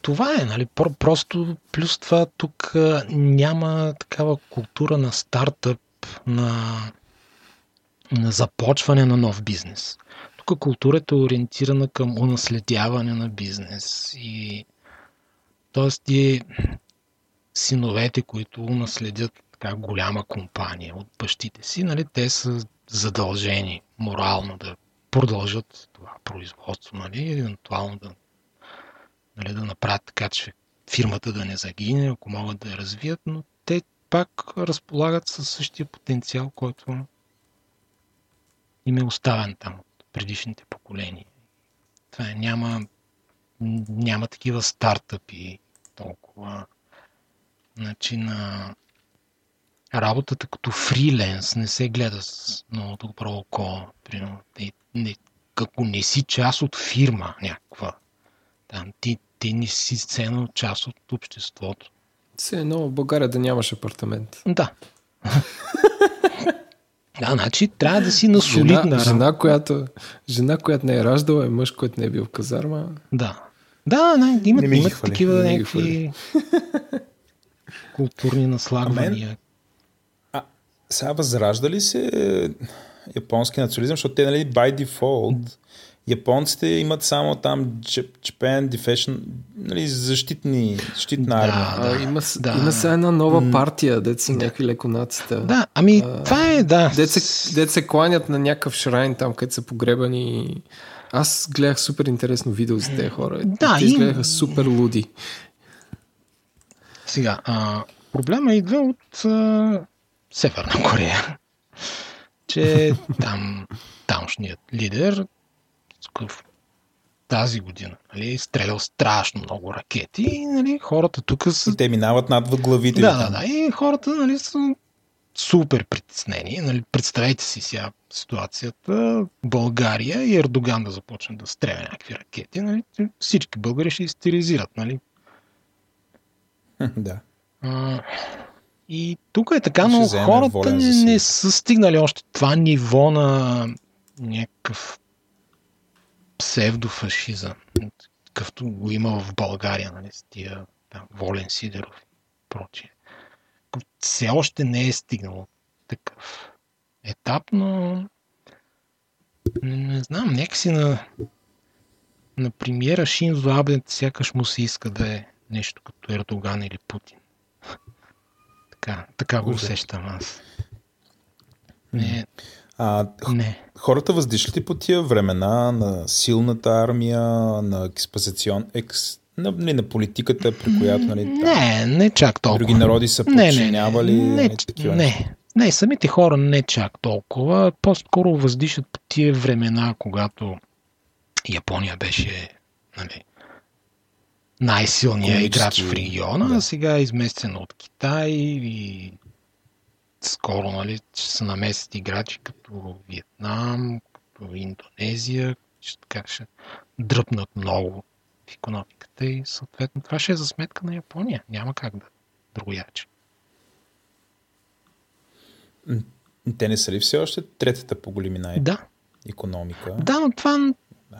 това е, нали? Про- Просто плюс това тук няма такава култура на стартъп, на, на започване на нов бизнес. Тук културата е ориентирана към унаследяване на бизнес и т.е. и синовете, които унаследят така голяма компания от бащите си, нали, те са задължени морално да продължат това производство, нали, евентуално да нали, да направят така, че фирмата да не загине, ако могат да я развият, но те пак разполагат със същия потенциал, който им е оставен там от предишните поколения. Това е, няма, няма такива стартъпи толкова. Значи на работата като фриленс не се гледа с много добро око. Примерно, не, не, ако не си част от фирма някаква, там ти, ти не си ценно част от обществото. Все едно в България да нямаш апартамент. Да. да, значи трябва да си на солидна Жена, жена, която, жена, която не е раждала, е мъж, който не е бил в казарма. Да. Да, не, имат, Не имат хвали, такива не някакви културни наслагвания. А, сега възражда ли се японски национализъм, защото те, нали, by default японците имат само там Jap- Japan Defense, нали, защитни, защитна Да, армия. А, да, има, да. има сега една нова партия, дет са някакви леконаците. Да, ами А, това е, да. Дет се, дет се кланят на някакъв шрайн там, където са погребани. Аз гледах супер интересно видео за тези хора. Да, Те и- изгледаха супер луди. Сега, а, проблема идва от а, Северна Корея. Че там тамошният лидер в тази година нали, е стрелял страшно много ракети и нали, хората тук са И те минават над главите. Да, да, да. И хората нали, са супер притеснени. Нали, представете си сега ситуацията. България и Ердоган да започне да стреля някакви ракети. Нали, всички българи ще истеризират. Нали. да. А, и тук е така, но хората не, не са стигнали още това ниво на някакъв псевдофашизъм, какъвто го има в България, нали, с тия там, Волен Сидеров и прочие. Все още не е стигнало такъв етап, но не, не знам, някакси на, на премиера Шинзо Абе сякаш му се иска да е нещо като Ердоган или Путин. Така, така го усещам аз. Не, А, не. хората въздишат ли по тия времена на силната армия, на експозицион, екс, на, нали, на политиката, при която нали, Не, не чак толкова. други народи са Не, не, не, подчинявали не, нали, такива неща? не, не, самите хора не чак толкова. По-скоро въздишат по тия времена, когато Япония беше нали, най-силният играч в региона, да. сега е изместена от Китай и скоро нали, ще се намесят играчи като Виетнам, като Индонезия, ще, така ще дръпнат много в економиката и съответно това ще е за сметка на Япония. Няма как да другояче. Те не са ли все още третата по големина Да, економика? да, но това, Да.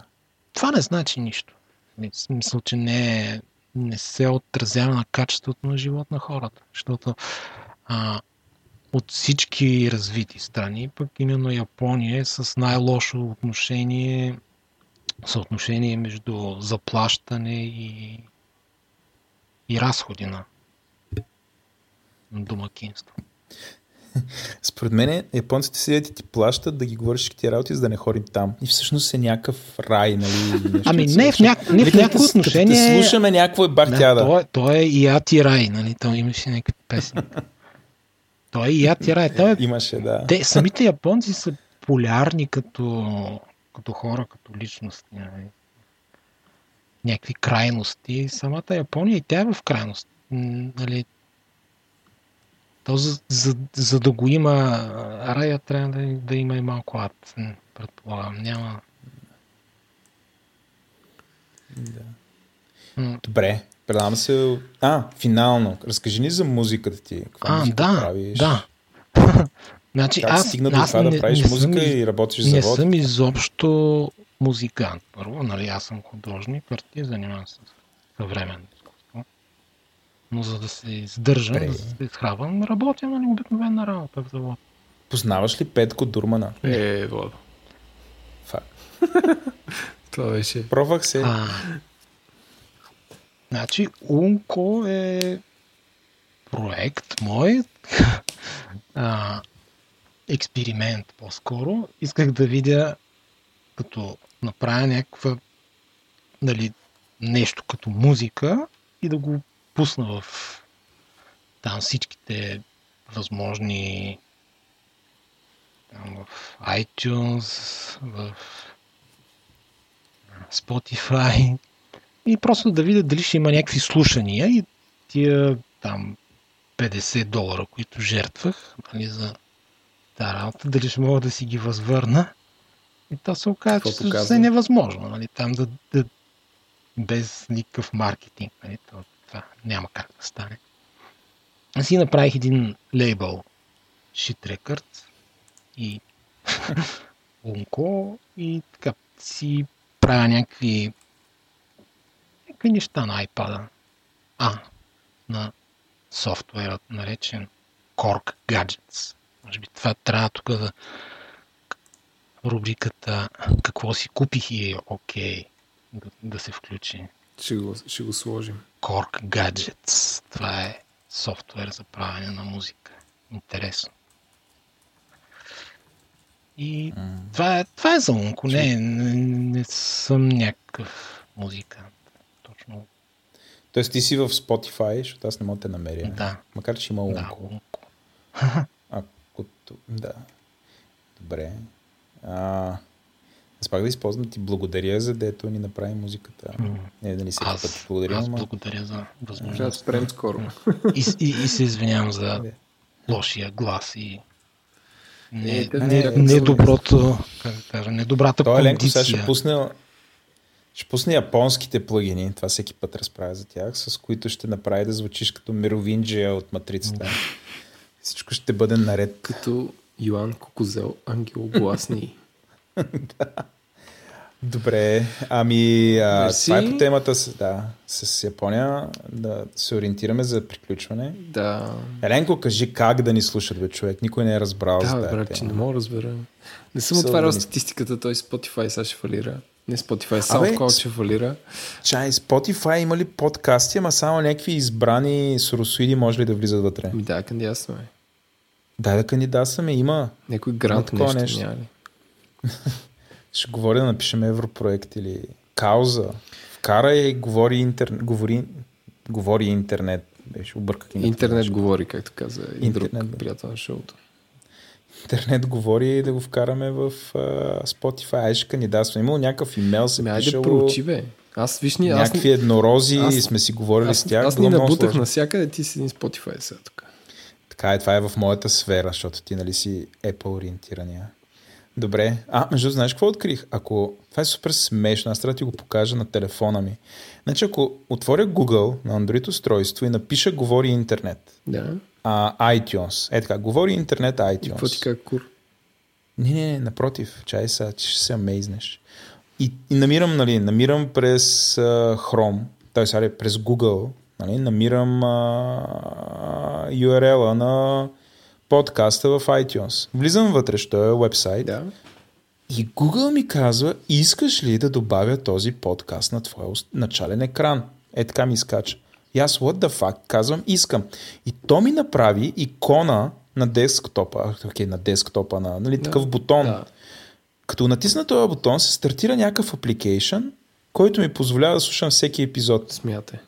това не значи нищо. В смисъл, че не, е- не се отразява на качеството на живот на хората. Защото а, от всички развити страни, пък именно Япония е с най-лошо отношение, съотношение между заплащане и, и разходи на, домакинство. Според мен японците седят и ти плащат да ги говориш всички работи, за да не ходим там. И всъщност е някакъв рай, нали? нещо Ами не, в, няк... не в Нали, някакво като- като отношение... те слушаме някакво е бах тя Да, той, е- той е и Ати Рай, нали? Той имаше някакви песни. той е и Ати Рай. Той е... Имаше, да. Те, самите японци са полярни като, като хора, като личности. Нали? Някакви крайности. Самата Япония и тя е в крайност. Нали? То за, за, за да го има рая, трябва да, да има и малко ад. Предполагам. Няма. М, Добре, предавам се. А, финално. Разкажи ни за музиката ти. Каква А, музика да, правиш? да. значи, Как аз, стигна до аз това не, да правиш не музика съм, и работиш не в завод? съм изобщо музикант. Първо, нали, аз съм художник, върти, занимавам се с съвременно изкуство. Но за да се издържам, за да се изхрабвам, работя нали, обикновена работа в завод. Познаваш ли Петко Дурмана? Е, Владо. Факт. Това беше. Пробвах се. А, значи, Унко е проект мой, а, експеримент по-скоро. Исках да видя, като направя някаква, нали, нещо като музика и да го пусна в там всичките възможни там в iTunes, в Spotify и просто да видя дали ще има някакви слушания и тия там 50 долара, които жертвах нали, за тази работа, дали ще мога да си ги възвърна. И то се оказа, че показва? е невъзможно. Нали, там да, да, без никакъв маркетинг. Нали, то, това няма как да стане. Аз си направих един лейбъл Shit Records и Унко и така си правя някакви някакви неща на iPad. А, на софтуерът, наречен Cork Gadgets. Може би това трябва тук да рубриката Какво си купих и е окей да, да се включи. Ще го, ще го сложим. Korg Gadgets. Това е софтуер за правене на музика. Интересно. И mm. това, е, това е за Унко. Не, не, не съм някакъв музикант. Тоест ти си в Spotify, защото аз не мога да те намеря. Да. Макар, че има Унко. Да. Ако... Да. Добре. А, аз пак да използвам да ти благодаря, за дето ни направи музиката. Не да ни се Аз, път благодаря, аз благодаря за Трябва да възможността. спрем скоро. И, и, и се извинявам за Не. лошия глас и не, Е, те не, не- не доброто, как да кажа, недобрата Той Еленко сега кондиция. ще пусне, ще пусне японските плагини, това всеки път разправя за тях, с които ще направи да звучиш като Мировинджия от Матрицата. Всичко ще бъде наред. Като Йоан Кокозел, ангелогласни. Добре, ами а, Мерси. това е по темата с, да, с Япония, да се ориентираме за приключване. да. Еленко, кажи как да ни слушат, бе, човек. Никой не е разбрал Да, брат, че не мога да разбера. Не съм Мисъл отварял да статистиката, той Spotify сега ще фалира. Не Spotify, SoundCloud с- ще фалира. Чай, Spotify има ли подкасти, ама само някакви избрани соросоиди може ли да влизат вътре? Ми да, кандидатстваме. Дай да кандидатстваме, има. Някой грант такова нещо, нещо. няма ли? Ще говоря да напишем европроект или кауза. Вкарай и говори, интер... говори... говори интернет. Беше обърках името. Интернет говори, както каза и друг Интернет, да. приятел на шоуто. Интернет говори и да го вкараме в uh, Spotify. Ай ще кандидатстваме. Имало някакъв имейл се Ме, айде пишало. проучи, бе. Аз, виж ни, аз, Някакви еднорози аз- сме си говорили аз, с тях. аз ни набутах навсякъде, ти си един Spotify сега тук. Така е, това е в моята сфера, защото ти нали си Apple ориентирания. Добре. А, между знаеш какво открих? Ако... Това е супер смешно, аз трябва да ти го покажа на телефона ми. Значи, ако отворя Google на Android устройство и напиша говори интернет, Да. А, iTunes, е така, говори интернет И какво ти iTunes. каза кур? Не, не, не, напротив, чай сега, че ще се амейзнеш. И, и намирам, нали, намирам през а, Chrome, т.е. сега през Google, нали, намирам а, URL-а на подкаста в iTunes. Влизам вътре, що е вебсайт. Да. И Google ми казва, искаш ли да добавя този подкаст на твоя начален екран? Е така ми изкача. И аз, what the fuck, казвам, искам. И то ми направи икона на десктопа, а, окей, на десктопа, на, нали, такъв бутон. Да. Като натисна този бутон, се стартира някакъв апликейшн, който ми позволява да слушам всеки епизод. Смятай.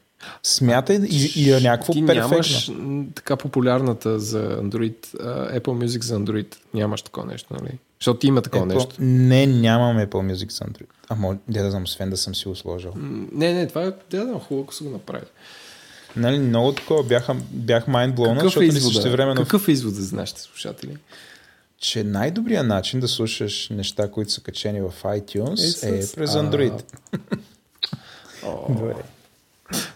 Смятай и, и е някакво Ти перфектно. нямаш така популярната за Android, Apple Music за Android. Нямаш такова нещо, нали? Защото има такова Apple- нещо. Не, нямам Apple Music за Android. А може, да знам, освен да съм си го сложил. Не, не, това е да, да, хубаво, ако са го направили. Нали, много такова, бях, бях mindblown, Какъв защото е нали, също извода? времено, Какъв е извода за нашите слушатели? че най-добрият начин да слушаш неща, които са качени в iTunes Е е, през Android. О, Добре. Добре.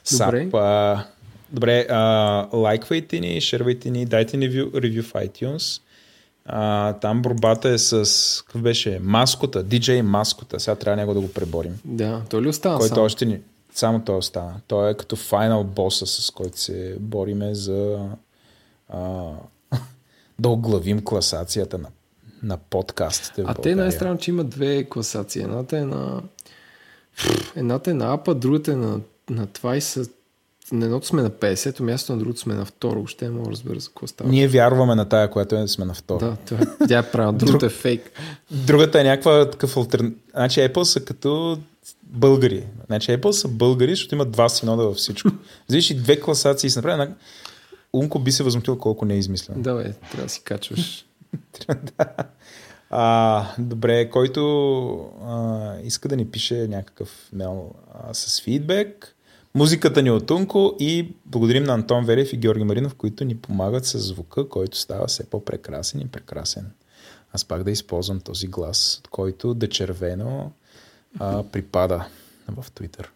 Сап, а, добре, а, лайквайте ни, шервайте ни, дайте ни ревю, ревю в iTunes. А, там борбата е с, какъв беше, маскота, DJ маскота. Сега трябва него да го преборим. Да, той ли остава който сам? още ни... Само той остана. Той е като финал боса, с който се бориме за а, да оглавим класацията на, на подкастите А те най-странно, че има две класации. Едната е на... Едната е на апа, другата е на, на това и са... На едното сме на 50-то място, на другото сме на второ. Още не мога да разбера за какво става. Ние вярваме на тая, която е, сме на второ. Да, това, е- тя е правилна. Другата е фейк. Другата е някаква такъв алтерн... Значи Apple са като българи. Значи Apple са българи, защото имат два синода във всичко. Взиш и две класации и се направи. една- Унко би се възмутил колко не е измислено. Да, бе, трябва да си качваш. А, добре, който а, иска да ни пише някакъв мейл а, с фидбек, музиката ни е от Унко и благодарим на Антон Верев и Георги Маринов, които ни помагат с звука, който става все по-прекрасен и прекрасен. Аз пак да използвам този глас, който да червено а, припада в Twitter.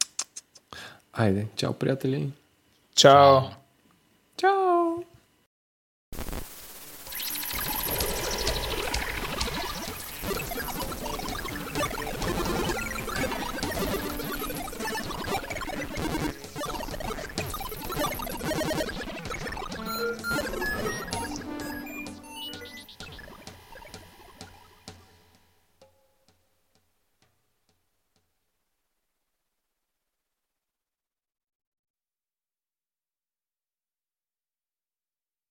Айде, чао, приятели. Чао! Чао!